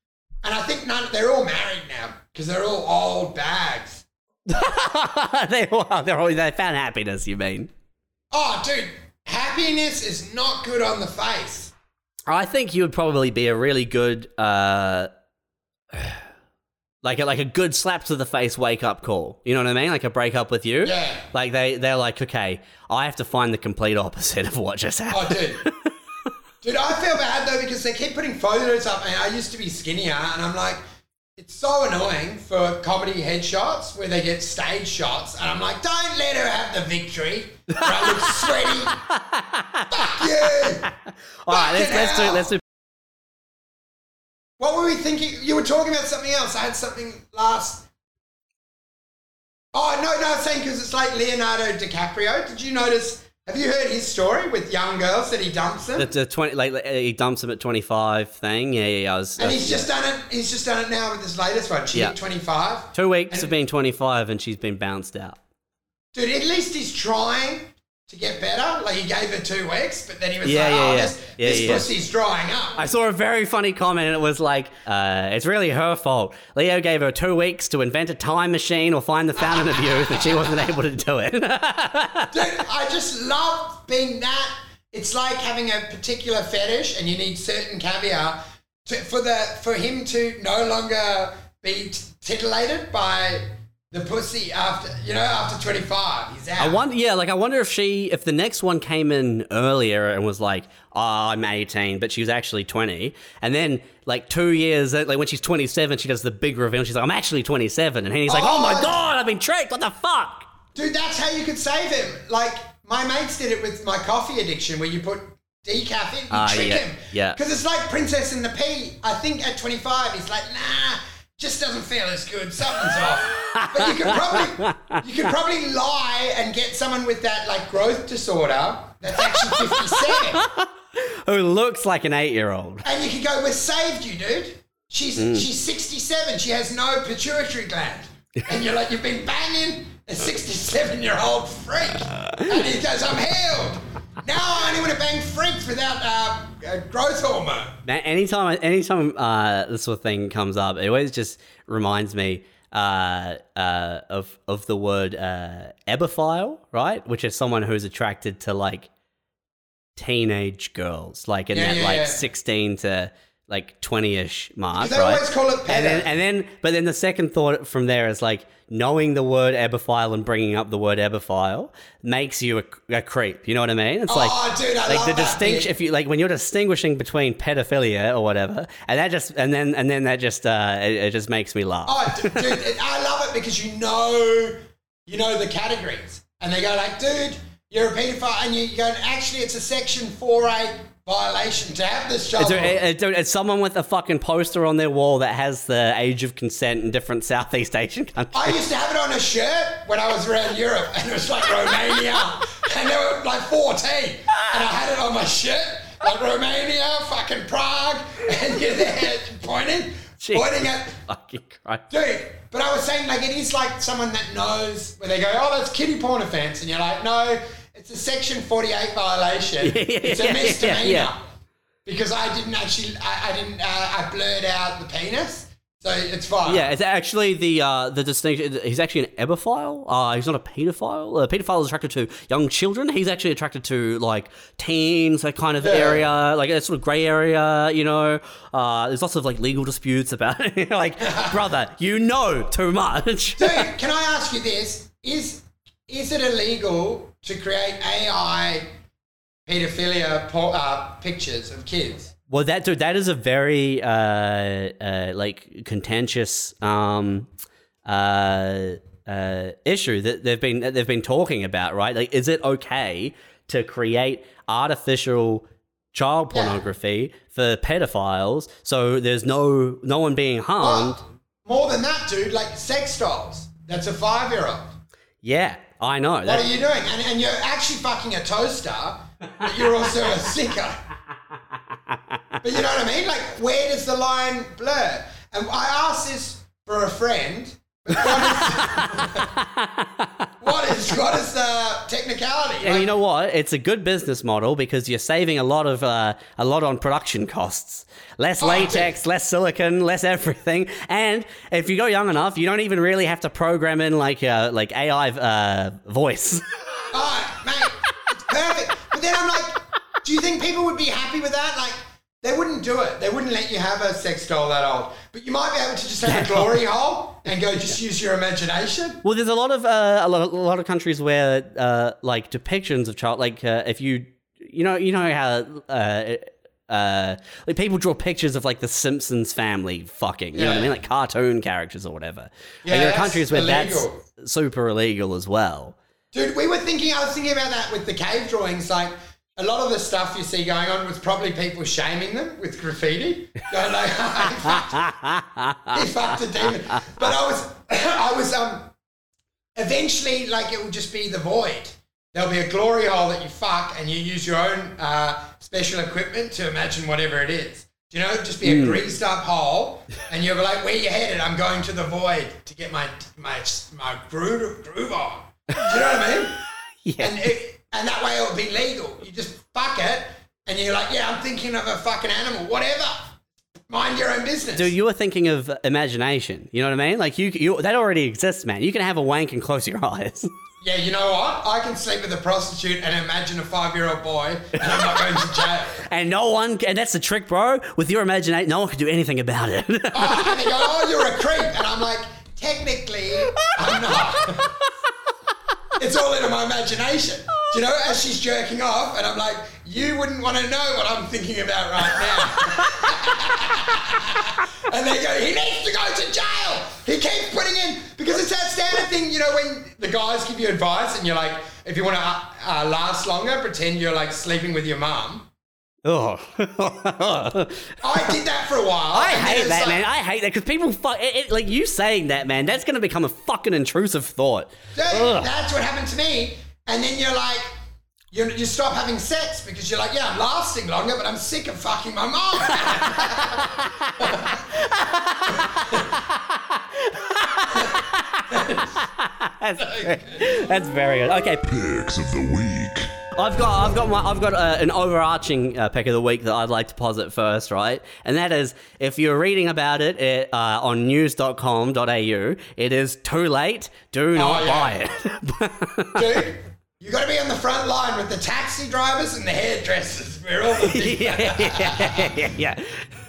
And I think none, they're all married now because they're all old bags. (laughs) they well, they're always, they found happiness. You mean? Oh, dude, happiness is not good on the face. I think you would probably be a really good, uh, (sighs) like a, like a good slap to the face wake up call. You know what I mean? Like a break up with you. Yeah. Like they they're like, okay, I have to find the complete opposite of what just happened. Oh, dude. dude, I feel bad though because they keep putting photos up and I used to be skinnier and I'm like, it's so annoying for comedy headshots where they get stage shots and I'm like, don't let her have the victory. I look sweaty. (laughs) Fuck you. All right, let's let's do let's do. What were we thinking? You were talking about something else. I had something last. Oh no, no, I was saying because it's like Leonardo DiCaprio. Did you notice? Have you heard his story with young girls that he dumps them? The, the twenty like uh, he dumps him at twenty five thing. Yeah, yeah, yeah. I was, and uh, he's just done it. He's just done it now with his latest one. She Yeah. twenty five. two weeks and- of being twenty five, and she's been bounced out. Dude, at least he's trying to get better. Like he gave her two weeks, but then he was Yeah, like, yeah, "Oh, yeah. this, Yeah, this yeah. pussy's drying up." I saw a very funny comment, and it was like, uh, "It's really her fault. Leo gave her two weeks to invent a time machine or find the fountain of youth, and she wasn't able to do it." (laughs) Dude, I just love being that. It's like having a particular fetish, and you need certain caviar to, for the for him to no longer be t- titillated by the pussy after you know after twenty five. He's out. I wonder, yeah, like I wonder if she, if the next one came in earlier and was like, "Oh, I'm 18," but she was actually 20, and then like two years, like when she's 27, she does the big reveal. She's like, "I'm actually 27," and he's like, "Oh, my Oh. god, I've been tricked! What the fuck?" Dude, that's how you could save him. Like my mates did it with my coffee addiction, where you put decaf in, you Ah, trick yeah, him. yeah. Because it's like Princess and the Pea. I think at 25, he's like, nah, just doesn't feel as good. Something's off. But you could probably you could probably lie and get someone with that like growth disorder that's actually 57, (laughs) Who looks like an eight-year-old? and you could go, We're saved you, dude." she's mm. she's 67. She has no pituitary gland. (laughs) And you're like, you've been banging a 67 year old freak. And he goes, I'm healed. Now I only want to bang freaks without uh, uh, growth hormone. Man, anytime, anytime uh, this sort of thing comes up, it always just reminds me uh, uh, of of the word uh, ebophile, right? Which is someone who's attracted to like teenage girls, like in Yeah, that yeah, like yeah. sixteen to like twenty ish mark, They right? always call it and then, and then, but then the second thought from there is like knowing the word ebophile and bringing up the word ebophile makes you a, a creep. You know what I mean? It's like oh, dude, I like the distinction bit. if you like when you're distinguishing between pedophilia or whatever and that just and then and then that just uh it, it just makes me laugh Oh, dude, I love it because you know, you know the categories, and they go like, dude, you're a paedophile, and you you go, actually, it's a section four eight violation to have this job. it's, a- it- it's someone with a fucking poster on their wall that has the age of consent in different southeast asian countries I used to have it on a shirt when I was around Europe, and it was like Romania, and they were like 14, and I had it on my shirt, like Romania, fucking Prague, and you're there pointing, Jeez. pointing at fucking Christ. Dude, but I was saying, like, it is like someone that knows where they go, oh, that's kiddie porn offense. And you're like, no, it's a Section 48 violation. (laughs) it's a yeah, misdemeanor. yeah. Because I didn't actually, I, I didn't, uh, I blurred out the penis. So it's fine. Yeah, it's actually the uh, the distinction. He's actually an ebophile. Uh, he's not a pedophile. A pedophile is attracted to young children. He's actually attracted to like teens, that kind of Yeah. area, like a sort of grey area. You know, uh, there's lots of like legal disputes about (laughs) it. like, (laughs) brother, you know too much. Dude, can I ask you this? Is, is it illegal to create AI pedophilia por- uh, pictures of kids? Well, that dude, that is a very uh, uh, like contentious um, uh, uh, issue that they've been that they've been talking about, right? Like, is it okay to create artificial child Yeah. pornography for pedophiles so there's no no one being harmed? Well, more than that, dude, like sex dolls. That's a five year old. Yeah, I know. What are you doing? And, and you're actually fucking a toaster, but you're also a sicker. (laughs) But you know what I mean? Like, where does the line blur? And I asked this for a friend. What is what is the technicality? and Like, you know what? It's a good business model because you're saving a lot of uh, a lot on production costs. Less Oh, latex, less silicon, less everything. And if you go young enough, you don't even really have to program in like uh, like AI uh, voice. (laughs) oh, mate, it's perfect. But then I'm like, do you think people would be happy with that? Like, they wouldn't do it. They wouldn't let you have a sex doll that old. But you might be able to just have a glory hole and go, just use your imagination. well, there's a lot of uh, a lot of, a lot of countries where uh, like depictions of child like uh, if you you know you know how. Uh, uh, like people draw pictures of like the Simpsons family fucking, you know what I mean, like cartoon characters or whatever. Yeah, like there are countries where illegal. that's super illegal as well. Dude, we were thinking, I was thinking about that with the cave drawings. Like, a lot of the stuff you see going on was probably people shaming them with graffiti. Going like, (laughs) he, fucked, he fucked a demon. But I was, (coughs) I was, um, eventually, like, it will just be the void. There'll be a glory hole that you fuck and you use your own uh, special equipment to imagine whatever it is. Do you know, just be a greased up hole, and you'll be like, "Where you headed? I'm going to the void to get my my my groove groove on." Do you know what I mean? (laughs) Yeah. And it, and that way it would be legal. You just fuck it, and you're like, "Yeah, I'm thinking of a fucking animal, whatever." Mind your own business. Dude, you were thinking of imagination. You know what I mean? Like you, you that already exists, man. You can have a wank and close your (laughs) eyes. yeah, you know what? I can sleep with a prostitute and imagine a five-year-old boy, and I'm not going to jail. (laughs) and no one, and that's the trick, bro. With your imagination, no one can do anything about it. (laughs) Oh, and they go, "Oh, you're a creep," and I'm like, "Technically, I'm not." it's all in my imagination. Do you know, as she's jerking off, and I'm like, you wouldn't want to know what I'm thinking about right now. (laughs) and they go, he needs to go to jail. He keeps putting in, because it's that standard thing, you know, when the guys give you advice and you're like, if you want to uh, uh, last longer, pretend you're like sleeping with your mum. oh, (laughs) I did that for a while. I hate that, like- man. I hate that because people fuck. It, it, like you saying that, man. That's gonna become a fucking intrusive thought. Dude, that's what happened to me. And then you're like, you, you stop having sex because you're like, yeah, I'm lasting longer, but I'm sick of fucking my mom. That's very good. Okay, Picks of the week. I've got I've got my I've got uh, an overarching uh, pick of the week that I'd like to posit first, right? And that is if you're reading about it, it uh, on news.com.au, it is too late. Do not Oh, yeah. buy it. (laughs) Dude, you got to be on the front line with the taxi drivers and the hairdressers. We're all (laughs) the yeah, yeah, yeah, yeah.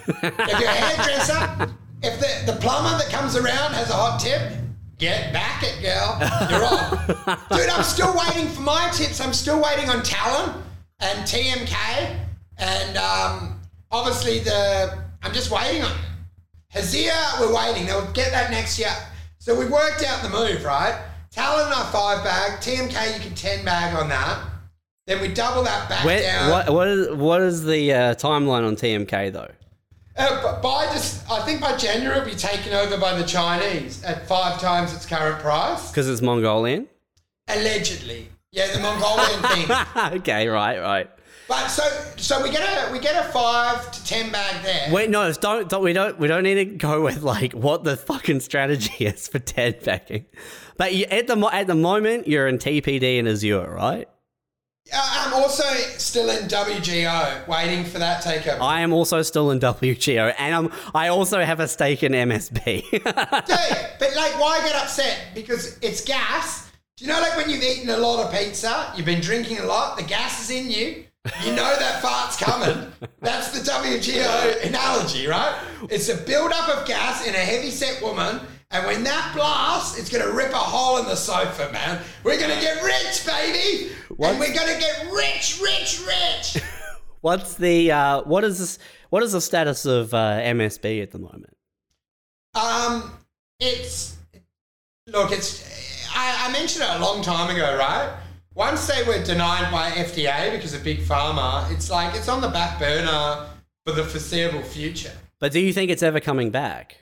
If you're a hairdresser, if the, the plumber that comes around has a hot tip, get back it, girl. You're on. (laughs) Dude, I'm still waiting for my tips. I'm still waiting on Talon and TMK. And um, obviously, the I'm just waiting on Hazia, we're waiting. They'll get that next year. So we worked out the move, right? Talon are five bag, TMK you can 10 bag on that. Then we double that back When, down. what what is what is the uh, timeline on TMK though? Uh, by just, I think by January it'll be taken over by the Chinese at five times its current price. Because it's Mongolian. Allegedly, yeah, the Mongolian thing. (laughs) okay, right, right. But so, so we get a we get a five to ten bag there. Wait, no, don't, don't we don't we don't need to go with like what the fucking strategy (laughs) is for ten backing. But you, at the at the moment, you're in TPD and Azure, right? Uh, I'm also still in WGO, waiting for that takeover. I am also still in WGO, and I'm I also have a stake in MSB. Dude, (laughs) but like, why get upset? Because it's gas. Do you know, like when you've eaten a lot of pizza, you've been drinking a lot, the gas is in you. You know that fart's coming. That's the WGO analogy, right? It's a build-up of gas in a heavy-set woman, and when that blasts, it's gonna rip a hole in the sofa, man. We're gonna get rich, baby, What? and we're gonna get rich, rich, rich. (laughs) What's the uh, what is this? What is the status of uh, MSB at the moment? Um, it's look, it's I, I mentioned it a long time ago, right? Once they were denied by FDA because of big pharma, it's like it's on the back burner for the foreseeable future. But do you think it's ever coming back?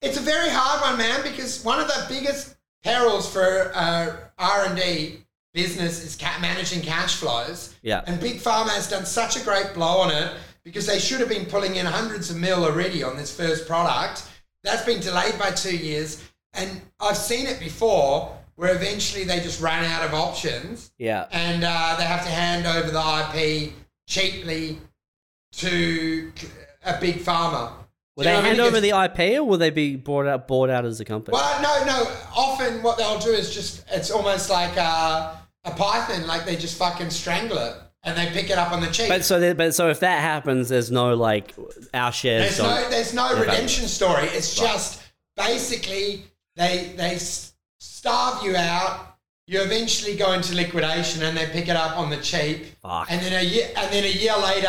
It's a very hard one, man, because one of the biggest perils for uh, R and D business is ca- managing cash flows. Yeah. And big pharma has done such a great blow on it because they should have been pulling in hundreds of mil already on this first product. That's been delayed by two years, and I've seen it before where eventually they just run out of options Yeah. and uh, they have to hand over the IP cheaply to a big pharma. Will they what I hand mean? over the IP, or will they be bought out bought out as a company? Well, no, no. Often what they'll do is just, it's almost like a, a python, like they just fucking strangle it and they pick it up on the cheap. But so, there- but so if that happens, there's no like our shares. there's no, there's no redemption story. It's just basically they, they starve you out. You eventually go into liquidation and they pick it up on the cheap. Fuck. And then a year, and then a year later,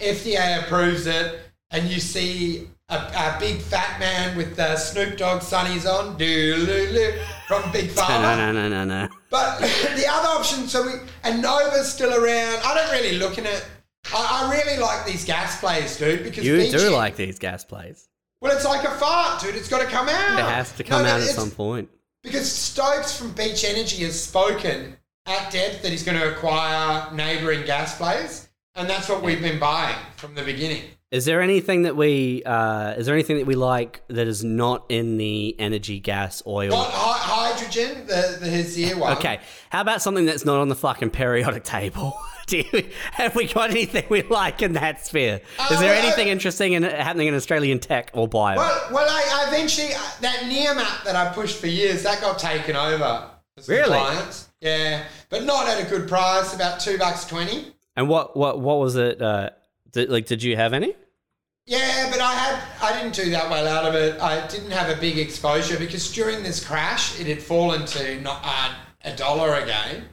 FDA approves it, and you see a, a big fat man with the Snoop Dogg sunnies on, doo-loo-loo, from Big (laughs) Pharma. no, no, no, no, no. But (laughs) the other option, so we and Nova's still around. I don't really look in it. I, I really like these gas plays, dude, because You do like these gas plays. Well, it's like a fart, dude. It's got to come out. It has to come No, out at some point. Because Stokes from Beach Energy has spoken at depth that he's going to acquire neighbouring gas plays, and that's what we've been buying from the beginning. Is there anything that we uh, is there anything that we like that is not in the energy, gas, oil? Hy- hydrogen, the the Hazer one. Okay, how about something that's not on the fucking periodic table? (laughs) Do you, have we got anything we like in that sphere? Is Uh, there well, anything I- interesting in, happening in Australian tech or bio? Well, well, I, I eventually uh, that Nearmap that I pushed for years that got taken over. Really? Clients. Yeah, but not at a good price. About two bucks twenty. and what what what was it? Uh, did, like, did you have any? Yeah, but I had I didn't do that well out of it. I didn't have a big exposure because during this crash, it had fallen to not uh, a dollar again.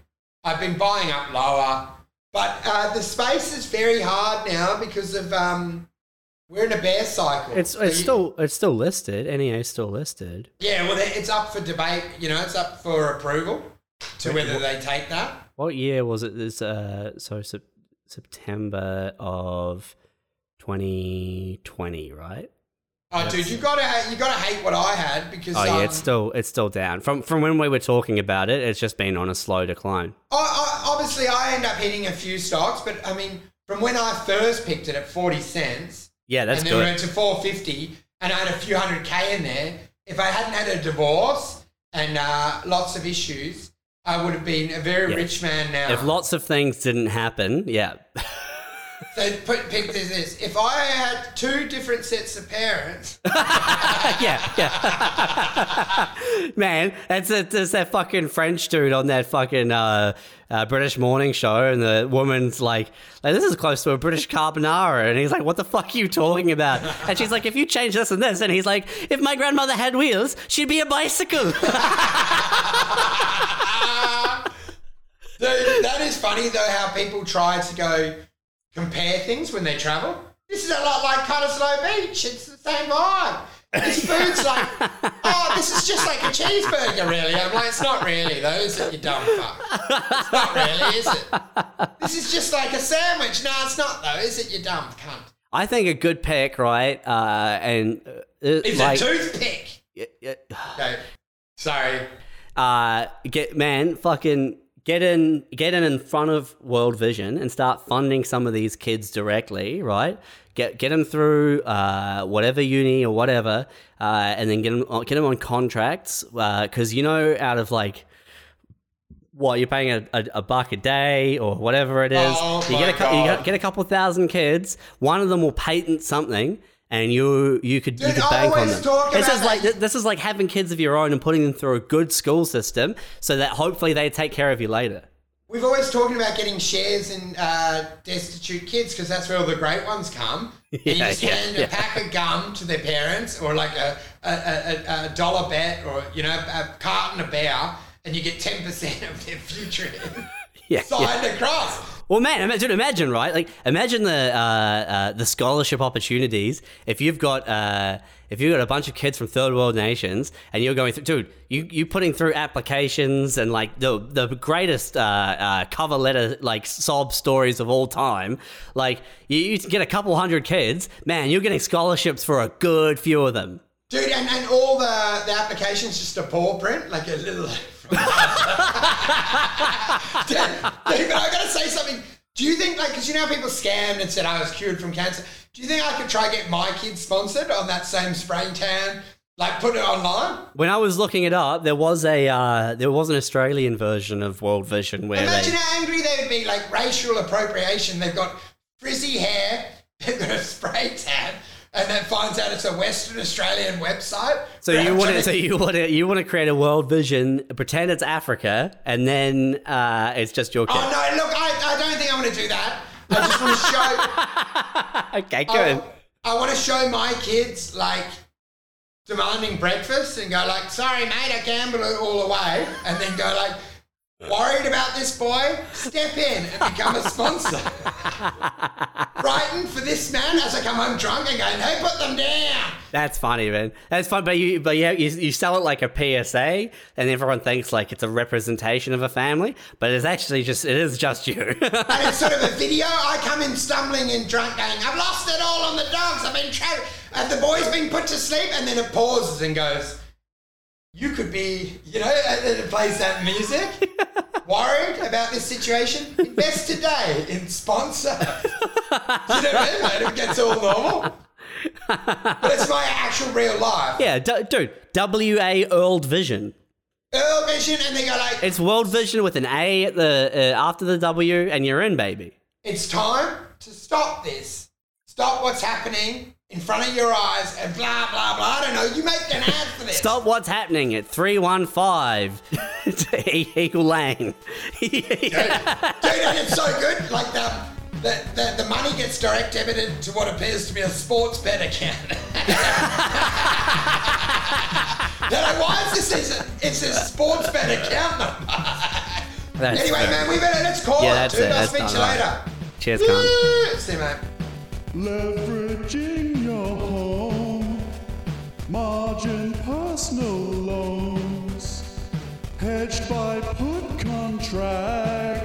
I've been buying up lower, but uh, the space is very hard now because of um, we're in a bear cycle. It's it's still it's still listed. NEA is still listed. yeah. Well, it's up for debate. You know, it's up for approval to whether they take that. What year was it? This uh, so sep- September of 2020, right? Oh, dude, you gotta ha- you gotta hate what I had because Oh yeah, um, it's still it's still down from from when we were talking about it. It's just been on a slow decline. I, I, obviously I end up hitting a few stocks, but I mean, from when I first picked it at forty cents, Yeah, that's and then good. went to four fifty, and I had a few hundred k in there. If I hadn't had a divorce and uh, lots of issues, I would have been a very Yeah. rich man now. If lots of things didn't happen, yeah, (laughs) so put pick this, this. If I had two different sets of parents, (laughs) yeah, yeah. (laughs) Man, that's a, there's that fucking French dude on that fucking uh, uh, British morning show, and the woman's like, like, "This is close to a British carbonara," and he's like, "What the fuck are you talking about?" And she's like, "If you change this and this," and he's like, "If my grandmother had wheels, she'd be a bicycle." (laughs) Dude, that is funny though how people try to go compare things when they travel. This is a lot like Cottesloe Beach. It's the same vibe. This (laughs) food's like, oh, this is just like a cheeseburger, really. I'm like, it's not really, though, is it, you dumb fuck? It's not really, is it? This is just like a sandwich. No, it's not, though, is it, you dumb cunt? I think a good pick, right? Uh, and uh, It's like, a toothpick. Yeah. Okay. Sorry. uh, get man, fucking get in, get in in front of World Vision and start funding some of these kids directly, right? Get get them through uh, whatever uni or whatever, uh, and then get them get them on contracts because you know out of like. What you're paying a, a, a buck a day or whatever it is, Oh you get a you get a couple thousand kids. One of them will patent something, and you you could you could bank on them. This is like that. this is like having kids of your own and putting them through a good school system so that hopefully they take care of you later. We've always talking about getting shares in uh, destitute kids because that's where all the great ones come. (laughs) and you Yeah, just yeah, hand yeah. a pack of gum to their parents, or like a, a, a, a dollar bet, or you know, a carton of beer, and you get ten percent of their future Yeah, (laughs) yeah. signed across. Well, man, imagine, imagine, right? Like, imagine the uh, uh, the scholarship opportunities if you've got uh, if you've got a bunch of kids from third world nations and you're going through, dude, you you putting through applications and like the the greatest uh, uh, cover letter like sob stories of all time. Like, you, you get a couple hundred kids, man, you're getting scholarships for a good few of them. Dude, and, and all the, the applications just a paw print, like a little. Dude, I gotta say something. Do you think, like, because you know people scammed and said I was cured from cancer? Do you think I could try get my kids sponsored on that same spray tan? Like, put it online? When I was looking it up, there was a uh, there was an Australian version of World Vision where Imagine they how angry they would be, like racial appropriation. They've got frizzy hair, they've got a spray tan, and then finds out it's a Western Australian website. So you want to, so you want to, you want to create a world vision, pretend it's Africa, and then uh, it's just your kid. Oh no! Look, I, I don't think I want to do that. I just want to (laughs) show. Okay, good. I, I want to show my kids like demanding breakfast and go like, "Sorry, mate, I gambled it all away," and then go like, "Worried about this boy? Step in and become a sponsor." (laughs) Frightened for this man as I come home drunk and going, "Hey, put them down." That's funny, man. That's fun, but you, but yeah, you, you sell it like a PSA, and everyone thinks like it's a representation of a family, but it's actually just it is just you. (laughs) And it's sort of a video. I come in stumbling and drunk, going, "I've lost it all on the dogs. I've been tra- and the boy's been put to sleep." And then it pauses and goes, "You could be, you know," it plays that music. (laughs) Worried about this situation? Invest today in sponsor. (laughs) you know what I mean? It gets all normal. But it's my actual real life. yeah, d- dude. W A World Vision. Earl Vision, and they go like, It's World Vision with an A at the uh, after the W, and you're in, baby. It's time to stop this. Stop what's happening in front of your eyes and blah, blah, blah. I don't know. You make an ad for this. Stop what's happening at 315 (laughs) Eagle Lane. Dude, dude, it's so good. Like the, the, the, the money gets direct debited to what appears to be a sports bet account. (laughs) They're like, why is this? It's a, it's a sports bet account number. (laughs) That's anyway, fair. man, we better, let's call Yeah, it, that's dude. it. I'll That's speak to you done, later. Cheers, cunt. Woo! See you, mate. Leveraging your home, margin personal loans, hedged by put contracts, holding